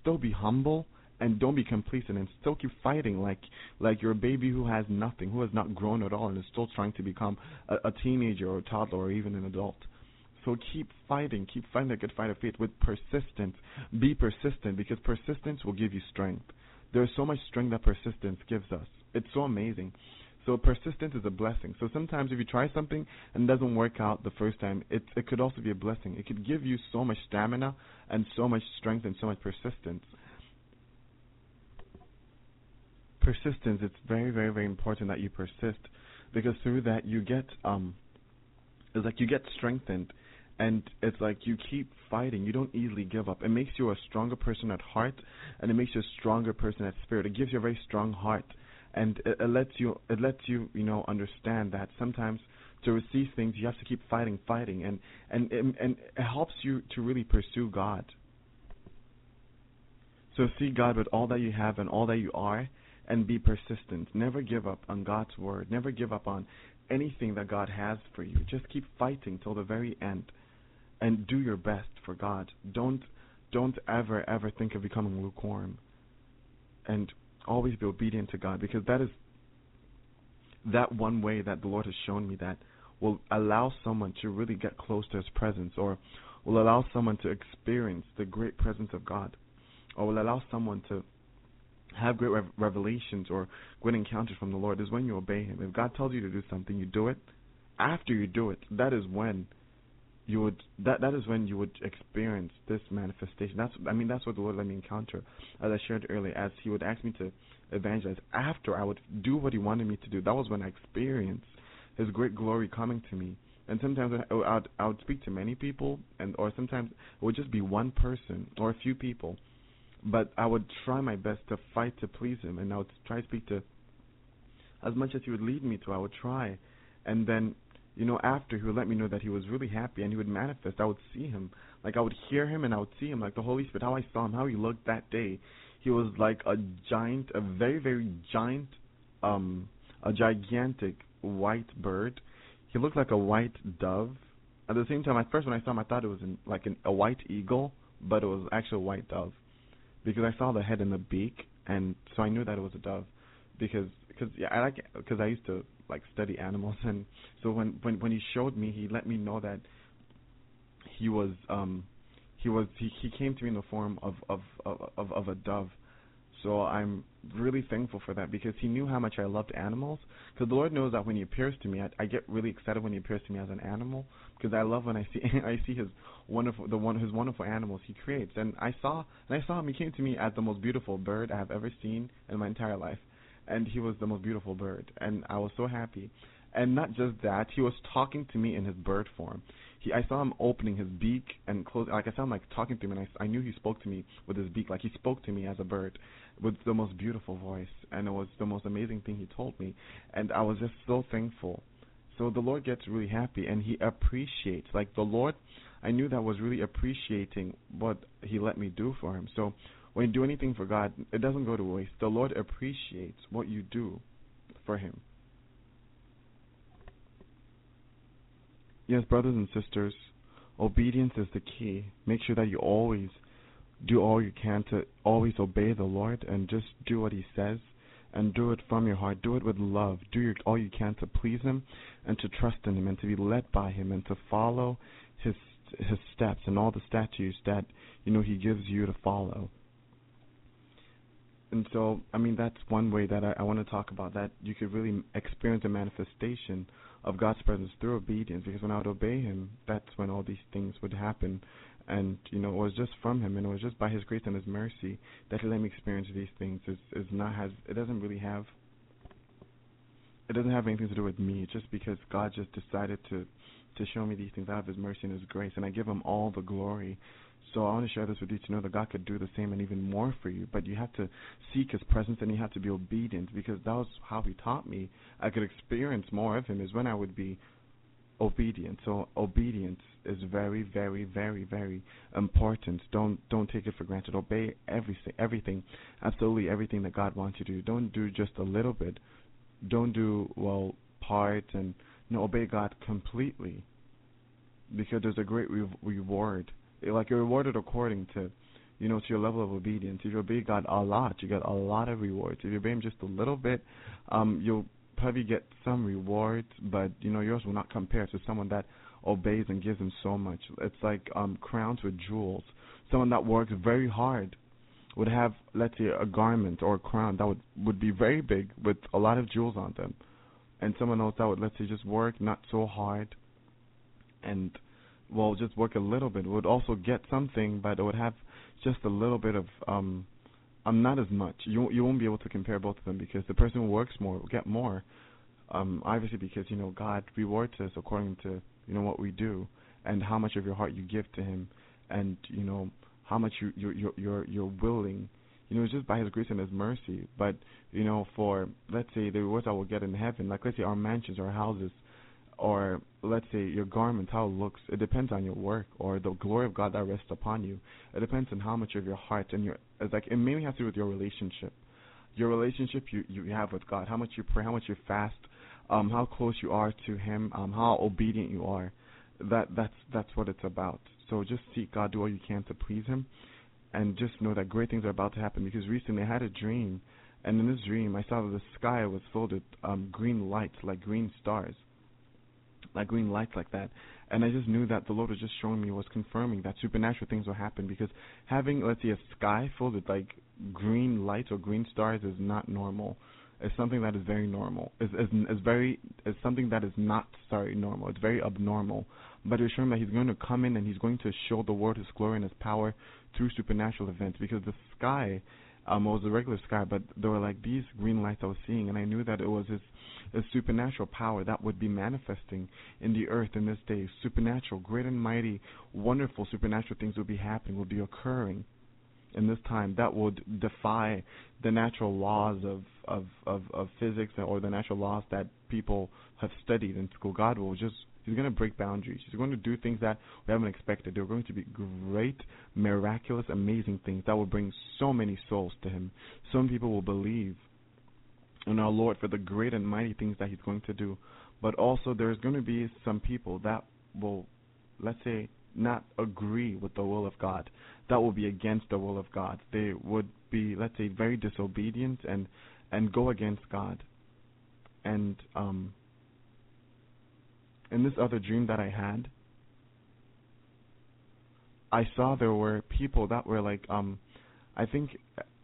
Still be humble and don't be complacent and still keep fighting like like you're a baby who has nothing, who has not grown at all and is still trying to become a, a teenager or a toddler or even an adult. So keep fighting, keep fighting a good fight of faith with persistence. Be persistent because persistence will give you strength. There's so much strength that persistence gives us. It's so amazing. So persistence is a blessing. So sometimes if you try something and it doesn't work out the first time, it it could also be a blessing. It could give you so much stamina and so much strength and so much persistence. Persistence, it's very, very, very important that you persist because through that you get um it's like you get strengthened and it's like you keep fighting. You don't easily give up. It makes you a stronger person at heart and it makes you a stronger person at spirit. It gives you a very strong heart and it, it lets you it lets you you know understand that sometimes to receive things you have to keep fighting fighting and and and, and it helps you to really pursue God so see God with all that you have and all that you are and be persistent never give up on God's word never give up on anything that God has for you just keep fighting till the very end and do your best for God don't don't ever ever think of becoming lukewarm and always be obedient to God because that is that one way that the Lord has shown me that will allow someone to really get close to His presence or will allow someone to experience the great presence of God or will allow someone to have great rev- revelations or great encounters from the Lord is when you obey Him. If God tells you to do something, you do it. After you do it, that is when you would that that is when you would experience this manifestation. That's I mean that's what the Lord let me encounter, as I shared earlier. As He would ask me to evangelize after I would do what He wanted me to do. That was when I experienced His great glory coming to me. And sometimes I would, I would speak to many people, and or sometimes it would just be one person or a few people, but I would try my best to fight to please Him, and I would try to speak to as much as He would lead me to. I would try, and then you know, after he would let me know that he was really happy and he would manifest. I would see him. Like I would hear him and I would see him like the Holy Spirit, how I saw him, how he looked that day. He was like a giant, a very, very giant, um, a gigantic white bird. He looked like a white dove. At the same time, at first when I saw him, I thought it was in, like an, a white eagle, but it was actually a white dove, because I saw the head and the beak, and so I knew that it was a dove, because because yeah, I like because I used to like study animals and so when when when he showed me he let me know that he was um he was he he came to me in the form of of of of a dove so I'm really thankful for that because he knew how much I loved animals. Because the Lord knows that when He appears to me, I, I get really excited when He appears to me as an animal. Because I love when I see I see His wonderful the one His wonderful animals He creates. And I saw and I saw him. He came to me as the most beautiful bird I have ever seen in my entire life and he was the most beautiful bird, and I was so happy. And not just that, he was talking to me in his bird form. He, I saw him opening his beak and close. Like I saw him like talking to me, and I, I knew he spoke to me with his beak, like he spoke to me as a bird, with the most beautiful voice, and it was the most amazing thing he told me, and I was just so thankful. So the Lord gets really happy, and He appreciates. Like the Lord, I knew that was really appreciating what He let me do for Him. So when you do anything for God, it doesn't go to waste. The Lord appreciates what you do for Him. Yes, brothers and sisters, obedience is the key. Make sure that you always do all you can to always obey the Lord and just do what He says and do it from your heart. Do it with love. Do your, all you can to please Him and to trust in Him and to be led by Him and to follow His His steps and all the statutes that you know He gives you to follow and so I mean that's one way that I, I want to talk about that you could really experience a manifestation of God's presence through obedience because when I would obey Him, that's when all these things would happen, and you know it was just from Him and it was just by His grace and His mercy that He let me experience these things. Is is not has it doesn't really have it doesn't have anything to do with me. It's just because God just decided to to show me these things out of His mercy and His grace, and I give Him all the glory so I want to share this with you to know that God could do the same and even more for you. But you have to seek His presence and you have to be obedient because that was how He taught me. I could experience more of Him is when I would be obedient. So obedience is very, very, very, very important. Don't don't take it for granted. Obey everything, everything, absolutely everything that God wants you to do. Don't do just a little bit. Don't do well part and no obey God completely because there's a great re- reward like you're rewarded according to you know to your level of obedience. If you obey God a lot, you get a lot of rewards. If you obey Him just a little bit, um, you'll probably get some rewards, but you know yours will not compare to someone that obeys and gives Him so much. It's like um, crowns with jewels. Someone that works very hard would have, let's say, a garment or a crown that would would be very big with a lot of jewels on them. and someone else that would let's say just work not so hard and well just work a little bit. Would also get something but it would have just a little bit of um um not as much. You you won't be able to compare both of them because the person who works more will get more um obviously because you know God rewards us according to you know what we do and how much of your heart you give to him and you know how much you you you're you're, you're willing. You know, it's just by His grace and His mercy. But you know, for let's say the rewards I will get in heaven, like let's say our mansions, our houses, or let's say your garments, how it looks. It depends on your work or the glory of God that rests upon you. It depends on how much of your heart and your. It's like it mainly has to do with your relationship, your relationship you you have with God, how much you pray, how much you fast, um, how close you are to Him, um, how obedient you are. That that's that's what it's about. So just seek God, do all you can to please Him and just know that great things are about to happen. Because recently I had a dream, and in this dream I saw that the sky was filled with um, green lights, like green stars, like green lights like that. And I just knew that the Lord was just showing me, was confirming that supernatural things will happen. Because having, let's say, a sky filled with like green lights or green stars is not normal. It's something that is very normal. It's, it's, it's very, it's something that is not sorry normal. It's very abnormal. But it's showing that He's going to come in and He's going to show the world His glory and His power through supernatural events because the sky um, was a regular sky, but there were like these green lights I was seeing, and I knew that it was this, a supernatural power that would be manifesting in the earth in this day. Supernatural, great and mighty, wonderful supernatural things would be happening, would be occurring in this time that would defy the natural laws of, of, of, of physics or the natural laws that people have studied in school. God will just He's going to break boundaries. He's going to do things that we haven't expected. They're going to be great, miraculous, amazing things that will bring so many souls to Him. Some people will believe in our Lord for the great and mighty things that He's going to do. But also, there's going to be some people that will, let's say, not agree with the will of God. That will be against the will of God. They would be, let's say, very disobedient and and go against God. And um, in this other dream that I had, I saw there were people that were like, um, I think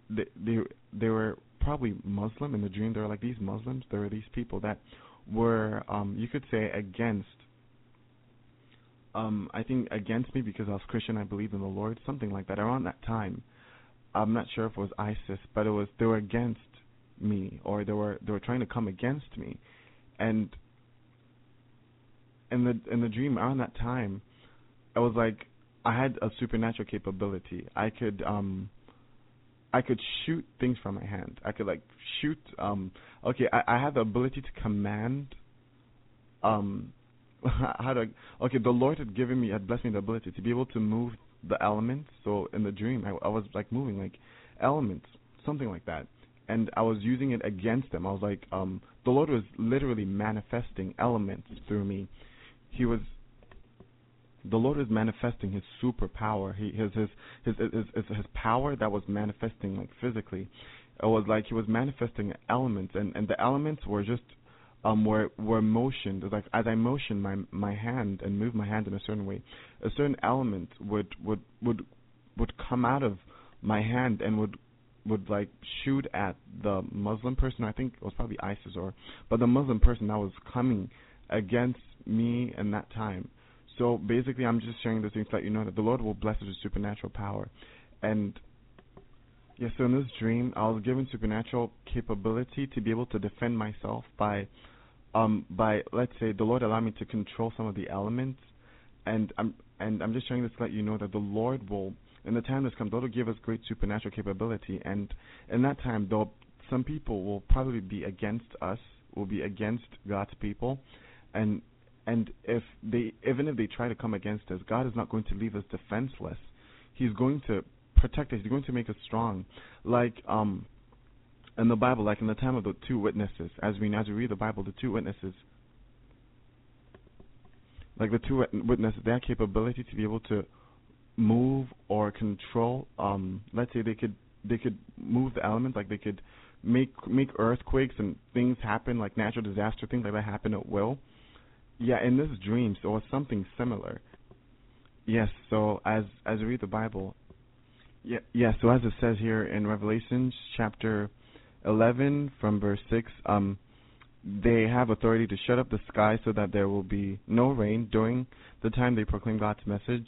they they they were probably Muslim in the dream. There were like these Muslims. There were these people that were, um, you could say, against. Um, I think against me because I was Christian. I believed in the Lord, something like that. Around that time, I'm not sure if it was ISIS, but it was they were against me, or they were they were trying to come against me, and in the in the dream around that time, I was like I had a supernatural capability. I could um I could shoot things from my hand. I could like shoot um okay, I, I had the ability to command um how to okay, the Lord had given me had blessed me the ability to be able to move the elements. So in the dream I, I was like moving like elements, something like that. And I was using it against them. I was like, um the Lord was literally manifesting elements through me he was the Lord is manifesting His superpower. He his his his his, his, his power that was manifesting like physically. It was like He was manifesting elements, and and the elements were just um were were motioned. Like as I motioned my my hand and moved my hand in a certain way, a certain element would would would would come out of my hand and would would like shoot at the Muslim person. I think it was probably ISIS or, but the Muslim person that was coming against me in that time. So basically, I'm just sharing those things to let you know that the Lord will bless us with supernatural power. And yes, yeah, so in this dream, I was given supernatural capability to be able to defend myself by, um, by let's say the Lord allowed me to control some of the elements, and I'm and I'm just sharing this to let you know that the Lord will, in the time that's come, the Lord will give us great supernatural capability, and in that time, though, some people will probably be against us, will be against God's people, and and if they even if they try to come against us, God is not going to leave us defenseless. He's going to protect us. He's going to make us strong. Like um in the Bible, like in the time of the two witnesses, as we as we read the Bible, the two witnesses like the two witnesses, their capability to be able to move or control um let's say they could they could move the elements like they could make make earthquakes and things happen like natural disaster things like that happen at will yeah, in this dream, so it something similar. Yes, so as as we read the Bible, yeah, yeah. So as it says here in Revelation chapter eleven, from verse six, um, they have authority to shut up the sky so that there will be no rain during the time they proclaim God's message.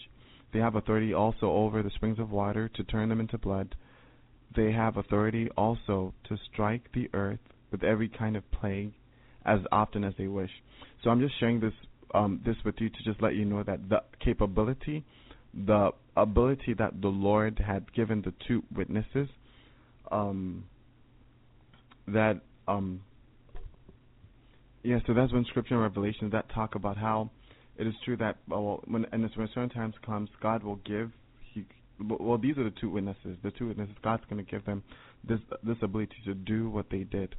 They have authority also over the springs of water to turn them into blood. They have authority also to strike the earth with every kind of plague as often as they wish. So I'm just sharing this um, this with you to just let you know that the capability, the ability that the Lord had given the two witnesses, um, that um, yeah, so that's when Scripture and Revelation that talk about how it is true that well, when and when certain times comes, God will give. He well, these are the two witnesses. The two witnesses, God's going to give them this this ability to do what they did.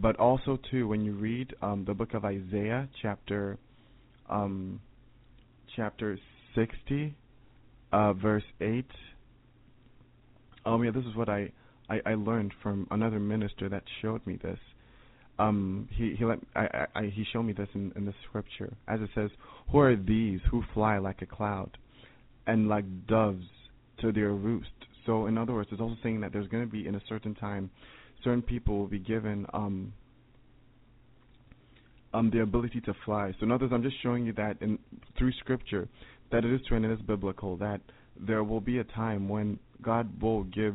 But also too, when you read um, the book of Isaiah, chapter um, chapter sixty, uh, verse eight. Um, yeah, this is what I, I I learned from another minister that showed me this um, he he let I, I, he showed me this in, in the scripture as it says, "Who are these who fly like a cloud, and like doves to their roost?" So in other words, it's also saying that there's going to be in a certain time, certain people will be given um um the ability to fly. So in other words, I'm just showing you that in through scripture that it is true and it is biblical that there will be a time when God will give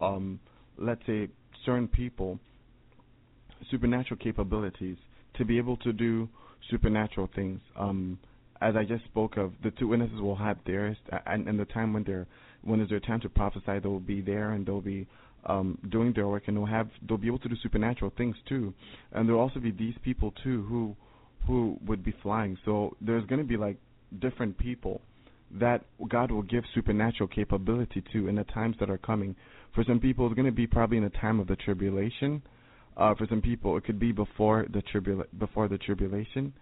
um let's say certain people supernatural capabilities to be able to do supernatural things. Um, as I just spoke of, the two witnesses will have theirs, and, and the time when they're when is their time to prophesy, they'll be there and they'll be um, doing their work, and they'll have they'll be able to do supernatural things too. And there'll also be these people too who who would be flying. So there's going to be like different people that God will give supernatural capability to in the times that are coming. For some people, it's going to be probably in the time of the tribulation uh, for some people, it could be before the tribula- before the tribulation.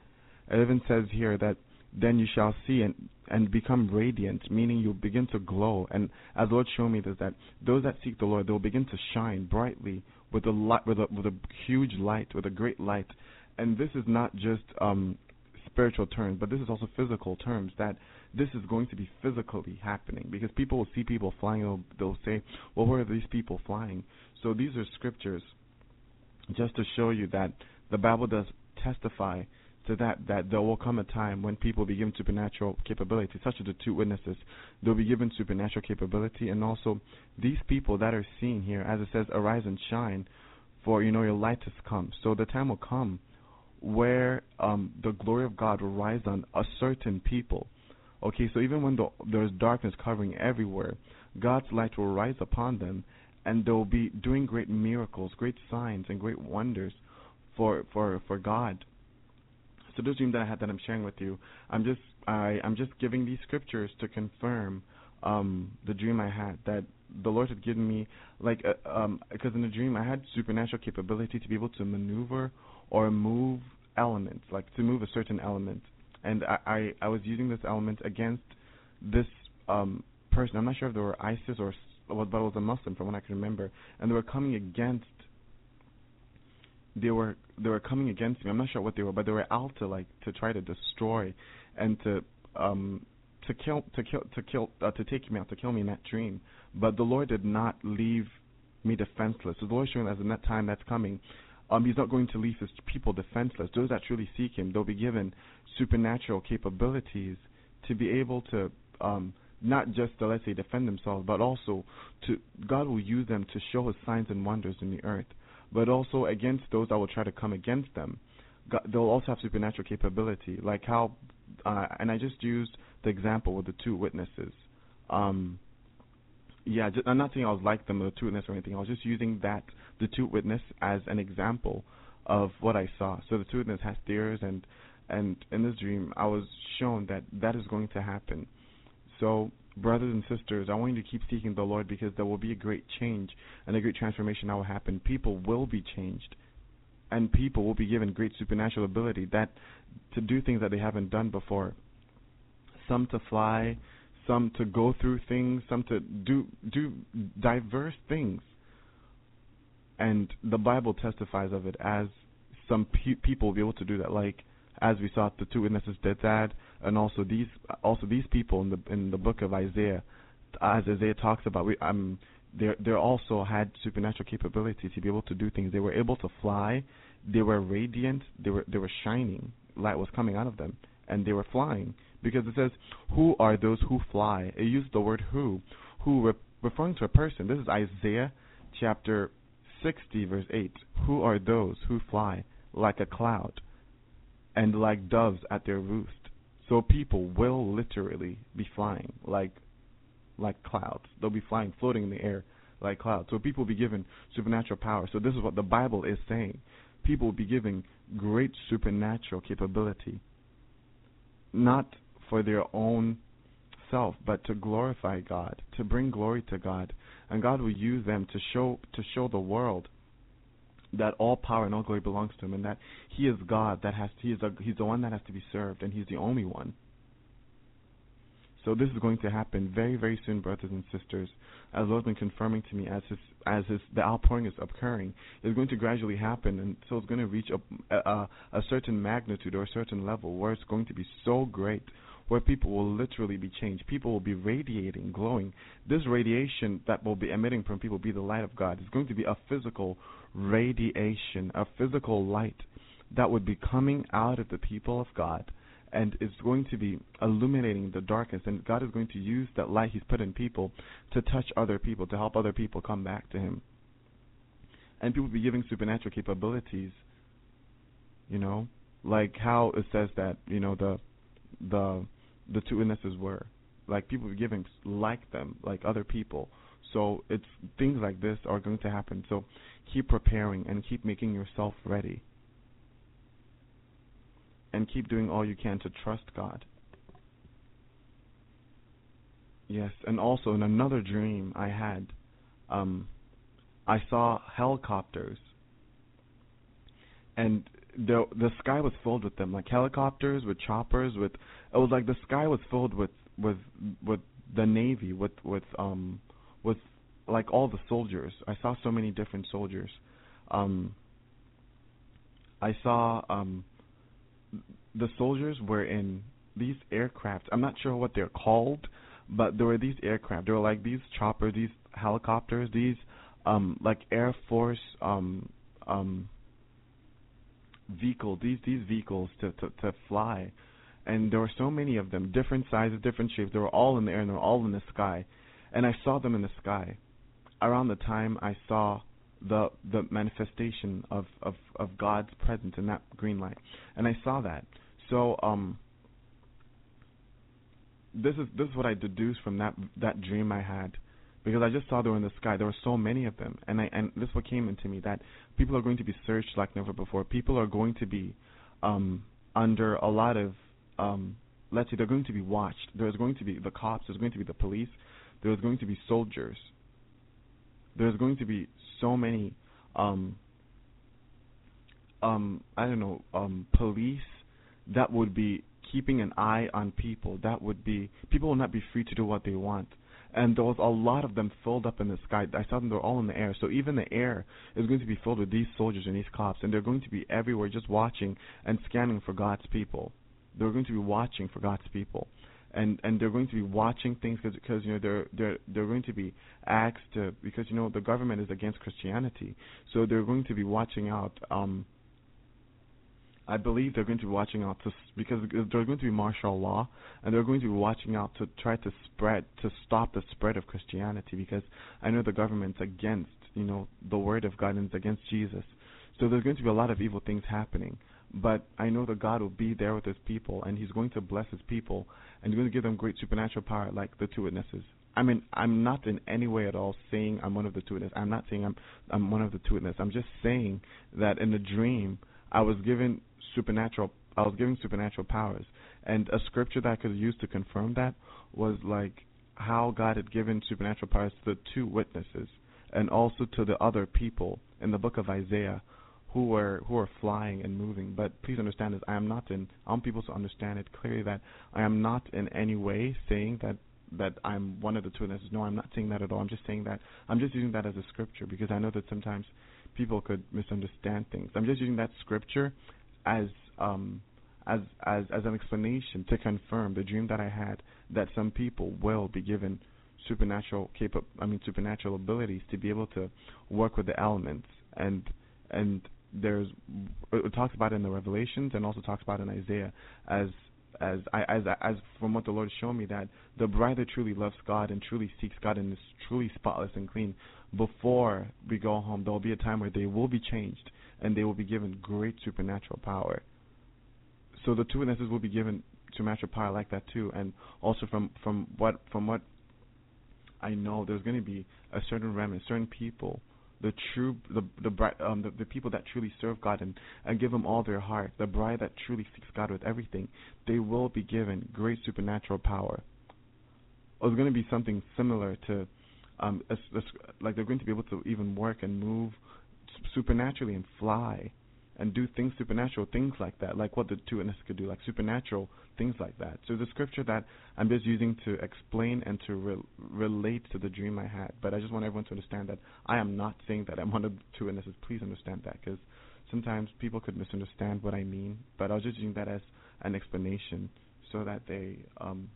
It even says here that then you shall see and and become radiant, meaning you'll begin to glow. And as Lord showed me this, that those that seek the Lord, they'll begin to shine brightly with a light, with a with a huge light, with a great light. And this is not just um, spiritual terms, but this is also physical terms. That this is going to be physically happening because people will see people flying. They'll, they'll say, "Well, where are these people flying?" So these are scriptures just to show you that the Bible does testify to that that there will come a time when people be given supernatural capability, such as the two witnesses. They'll be given supernatural capability, and also these people that are seen here, as it says, arise and shine, for you know your light has come. So the time will come where um, the glory of God will rise on a certain people. Okay, so even when the, there's darkness covering everywhere, God's light will rise upon them, and they'll be doing great miracles, great signs, and great wonders for for for God. So this dream that I had that I'm sharing with you, I'm just I I'm just giving these scriptures to confirm um the dream I had that the Lord had given me like uh, um because in the dream I had supernatural capability to be able to maneuver or move elements like to move a certain element and I I, I was using this element against this um person I'm not sure if they were ISIS or what but I was a Muslim from what I can remember, and they were coming against. They were they were coming against me. I'm not sure what they were, but they were out to like to try to destroy, and to um to kill to kill to kill uh, to take me out to kill me in that dream. But the Lord did not leave me defenseless. So the Lord showing as in that time that's coming, um, He's not going to leave His people defenseless. Those that truly seek Him, they'll be given supernatural capabilities to be able to um not just to let's say defend themselves, but also to God will use them to show His signs and wonders in the earth. But also against those that will try to come against them, God, they'll also have supernatural capability, like how, uh, and I just used the example with the two witnesses. Um, yeah, just, I'm not saying I was like them, or the two witnesses or anything. I was just using that the two witness as an example of what I saw. So the two witness has tears, and and in this dream, I was shown that that is going to happen so, brothers and sisters, I want you to keep seeking the Lord because there will be a great change and a great transformation that will happen. People will be changed, and people will be given great supernatural ability that to do things that they haven't done before. Some to fly, some to go through things, some to do do diverse things. And the Bible testifies of it as some pe- people will be able to do that. Like as we saw, the two witnesses did that and also these also these people in the in the book of Isaiah, as Isaiah talks about, we, um, they they also had supernatural capability to be able to do things. They were able to fly. They were radiant. They were they were shining. Light was coming out of them, and they were flying because it says, "Who are those who fly?" It used the word "who," who re- referring to a person. This is Isaiah chapter 60 verse 8. Who are those who fly like a cloud and like doves at their roost? So people will literally be flying like like clouds. They'll be flying, floating in the air like clouds. So people will be given supernatural power. So this is what the Bible is saying. People will be given great supernatural capability, not for their own self, but to glorify God, to bring glory to God, and God will use them to show to show the world that all power and all glory belongs to Him, and that He is God. That has He is a, He's the one that has to be served, and He's the only one. So this is going to happen very, very soon, brothers and sisters. As Lord's been confirming to me, as his, as his, the outpouring is occurring, it's going to gradually happen, and so it's going to reach a, a, a certain magnitude or a certain level where it's going to be so great, where people will literally be changed. People will be radiating, glowing. This radiation that will be emitting from people will be the light of God. It's going to be a physical radiation, of physical light that would be coming out of the people of God and is going to be illuminating the darkness. And God is going to use that light he's put in people to touch other people to help other people come back to him. And people be giving supernatural capabilities you know? Like how it says that you know the the the two witnesses were. Like people be giving like them like other people so it's things like this are going to happen so keep preparing and keep making yourself ready and keep doing all you can to trust God. Yes, and also in another dream I had, um, I saw helicopters, and the the sky was filled with them, like helicopters with choppers. With it was like the sky was filled with with with the navy, with with um with like all the soldiers. I saw so many different soldiers. Um, I saw um the soldiers were in these aircraft. I'm not sure what they're called, but there were these aircraft. There were like these choppers, these helicopters, these um like Air Force um um vehicle these these vehicles to, to to fly and there were so many of them different sizes different shapes they were all in the air and they were all in the sky and i saw them in the sky around the time i saw the the manifestation of of of God's presence in that green light, and I saw that. So um, this is this is what I deduced from that that dream I had, because I just saw were in the sky. There were so many of them, and I and this is what came into me that people are going to be searched like never before. People are going to be um, under a lot of um, let's say they're going to be watched. There's going to be the cops. There's going to be the police. There's going to be soldiers. There's going to be so many um um I don't know um police that would be keeping an eye on people that would be people will not be free to do what they want and there was a lot of them filled up in the sky. I saw them; they're all in the air. So even the air is going to be filled with these soldiers and these cops, and they're going to be everywhere, just watching and scanning for God's people. They're going to be watching for God's people and and they're going to be watching things because you know they're they're they're going to be asked to because you know the government is against Christianity, so they're going to be watching out. Um, I believe they're going to be watching out to because there's going to be martial law, and they're going to be watching out to try to spread to stop the spread of Christianity because I know the government's against you know the word of God and it's against Jesus, so there's going to be a lot of evil things happening. But I know that God will be there with His people, and He's going to bless His people, and He's going to give them great supernatural power, like the two witnesses. I mean, I'm not in any way at all saying I'm one of the two witnesses. I'm not saying I'm I'm one of the two witnesses. I'm just saying that in the dream I was given supernatural. I was given supernatural powers, and a scripture that I could use to confirm that was like how God had given supernatural powers to the two witnesses, and also to the other people in the book of Isaiah who are who are flying and moving. But please understand this: I am not in. I want people to understand it clearly that I am not in any way saying that that I'm one of the two witnesses. No, I'm not saying that at all. I'm just saying that I'm just using that as a scripture because I know that sometimes people could misunderstand things. I'm just using that scripture as um as as as an explanation to confirm the dream that I had that some people will be given supernatural capa- I mean supernatural abilities to be able to work with the elements and and there's it talks about it in the Revelations and also talks about in Isaiah as as I as as from what the Lord showed me that the bride that truly loves God and truly seeks God and is truly spotless and clean before we go home there will be a time where they will be changed and they will be given great supernatural power. So the two witnesses will be given supernatural power like that too and also from from what from what I know there's going to be a certain remnant certain people the true the the um the, the people that truly serve God and and give Him all their heart, the bride that truly seeks God with everything, they will be given great supernatural power. It's going to be something similar to, um, a, a, like they're going to be able to even work and move supernaturally and fly and do things supernatural, things like that, like what the two witnesses could do, like supernatural things like that. So the scripture that I'm just using to explain and to re- relate to the dream I had. But I just want everyone to understand that I am not saying that I'm one of the two witnesses. Please understand that, because sometimes people could misunderstand what I mean. But I was just using that as an explanation so that they um,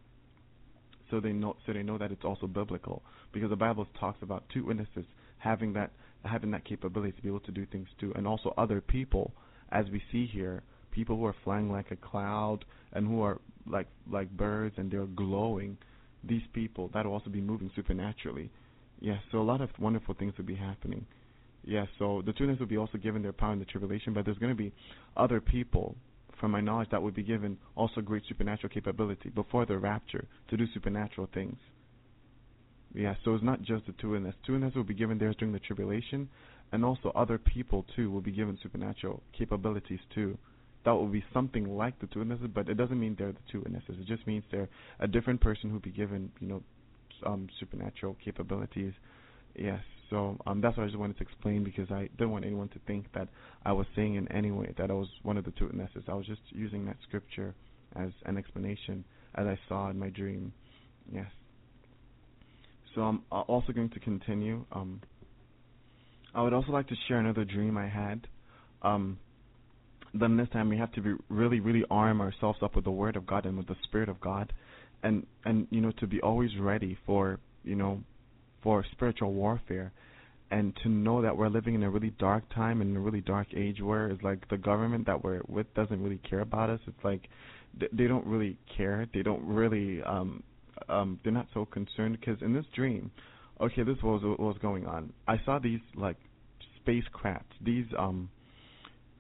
so they know so they know that it's also biblical because the Bible talks about two witnesses having that having that capability to be able to do things too, and also other people, as we see here, people who are flying like a cloud and who are like like birds and they're glowing. These people that will also be moving supernaturally. Yes, so a lot of wonderful things will be happening. Yes, so the students will be also given their power in the tribulation, but there's going to be other people, from my knowledge, that will be given also great supernatural capability before the rapture to do supernatural things. Yeah, so it's not just the two witnesses. Two witnesses will be given theirs during the tribulation, and also other people too will be given supernatural capabilities too. That will be something like the two witnesses, but it doesn't mean they're the two witnesses. It just means they're a different person who will be given, you know, um, supernatural capabilities. Yes, so um, that's what I just wanted to explain because I didn't want anyone to think that I was saying in any way that I was one of the two witnesses. I was just using that scripture as an explanation as I saw in my dream. Yes. So I'm also going to continue. Um, I would also like to share another dream I had. Um, then this time we have to be really, really arm ourselves up with the Word of God and with the Spirit of God, and and you know to be always ready for you know for spiritual warfare, and to know that we're living in a really dark time and a really dark age where it's like the government that we're with doesn't really care about us. It's like they don't really care. They don't really um um they're not so concerned because in this dream, okay, this was what was going on. I saw these like spacecraft, these um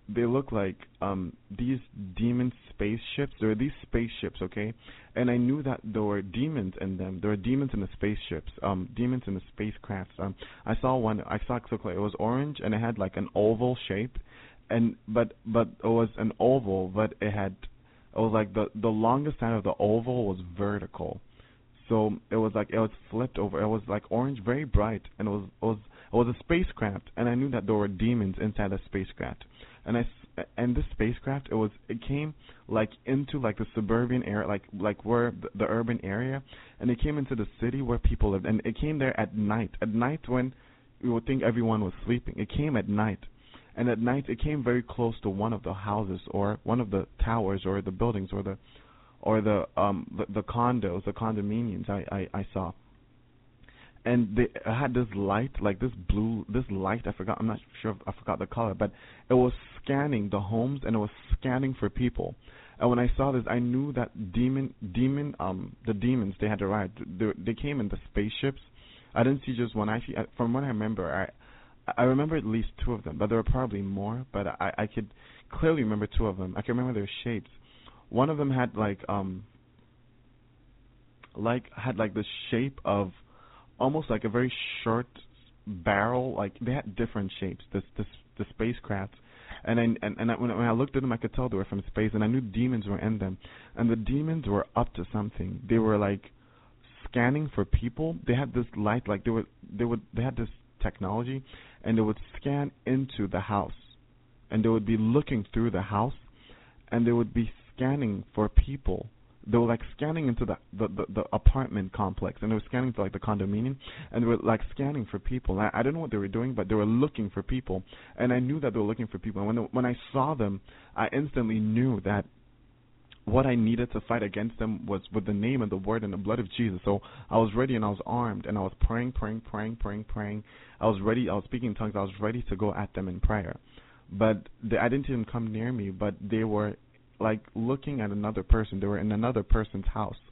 they look like um these demon spaceships. There are these spaceships, okay? And I knew that there were demons in them. There were demons in the spaceships, um demons in the spacecrafts. Um I saw one I saw it look like it was orange and it had like an oval shape and but but it was an oval but it had it was like the the longest side of the oval was vertical so it was like it was flipped over. It was like orange, very bright, and it was it was it was a spacecraft, and I knew that there were demons inside the spacecraft. And I and this spacecraft, it was it came like into like the suburban area, like like where the, the urban area, and it came into the city where people lived, and it came there at night. At night when you would think everyone was sleeping, it came at night. And at night, it came very close to one of the houses or one of the towers or the buildings or the or the um the, the condos, the condominiums I, I I saw. And they had this light, like this blue, this light. I forgot. I'm not sure. I forgot the color, but it was scanning the homes and it was scanning for people. And when I saw this, I knew that demon, demon, um, the demons they had arrived. They, they came in the spaceships. I didn't see just one. Actually, from what I remember, I I remember at least two of them, but there were probably more. But I I could clearly remember two of them. I can remember their shapes one of them had like um like had like the shape of almost like a very short barrel like they had different shapes this this the spacecraft and I, and and I, when, when I looked at them I could tell they were from space and I knew demons were in them. And the demons were up to something. They were like scanning for people. They had this light like they would they would they had this technology and they would scan into the house. And they would be looking through the house and they would be scanning for people. They were like scanning into the, the the, the apartment complex, and they were scanning to like the condominium, and they were like scanning for people. I, I don't know what they were doing, but they were looking for people, and I knew that they were looking for people. And when they, when I saw them, I instantly knew that what I needed to fight against them was with the name and the word and the blood of Jesus. So I was ready and I was armed and I was praying, praying, praying, praying, praying. I was ready. I was speaking in tongues. I was ready to go at them in prayer. But they, I didn't even come near me. But they were like looking at another person. They were in another person's house,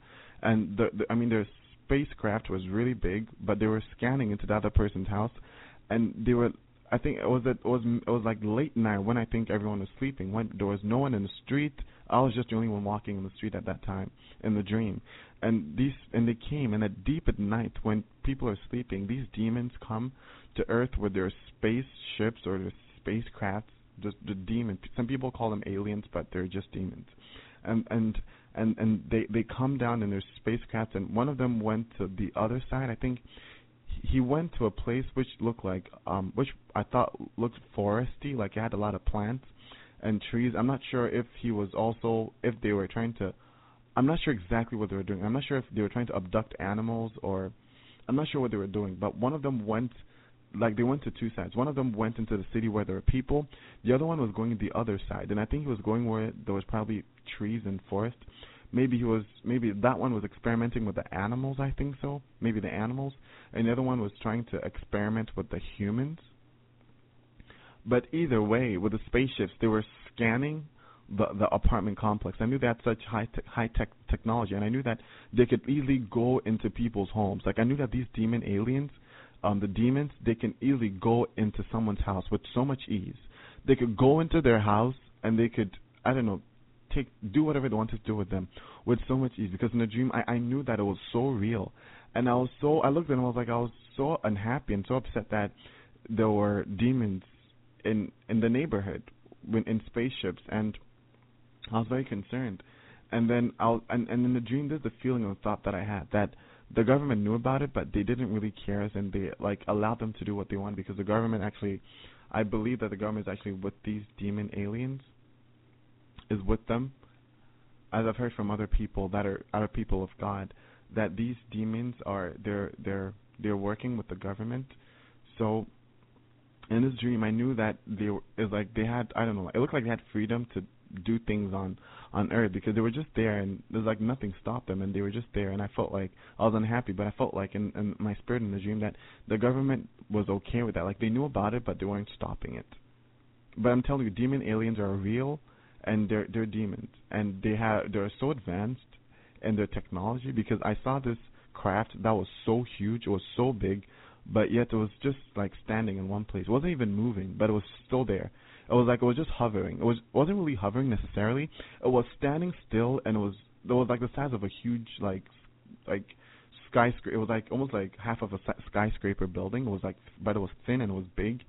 and the, the I mean their spacecraft was really big, but they were scanning into the other person's house, and they were I think it was it was it was like late night when I think everyone was sleeping. When there was no one in the street, I was just the only one walking in the street at that time in the dream. And these and they came and at deep at night when people are sleeping, these demons come to Earth with their spaceships or their spacecrafts. Just the demons. Some people call them aliens, but they're just demons. And and and and they they come down in their spacecrafts. And one of them went to the other side. I think he went to a place which looked like um which I thought looked foresty, like it had a lot of plants and trees. I'm not sure if he was also if they were trying to I'm not sure exactly what they were doing. I'm not sure if they were trying to abduct animals or I'm not sure what they were doing, but one of them went like they went to two sides. One of them went into the city where there were people. The other one was going the other side, and I think he was going where there was probably trees and forest. Maybe he was maybe that one was experimenting with the animals i think so. Maybe the animals. And the other one was trying to experiment with the humans. But either way with the spaceships they were scanning the the apartment complex. I knew they had such high te- high tech technology. And i knew that they could easily go into people's homes. Like i knew that these demon aliens um the demons they can easily go into someone's house with so much ease. They could go into their house and they could i don't know take do whatever they wanted to do with them with so much ease. Because in the dream I, I knew that it was so real. And I was so I looked at them I was like I was so unhappy and so upset that there were demons in in the neighborhood when in spaceships. And I was very concerned. And then I and and in the dream there's the feeling and thought that I had that the government knew about it but they didn't really care and they like allowed them to do what they want because the government actually I believe that the government is actually with these demon aliens is with them. As I've heard from other people that are other people of God, that these demons are they're they're they're working with the government. So in this dream, I knew that they were, like they had I don't know. It looked like they had freedom to do things on on Earth because they were just there and there's like nothing stopped them and they were just there and I felt like I was unhappy, but I felt like in, in my spirit in the dream that the government was okay with that. Like they knew about it, but they weren't stopping it. But I'm telling you, demon aliens are real and they're they're demons, and they have they're so advanced in their technology because I saw this craft that was so huge, it was so big, but yet it was just like standing in one place. It wasn't even moving, but it was still there. It was like it was just hovering. It was wasn't really hovering necessarily. It was standing still, and it was it was like the size of a huge like like skyscraper. It was like almost like half of a skyscraper building. It was like, but it was thin and it was big,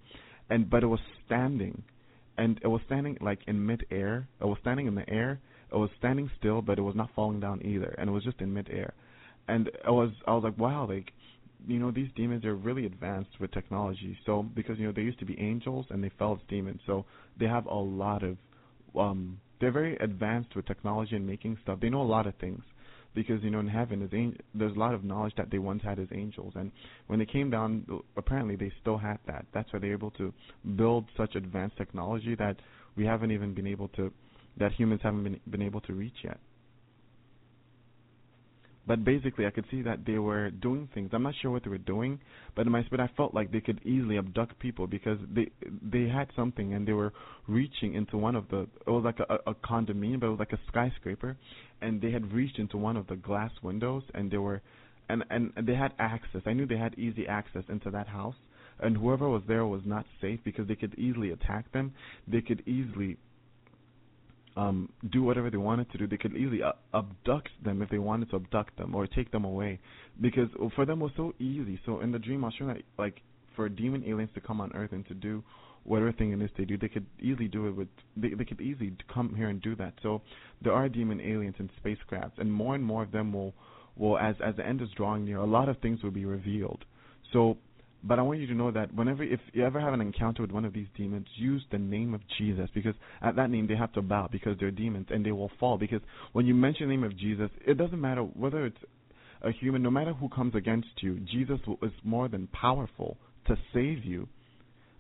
and but it was standing and it was standing like in mid-air. It was standing in the air. It was standing still, but it was not falling down either, and it was just in mid-air. And I was I was like, wow, like you know these demons are really advanced with technology. So because you know they used to be angels and they fell as demons, so they have a lot of um they're very advanced with technology and making stuff. They know a lot of things. Because you know in heaven there's, there's a lot of knowledge that they once had as angels. And when they came down apparently they still had that. That's why they're able to build such advanced technology that we haven't even been able to that humans haven't been been able to reach yet but basically, I could see that they were doing things. I'm not sure what they were doing, but in my spirit, I felt like they could easily abduct people because they they had something and they were reaching into one of the. It was like a, a condominium, but it was like a skyscraper, and they had reached into one of the glass windows and they were, and and, and they had access. I knew they had easy access into that house, and whoever was there was not safe because they could easily attack them. They could easily um, do whatever they wanted to do. They could easily uh, abduct them if they wanted to abduct them or take them away, because for them it was so easy. So in the dream, I was showing that like for demon aliens to come on Earth and to do whatever thing it is they do, they could easily do it with. They they could easily come here and do that. So there are demon aliens in spacecrafts, and more and more of them will will as as the end is drawing near, a lot of things will be revealed. So but I want you to know that whenever, if you ever have an encounter with one of these demons, use the name of Jesus because at that name they have to bow because they're demons and they will fall. Because when you mention the name of Jesus, it doesn't matter whether it's a human, no matter who comes against you, Jesus is more than powerful to save you.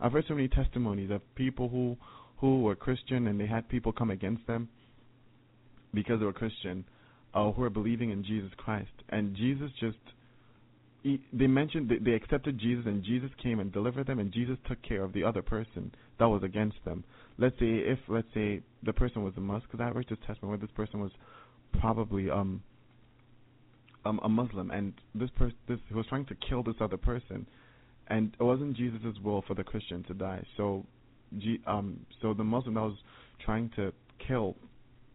I've heard so many testimonies of people who who were Christian and they had people come against them because they were Christian, uh, who are believing in Jesus Christ, and Jesus just they mentioned they, accepted Jesus, and Jesus came and delivered them, and Jesus took care of the other person that was against them. Let's say if let's say the person was a Muslim, because I read this testimony where this person was probably um um a Muslim, and this person this he was trying to kill this other person, and it wasn't Jesus' will for the Christian to die. So, G, um so the Muslim that was trying to kill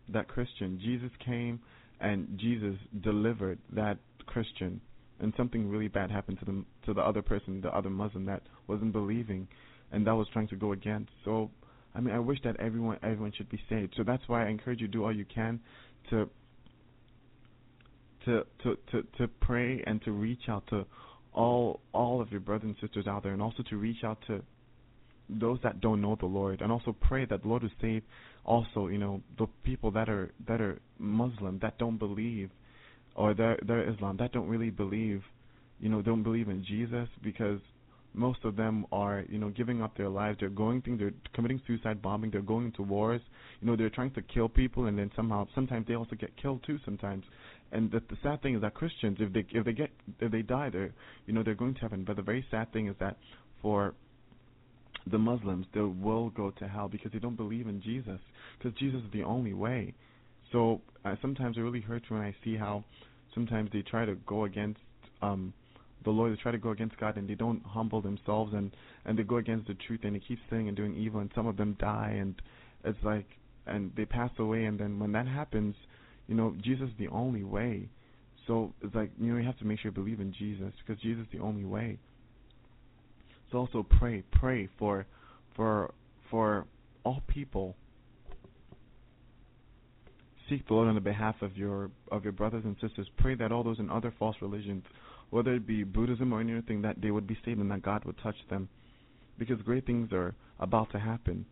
that Christian, Jesus came and Jesus delivered that Christian and something really bad happened to the to the other person, the other Muslim that wasn't believing, and that was trying to go against. So, I mean, I wish that everyone everyone should be saved. So that's why I encourage you do all you can to to to to to pray and to reach out to all all of your brothers and sisters out there, and also to reach out to those that don't know the Lord, and also pray that the Lord will save also you know the people that are that are Muslim that don't believe or they're they're Islam that don't really believe, you know, don't believe in Jesus because most of them are, you know, giving up their lives. They're going things. They're committing suicide bombing. They're going into wars. You know, they're trying to kill people, and then somehow, sometimes they also get killed too. Sometimes, and the, the sad thing is that Christians, if they if they get if they die, they're you know they're going to heaven. But the very sad thing is that for the Muslims, they will go to hell because they don't believe in Jesus. Because Jesus is the only way. So uh, sometimes it really hurts when I see how sometimes they try to go against um the Lord, they try to go against God and they don't humble themselves and and they go against the truth and they keep sinning and doing evil and some of them die and it's like and they pass away and then when that happens, you know, Jesus is the only way. So it's like you know you have to make sure you believe in Jesus because Jesus is the only way. So also pray, pray for for for all people seek the Lord on the behalf of your of your brothers and sisters. Pray that all those in other false religions, whether it be Buddhism or anything, that they would be saved and that God would touch them, because great things are about to happen.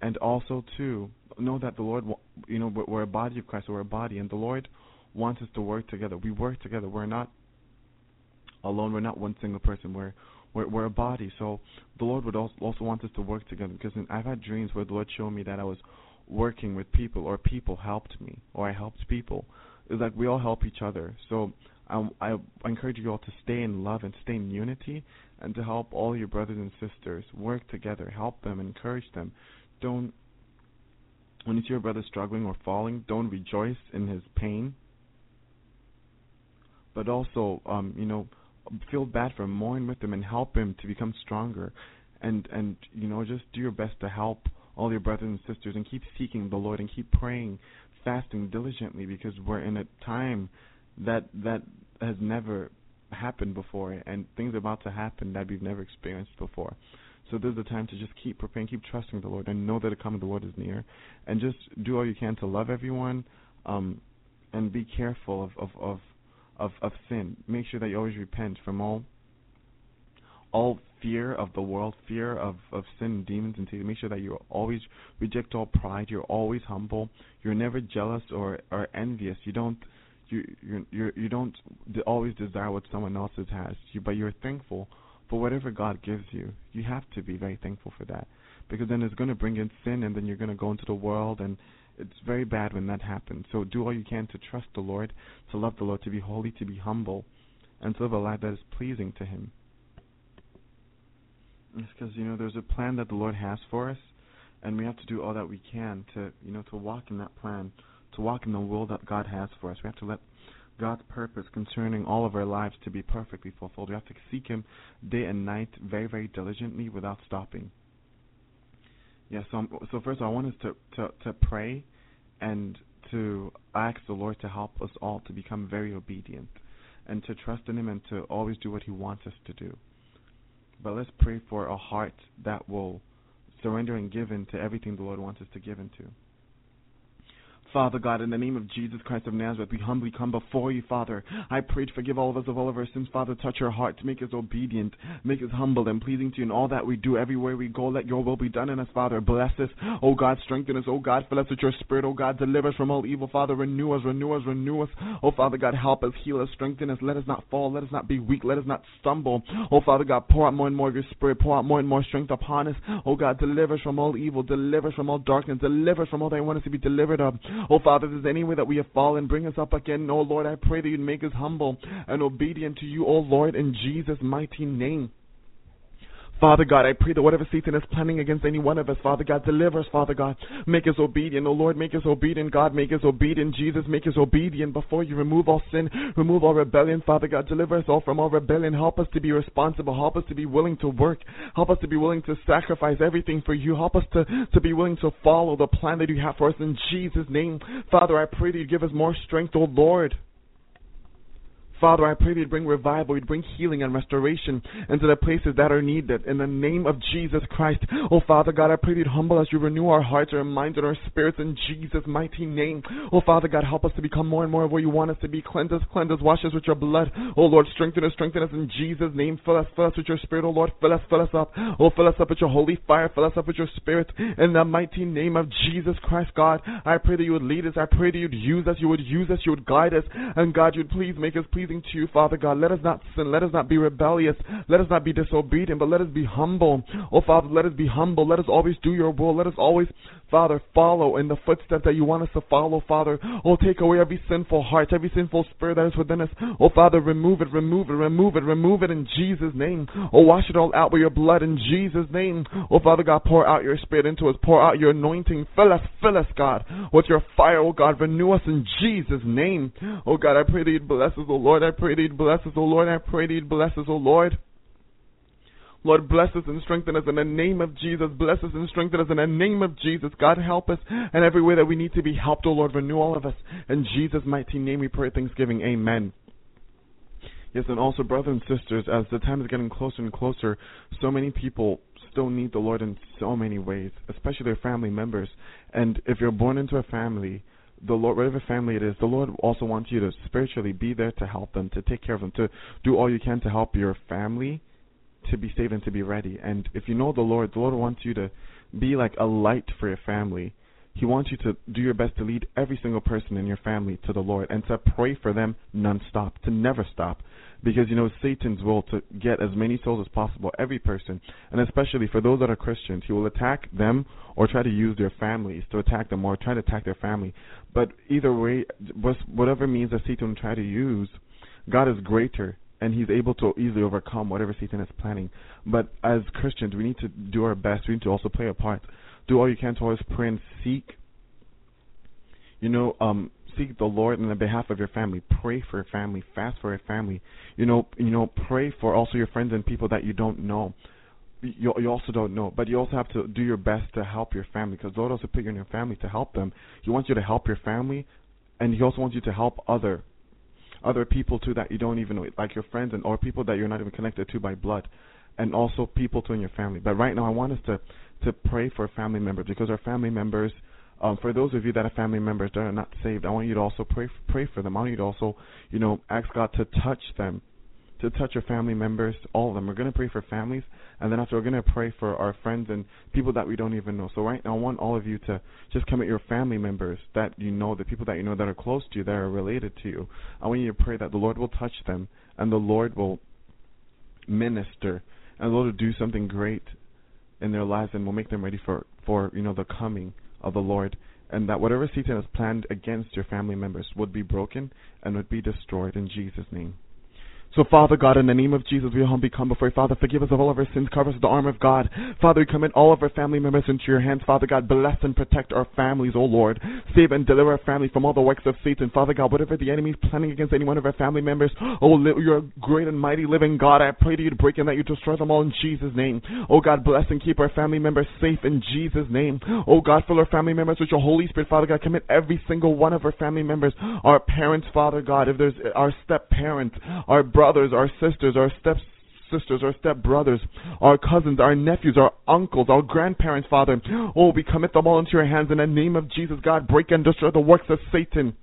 And also too, know that the Lord, you know, we're a body of Christ, we're a body, and the Lord wants us to work together. We work together. We're not alone. We're not one single person. We're we're, we're a body. So the Lord would also, also want us to work together. Because I've had dreams where the Lord showed me that I was working with people or people helped me or I helped people. It's like we all help each other. So um, I encourage you all to stay in love and stay in unity and to help all your brothers and sisters work together, help them, encourage them. Don't when you see your brother struggling or falling, don't rejoice in his pain. But also, um, you know, feel bad for him, mourn with him, and help him to become stronger. And and you know, just do your best to help all your brothers and sisters and keep seeking the Lord and keep praying, fasting diligently because we're in a time that that has never happened before and things are about to happen that we've never experienced before. So this is the time to just keep preparing, keep trusting the Lord and know that the coming of the Lord is near and just do all you can to love everyone, um and be careful of, of, of of of sin. Make sure that you always repent from all all fear of the world, fear of, of sin and demons, and to make sure that you always reject all pride. You're always humble. You're never jealous or, or envious. You don't you you you you don't always desire what someone else has. You, but you're thankful for whatever God gives you. You have to be very thankful for that, because then it's going to bring in sin, and then you're going to go into the world, and it's very bad when that happens. So do all you can to trust the Lord, to love the Lord, to be holy, to be humble, and to live a life that is pleasing to Him. It's because you know there's a plan that the Lord has for us, and we have to do all that we can to you know to walk in that plan, to walk in the will that God has for us. We have to let God's purpose concerning all of our lives to be perfectly fulfilled. We have to seek Him day and night, very very diligently, without stopping. Yeah. So so first I want us to to to pray, and to ask the Lord to help us all to become very obedient, and to trust in Him and to always do what He wants us to do. But let's pray for a heart that will surrender and give in to everything the Lord wants us to give into. Father God, in the name of Jesus Christ of Nazareth, we humbly come before you, Father. I pray to forgive all of us of all of our sins, Father. Touch our heart, to make us obedient, make us humble and pleasing to you in all that we do, everywhere we go. Let your will be done in us, Father. Bless us, oh God, strengthen us, oh God, fill us with your spirit, oh God, deliver us from all evil, Father. Renew us, renew us, renew us, oh Father God, help us, heal us, strengthen us. Let us not fall, let us not be weak, let us not stumble. Oh Father God, pour out more and more of your spirit, pour out more and more strength upon us, oh God, deliver us from all evil, deliver us from all darkness, deliver us from all that you want us to be delivered of. Oh, Father, if there's any way that we have fallen, bring us up again. Oh, Lord, I pray that you'd make us humble and obedient to you, oh, Lord, in Jesus' mighty name. Father God, I pray that whatever Satan is planning against any one of us, Father God, deliver us, Father God. Make us obedient. Oh Lord, make us obedient. God, make us obedient. Jesus, make us obedient before you. Remove all sin, remove all rebellion, Father God. Deliver us all from all rebellion. Help us to be responsible. Help us to be willing to work. Help us to be willing to sacrifice everything for you. Help us to, to be willing to follow the plan that you have for us in Jesus' name. Father, I pray that you give us more strength, oh Lord. Father, I pray that you'd bring revival, you'd bring healing and restoration into the places that are needed. In the name of Jesus Christ. Oh, Father God, I pray that you'd humble us, you renew our hearts, our minds, and our spirits in Jesus' mighty name. Oh, Father God, help us to become more and more of where you want us to be. Cleanse us, cleanse us, wash us with your blood. Oh, Lord, strengthen us, strengthen us in Jesus' name. Fill us, fill us with your spirit, oh Lord. Fill us, fill us up. Oh, fill us up with your holy fire. Fill us up with your spirit. In the mighty name of Jesus Christ, God, I pray that you would lead us. I pray that you'd use us. You would use us. You would guide us. And God, you'd please make us pleasing to you, Father God. Let us not sin. Let us not be rebellious. Let us not be disobedient, but let us be humble. Oh, Father, let us be humble. Let us always do your will. Let us always, Father, follow in the footsteps that you want us to follow, Father. Oh, take away every sinful heart, every sinful spirit that is within us. Oh, Father, remove it, remove it, remove it, remove it in Jesus' name. Oh, wash it all out with your blood in Jesus' name. Oh, Father God, pour out your spirit into us. Pour out your anointing. Fill us, fill us, God, with your fire, oh God. Renew us in Jesus' name. Oh, God, I pray that you'd bless us, oh Lord. I pray that you'd bless us, oh Lord. I pray that you'd bless us, oh Lord. Lord, bless us and strengthen us in the name of Jesus. Bless us and strengthen us in the name of Jesus. God, help us in every way that we need to be helped, oh Lord. Renew all of us. In Jesus' mighty name we pray thanksgiving. Amen. Yes, and also, brothers and sisters, as the time is getting closer and closer, so many people still need the Lord in so many ways, especially their family members. And if you're born into a family, the Lord, whatever family it is, the Lord also wants you to spiritually be there to help them, to take care of them, to do all you can to help your family to be saved and to be ready. And if you know the Lord, the Lord wants you to be like a light for your family. He wants you to do your best to lead every single person in your family to the Lord and to pray for them nonstop, to never stop. Because, you know, Satan's will to get as many souls as possible, every person, and especially for those that are Christians, he will attack them or try to use their families to attack them or try to attack their family. But either way, whatever means that Satan will try to use, God is greater and he's able to easily overcome whatever Satan is planning. But as Christians, we need to do our best. We need to also play a part. Do all you can to always pray and seek. You know, um, seek the Lord on the behalf of your family. Pray for your family. Fast for your family. You know, you know, pray for also your friends and people that you don't know. You, you also don't know, but you also have to do your best to help your family because Lord also put you in your family to help them. He wants you to help your family, and He also wants you to help other other people too that you don't even know, like your friends and or people that you're not even connected to by blood, and also people too in your family. But right now, I want us to to pray for family members because our family members. Um, for those of you that are family members that are not saved, I want you to also pray pray for them. I want you to also, you know, ask God to touch them to touch your family members, all of them. We're going to pray for families, and then after we're going to pray for our friends and people that we don't even know. So right now, I want all of you to just commit your family members that you know, the people that you know that are close to you, that are related to you. I want you to pray that the Lord will touch them, and the Lord will minister, and the Lord will do something great in their lives, and will make them ready for for you know the coming of the Lord and that whatever Satan has planned against your family members would be broken and would be destroyed in Jesus' name. So, Father God, in the name of Jesus, we humbly come before you. Father, forgive us of all of our sins, cover us with the arm of God. Father, we commit all of our family members into your hands. Father God, bless and protect our families, O Lord. Save and deliver our family from all the works of Satan. Father God, whatever the enemy is planning against any one of our family members, oh, you're a great and mighty living God. I pray to you to break and that you destroy them all in Jesus' name. Oh God, bless and keep our family members safe in Jesus' name. Oh God, fill our family members with your Holy Spirit. Father God, commit every single one of our family members, our parents, Father God, if there's our step parents, our brothers, brothers, our sisters, our step sisters, our step brothers, our cousins, our nephews, our uncles, our grandparents, Father. Oh, we commit them all into your hands in the name of Jesus, God. Break and destroy the works of Satan.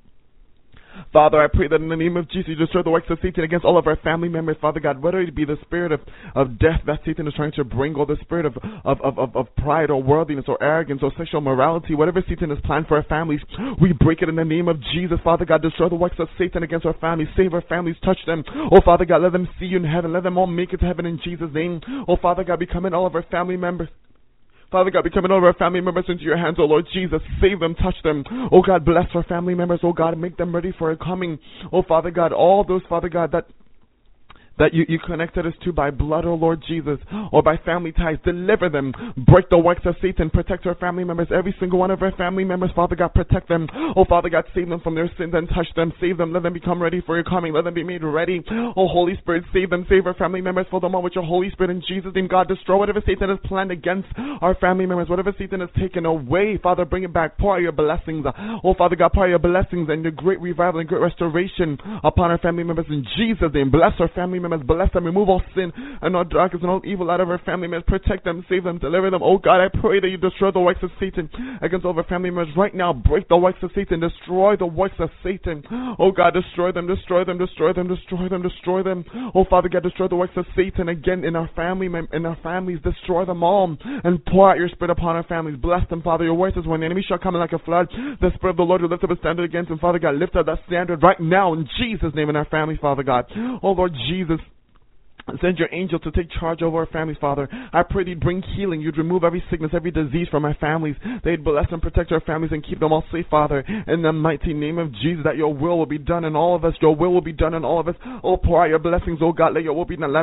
Father, I pray that in the name of Jesus, you destroy the works of Satan against all of our family members, Father God, whether it be the spirit of, of death that Satan is trying to bring, or the spirit of, of, of, of, pride or worldliness or arrogance or sexual morality, whatever Satan has planned for our families, we break it in the name of Jesus, Father God. Destroy the works of Satan against our families. Save our families. Touch them. Oh, Father God, let them see you in heaven. Let them all make it to heaven in Jesus' name. Oh, Father God, we commit all of our family members Father God, we commit all our family members into your hands, oh Lord Jesus. Save them, touch them. Oh God, bless our family members, oh God, make them ready for a coming. Oh Father God, all those, Father God, that that you, you connected us to by blood, O Lord Jesus, or by family ties. Deliver them. Break the works of Satan. Protect our family members. Every single one of our family members, Father God, protect them. Oh, Father God, save them from their sins and touch them. Save them. Let them become ready for your coming. Let them be made ready. Oh, Holy Spirit, save them. Save our family members. Fill them all with your Holy Spirit in Jesus' name. God, destroy whatever Satan has planned against our family members. Whatever Satan has taken away, Father, bring it back. Pour out your blessings. Oh, Father God, pour out your blessings and your great revival and great restoration upon our family members in Jesus' name. Bless our family members. Bless them. Remove all sin and all darkness and all evil out of our family members. Protect them, save them, deliver them. Oh God, I pray that you destroy the works of Satan against all of our family members right now. Break the works of Satan. Destroy the works of Satan. Oh God, destroy them, destroy them, destroy them, destroy them, destroy them. Oh Father God, destroy the works of Satan again in our family, in our families. Destroy them all and pour out your spirit upon our families. Bless them, Father. Your word says when the enemy shall come in like a flood, the spirit of the Lord will lift up a standard against him. Father God, lift up that standard right now in Jesus' name in our families, Father God. Oh Lord Jesus. Send your angel to take charge over our families, Father. I pray you'd bring healing. You'd remove every sickness, every disease from our families. They'd bless and protect our families and keep them all safe, Father. In the mighty name of Jesus, that your will will be done in all of us. Your will will be done in all of us. Oh, pour out your blessings, oh God. Let your will be done.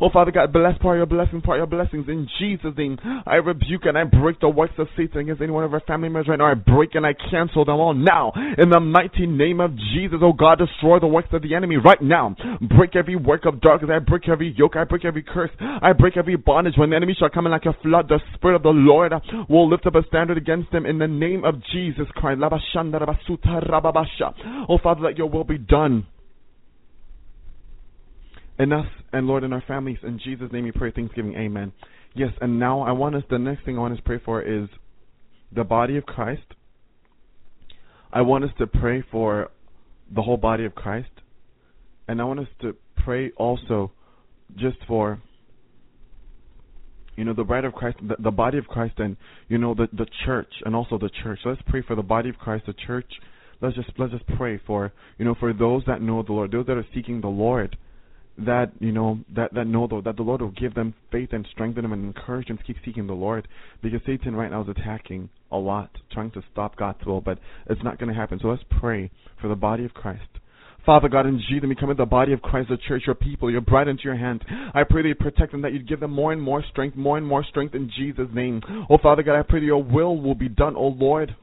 Oh, Father God, bless, pour out your blessings, pour out your blessings. In Jesus' name, I rebuke and I break the works of Satan against any one of our family members right now. I break and I cancel them all now. In the mighty name of Jesus, oh God, destroy the works of the enemy right now now. Break every work of darkness. I break every yoke. I break every curse. I break every bondage. When the enemy shall come in like a flood, the Spirit of the Lord will lift up a standard against them in the name of Jesus Christ. Oh, Father, let your will be done in us and Lord in our families. In Jesus' name we pray thanksgiving. Amen. Yes, and now I want us, the next thing I want us to pray for is the body of Christ. I want us to pray for the whole body of Christ. And I want us to pray also just for you know the bride of Christ, the, the body of Christ, and you know the the church, and also the church. Let's pray for the body of Christ, the church. Let's just let's just pray for you know for those that know the Lord, those that are seeking the Lord, that you know that that know the, that the Lord will give them faith and strengthen them and encourage them to keep seeking the Lord, because Satan right now is attacking a lot, trying to stop God's will, but it's not going to happen. So let's pray for the body of Christ. Father God, in Jesus, we commit the body of Christ, the church, your people, your bride into your hand. I pray that you protect them, that you give them more and more strength, more and more strength in Jesus' name. Oh, Father God, I pray that your will will be done, oh Lord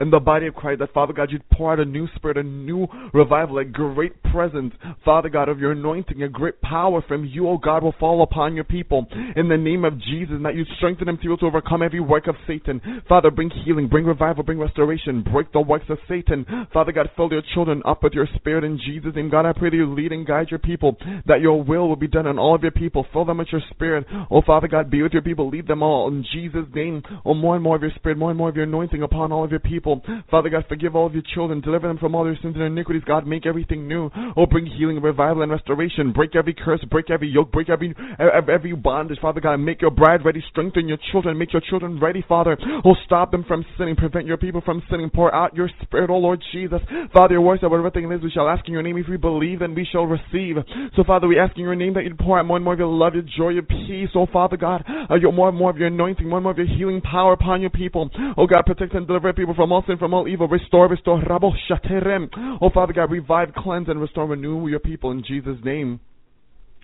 in the body of Christ, that Father God, you'd pour out a new spirit, a new revival, a great presence, Father God, of your anointing, a great power from you, O God, will fall upon your people in the name of Jesus, and that you strengthen them to be able to overcome every work of Satan. Father, bring healing, bring revival, bring restoration, break the works of Satan. Father God, fill your children up with your spirit in Jesus' name. God, I pray that you lead and guide your people, that your will will be done in all of your people. Fill them with your spirit. Oh, Father God, be with your people, lead them all in Jesus' name. Oh, more and more of your spirit, more and more of your anointing upon all of your people people. Father God, forgive all of your children. Deliver them from all their sins and iniquities. God, make everything new. Oh, bring healing, revival, and restoration. Break every curse, break every yoke, break every every bondage. Father God, make your bride ready. Strengthen your children. Make your children ready, Father. Oh, stop them from sinning. Prevent your people from sinning. Pour out your spirit, oh Lord Jesus. Father, your word said, whatever thing it is, we shall ask in your name. If we believe, then we shall receive. So, Father, we ask in your name that you pour out more and more of your love, your joy, your peace. Oh, Father God, uh, your, more and more of your anointing, more and more of your healing power upon your people. Oh, God, protect and deliver people from from all evil. Restore, restore. Rabo shaterem. Oh, Father God, revive, cleanse, and restore, renew your people in Jesus' name.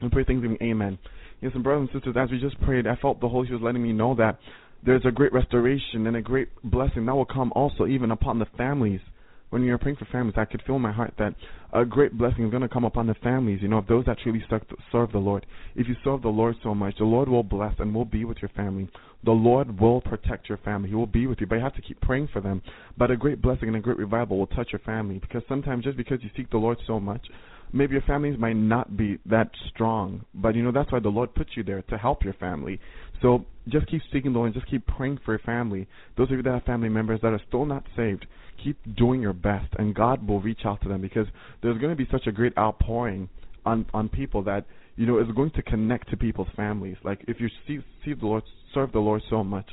And pray things in Amen. Yes, and brothers and sisters, as we just prayed, I felt the Holy Spirit letting me know that there's a great restoration and a great blessing that will come also even upon the families when you're praying for families, I could feel in my heart that a great blessing is going to come upon the families, you know, of those that truly serve the Lord. If you serve the Lord so much, the Lord will bless and will be with your family. The Lord will protect your family. He will be with you, but you have to keep praying for them. But a great blessing and a great revival will touch your family because sometimes just because you seek the Lord so much, maybe your families might not be that strong. But you know, that's why the Lord puts you there to help your family. So just keep seeking the Lord and just keep praying for your family. Those of you that have family members that are still not saved, keep doing your best, and God will reach out to them because there's going to be such a great outpouring on on people that you know is going to connect to people's families. Like if you see see the Lord, serve the Lord so much,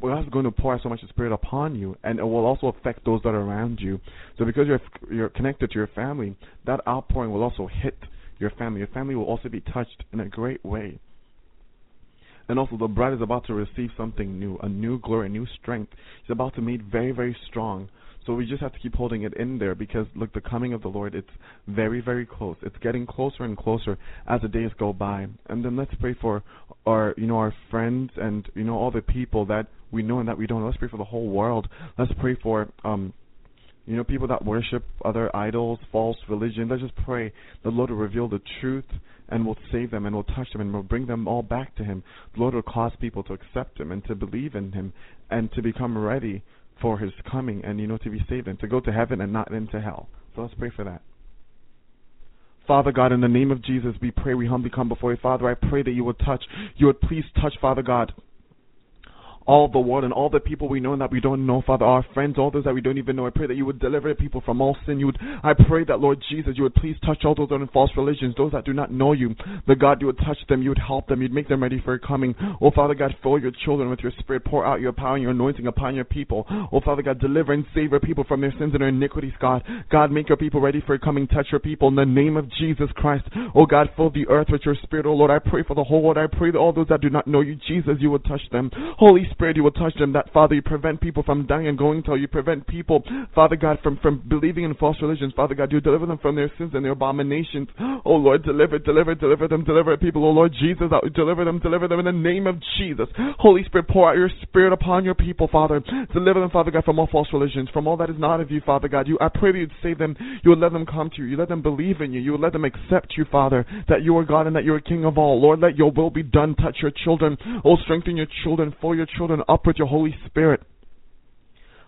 God's going to pour so much Spirit upon you, and it will also affect those that are around you. So because you're you're connected to your family, that outpouring will also hit your family. Your family will also be touched in a great way. And also, the bride is about to receive something new, a new glory, a new strength. He's about to meet very, very strong. So we just have to keep holding it in there because look, the coming of the Lord, it's very, very close. It's getting closer and closer as the days go by. And then let's pray for our, you know, our friends and you know all the people that we know and that we don't. Let's pray for the whole world. Let's pray for um you know, people that worship other idols, false religion. Let's just pray the Lord will reveal the truth and will save them and will touch them and will bring them all back to Him. The Lord will cause people to accept Him and to believe in Him and to become ready for His coming and, you know, to be saved and to go to heaven and not into hell. So let's pray for that. Father God, in the name of Jesus, we pray, we humbly come before you. Father, I pray that you would touch, you would please touch, Father God, all the world and all the people we know and that we don't know, Father, our friends, all those that we don't even know. I pray that you would deliver people from all sin. You would, I pray that, Lord Jesus, you would please touch all those that are in false religions, those that do not know you. The God, you would touch them, you would help them, you'd make them ready for your coming. Oh, Father God, fill your children with your spirit. Pour out your power and your anointing upon your people. Oh, Father God, deliver and save your people from their sins and their iniquities, God. God, make your people ready for your coming. Touch your people in the name of Jesus Christ. Oh, God, fill the earth with your spirit. Oh, Lord, I pray for the whole world. I pray that all those that do not know you, Jesus, you would touch them. Holy Spirit, you will touch them that, Father, you prevent people from dying and going to hell. You prevent people, Father God, from, from believing in false religions. Father God, you deliver them from their sins and their abominations. Oh Lord, deliver, deliver, deliver them, deliver people. Oh Lord Jesus, deliver them, deliver them in the name of Jesus. Holy Spirit, pour out your Spirit upon your people, Father. Deliver them, Father God, from all false religions, from all that is not of you, Father God. You, I pray that you'd save them. You would let them come to you. You let them believe in you. You would let them accept you, Father, that you are God and that you are King of all. Lord, let your will be done. Touch your children. Oh, strengthen your children. for your children up with your Holy Spirit.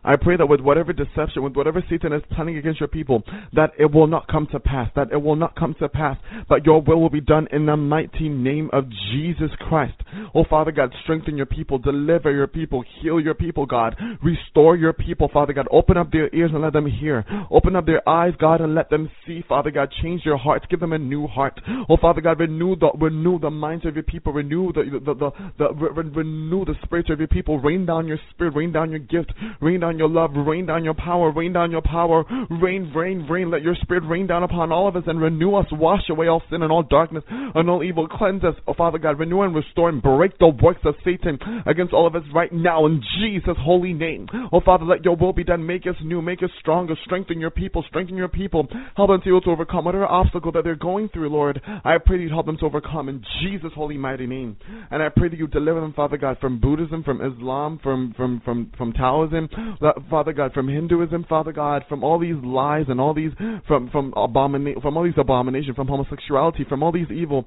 I pray that with whatever deception, with whatever Satan is planning against your people, that it will not come to pass, that it will not come to pass, but your will will be done in the mighty name of Jesus Christ. Oh, Father God, strengthen your people, deliver your people, heal your people, God, restore your people, Father God. Open up their ears and let them hear. Open up their eyes, God, and let them see, Father God. Change their hearts, give them a new heart. Oh, Father God, renew the renew the minds of your people, renew the the the, the, the re- renew the spirits of your people. Rain down your spirit, rain down your gift, rain down down your love, rain down your power, rain down your power, rain, rain, rain. Let your spirit rain down upon all of us and renew us, wash away all sin and all darkness and all evil. Cleanse us, oh Father God, renew and restore and break the works of Satan against all of us right now in Jesus' holy name. Oh Father, let your will be done. Make us new, make us stronger, strengthen your people, strengthen your people. Help them to, to overcome whatever obstacle that they're going through, Lord. I pray that you help them to overcome in Jesus' holy mighty name. And I pray that you deliver them, Father God, from Buddhism, from Islam, from from from from Taoism, Father God, from Hinduism, Father God, from all these lies and all these from from abomina- from all these abominations, from homosexuality, from all these evil,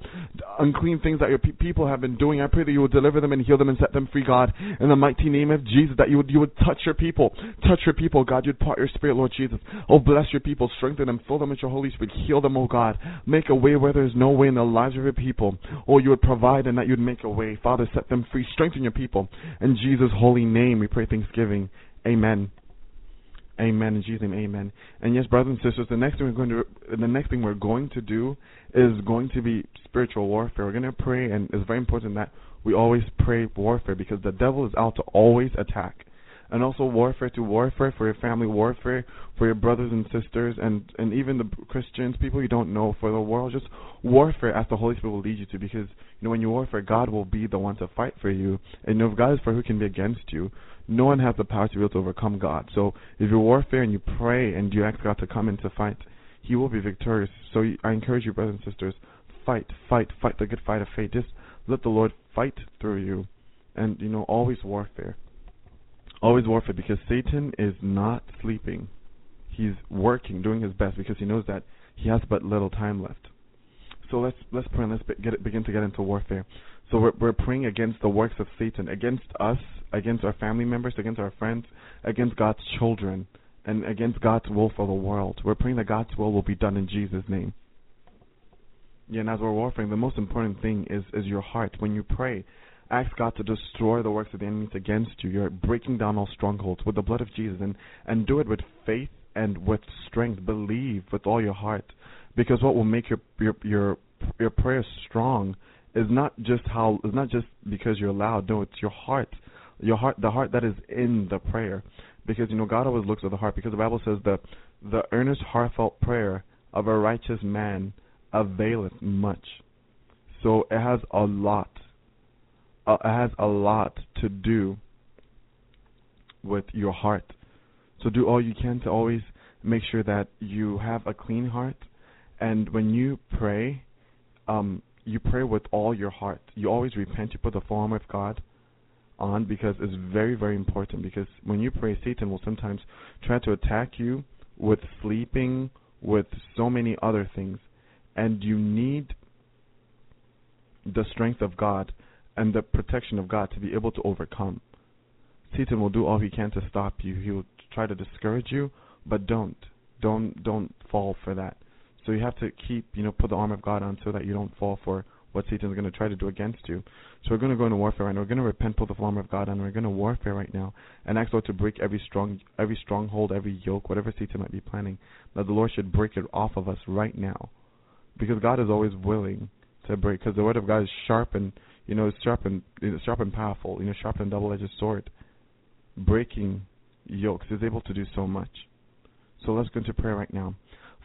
unclean things that your pe- people have been doing. I pray that you will deliver them and heal them and set them free, God, in the mighty name of Jesus. That you would you would touch your people, touch your people, God. You'd part your spirit, Lord Jesus. Oh, bless your people, strengthen them, fill them with your Holy Spirit, heal them, oh God. Make a way where there is no way in the lives of your people. Oh, you would provide and that you'd make a way, Father. Set them free, strengthen your people. In Jesus' holy name, we pray thanksgiving. Amen. Amen. In Jesus' name, amen. And yes, brothers and sisters, the next thing we're going to the next thing we're going to do is going to be spiritual warfare. We're going to pray, and it's very important that we always pray warfare because the devil is out to always attack. And also warfare to warfare for your family, warfare for your brothers and sisters, and and even the Christians, people you don't know, for the world, just warfare as the Holy Spirit will lead you to. Because you know when you warfare, God will be the one to fight for you, and you know if God is for who can be against you no one has the power to be able to overcome God. So if you warfare and you pray and you ask God to come in to fight, He will be victorious. So I encourage you, brothers and sisters, fight, fight, fight the good fight of faith. Just let the Lord fight through you, and you know always warfare, always warfare because Satan is not sleeping. He's working, doing his best because he knows that he has but little time left. So let's let's pray and let's be, get, begin to get into warfare. So we're, we're praying against the works of Satan, against us, against our family members, against our friends, against God's children, and against God's will for the world. We're praying that God's will will be done in Jesus' name. Yeah, and as we're warfaring, the most important thing is is your heart. When you pray, ask God to destroy the works of the enemies against you. You're breaking down all strongholds with the blood of Jesus, and and do it with faith and with strength. Believe with all your heart, because what will make your your your your prayer strong is not just how is not just because you're loud. No, it's your heart, your heart, the heart that is in the prayer. Because you know God always looks at the heart. Because the Bible says that the earnest, heartfelt prayer of a righteous man availeth much. So it has a lot uh, has a lot to do with your heart. So do all you can to always make sure that you have a clean heart, and when you pray, um, you pray with all your heart. You always repent. You put the form of God on because it's very, very important. Because when you pray, Satan will sometimes try to attack you with sleeping, with so many other things, and you need the strength of God and the protection of God to be able to overcome. Satan will do all he can to stop you. He will try to discourage you, but don't. Don't don't fall for that. So you have to keep, you know, put the arm of God on so that you don't fall for what Satan's going to try to do against you. So we're going to go into warfare right now. We're going to repent, put the armor of God on. We're going to warfare right now and ask Lord to break every strong, every stronghold, every yoke, whatever Satan might be planning. That the Lord should break it off of us right now, because God is always willing to break. Because the word of God is sharp and you know, it's sharp and it's sharp and powerful. You know, sharp and double-edged sword, breaking yokes is able to do so much. So let's go into prayer right now.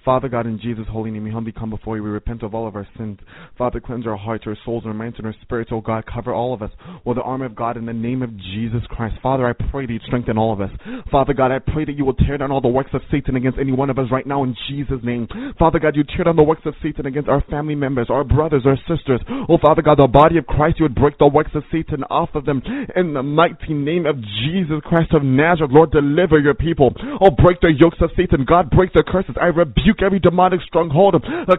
Father God, in Jesus' holy name, we humbly come before you. We repent of all of our sins. Father, cleanse our hearts, our souls, our minds, and our spirits. Oh God, cover all of us with the armor of God in the name of Jesus Christ. Father, I pray that you strengthen all of us. Father God, I pray that you will tear down all the works of Satan against any one of us right now in Jesus' name. Father God, you tear down the works of Satan against our family members, our brothers, our sisters. Oh Father God, the body of Christ, you would break the works of Satan off of them in the mighty name of Jesus Christ of Nazareth. Lord, deliver your people. Oh, break the yokes of Satan. God, break the curses. I rebuke every demonic stronghold. Oh,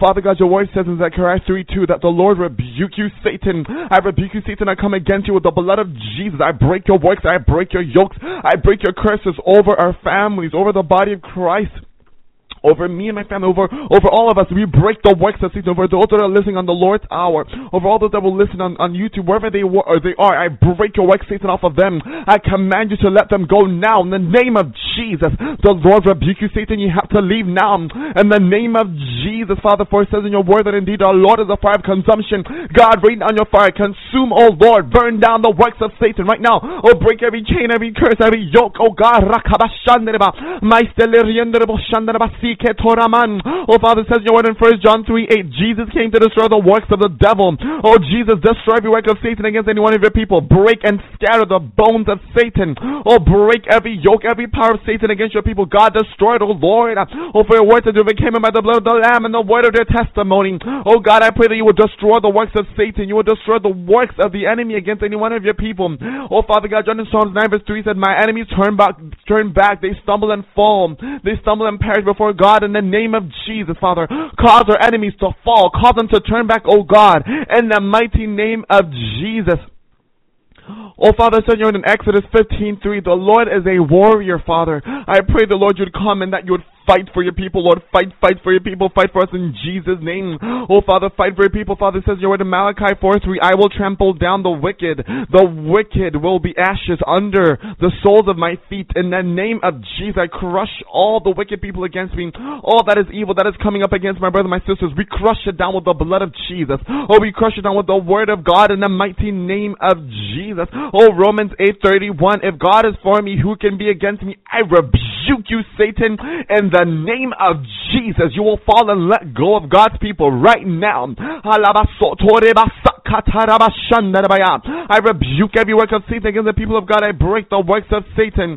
Father God, your word says in Zechariah 3 2 that the Lord rebuke you, Satan. I rebuke you, Satan. I come against you with the blood of Jesus. I break your works. I break your yokes. I break your curses over our families, over the body of Christ over me and my family, over over all of us. We break the works of Satan, over those that are listening on the Lord's hour, over all those that will listen on, on YouTube, wherever they were, they are. I break your works, Satan, off of them. I command you to let them go now in the name of Jesus. The Lord rebuke you, Satan. You have to leave now in the name of Jesus, Father. For it says in your word that indeed our Lord is a fire of consumption. God, rain down your fire, consume, oh Lord, burn down the works of Satan right now. Oh, break every chain, every curse, every yoke, oh God. Oh, Father says in your word in 1 John 3 8, Jesus came to destroy the works of the devil. Oh, Jesus, destroy every work of Satan against any one of your people. Break and scatter the bones of Satan. Oh, break every yoke, every power of Satan against your people. God, destroy it, oh Lord. Oh, for your word to do overcame him by the blood of the Lamb and the word of their testimony. Oh, God, I pray that you will destroy the works of Satan. You will destroy the works of the enemy against any one of your people. Oh, Father God, John in Psalms 9 verse 3 said, My enemies turn back, turn back. They stumble and fall. They stumble and perish before God in the name of Jesus, Father. Cause our enemies to fall. Cause them to turn back, oh God, in the mighty name of Jesus. Oh, Father, said you're in Exodus 15:3, the Lord is a warrior, Father. I pray the Lord you'd come and that you would Fight for your people, Lord. Fight, fight for your people. Fight for us in Jesus' name. Oh, Father, fight for your people. Father says your word in Malachi 4 3, I will trample down the wicked. The wicked will be ashes under the soles of my feet. In the name of Jesus, I crush all the wicked people against me. All that is evil that is coming up against my brother, my sisters. We crush it down with the blood of Jesus. Oh, we crush it down with the word of God in the mighty name of Jesus. Oh, Romans 8:31. If God is for me, who can be against me? I rebuke you, Satan, in the name of Jesus, you will fall and let go of God's people right now. I rebuke every work of Satan against the people of God. I break the works of Satan.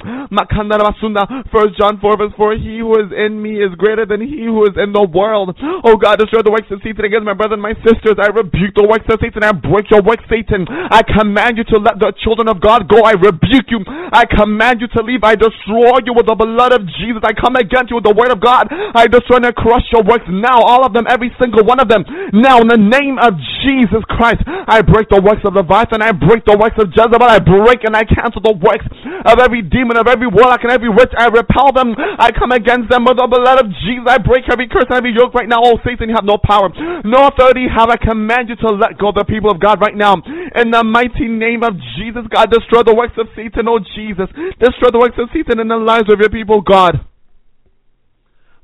First John 4 verse 4, He who is in me is greater than he who is in the world. Oh God, destroy the works of Satan against my brothers and my sisters. I rebuke the works of Satan. I break your works, Satan. I command you to let the children of God go. I rebuke you. I command you to leave. I destroy you with the blood of Jesus. I come against you with the word of God. I destroy and crush your works now. All of them, every single one of them. Now, in the name of Jesus Christ, I break the works of Leviathan. I break the works of Jezebel. I break and I cancel the works of every demon, of every warlock, and every witch. I repel them. I come against them with the blood of Jesus. I break every curse and every yoke right now. Oh, Satan, you have no power, no authority. Have I command you to let go the people of God right now. In the mighty name of Jesus, God, destroy the works of Satan, oh Jesus. Destroy the works of Satan in the lives of your people, God.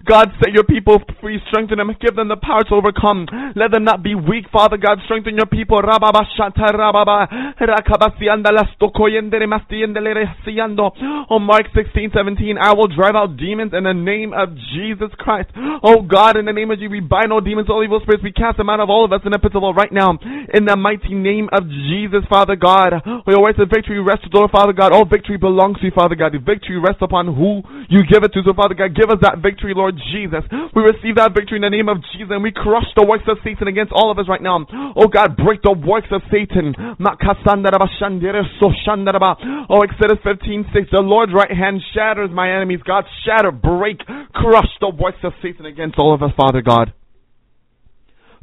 God, set your people free, strengthen them, give them the power to overcome. Let them not be weak, Father God. Strengthen your people. Siando. Oh, Mark 16, 17. I will drive out demons in the name of Jesus Christ. Oh God, in the name of Jesus, we bind all demons, all evil spirits. We cast them out of all of us in the pit of hell right now. In the mighty name of Jesus, Father God. Your words of victory rest, the Lord, Father God. All victory belongs to you, Father God. The victory rests upon who you give it to. So, Father God, give us that victory, Lord Jesus. We receive that victory in the name of Jesus and we crush the works of Satan against all of us right now. Oh God, break the works of Satan. Oh, Exodus 15 6. The Lord's right hand shatters my enemies. God, shatter, break, crush the works of Satan against all of us, Father God.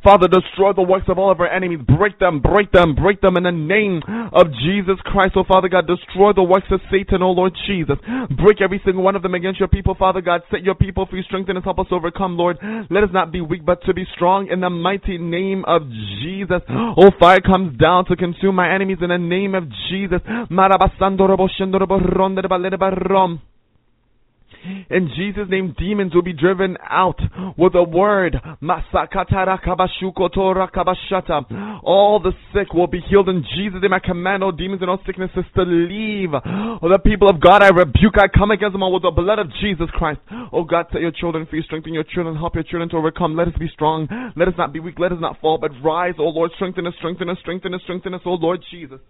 Father, destroy the works of all of our enemies. Break them, break them, break them in the name of Jesus Christ. Oh, Father God, destroy the works of Satan, oh Lord Jesus. Break every single one of them against your people, Father God. Set your people free, strengthen us, help us overcome, Lord. Let us not be weak, but to be strong in the mighty name of Jesus. Oh, fire comes down to consume my enemies in the name of Jesus. In Jesus' name, demons will be driven out with a word. All the sick will be healed in Jesus' name. I command all demons and all sicknesses to leave. Oh, the people of God, I rebuke, I come against them all with the blood of Jesus Christ. Oh God, set your children free, strengthen your children, help your children to overcome. Let us be strong. Let us not be weak. Let us not fall, but rise, oh Lord. Strengthen us, strengthen us, strengthen us, strengthen us, oh Lord Jesus.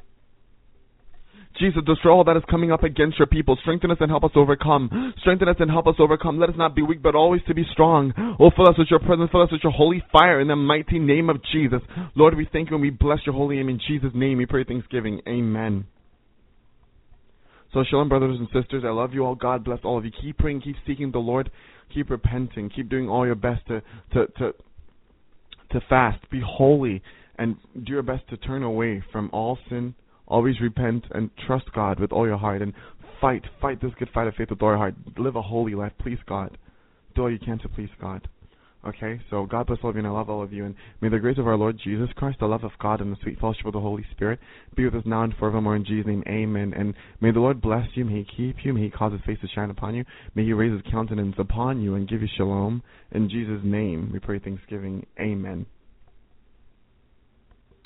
Jesus, destroy all that is coming up against your people. Strengthen us and help us overcome. Strengthen us and help us overcome. Let us not be weak, but always to be strong. Oh, fill us with your presence. Fill us with your holy fire in the mighty name of Jesus. Lord, we thank you and we bless your holy name. In Jesus' name we pray thanksgiving. Amen. So, shalom, brothers and sisters. I love you all. God bless all of you. Keep praying. Keep seeking the Lord. Keep repenting. Keep doing all your best to, to, to, to fast. Be holy. And do your best to turn away from all sin Always repent and trust God with all your heart and fight, fight this good fight of faith with all your heart. Live a holy life. Please God. Do all you can to please God. Okay, so God bless all of you and I love all of you. And may the grace of our Lord Jesus Christ, the love of God, and the sweet fellowship of the Holy Spirit be with us now and forevermore in Jesus' name. Amen. And may the Lord bless you. May He keep you. May He cause His face to shine upon you. May He raise His countenance upon you and give you shalom. In Jesus' name, we pray thanksgiving. Amen.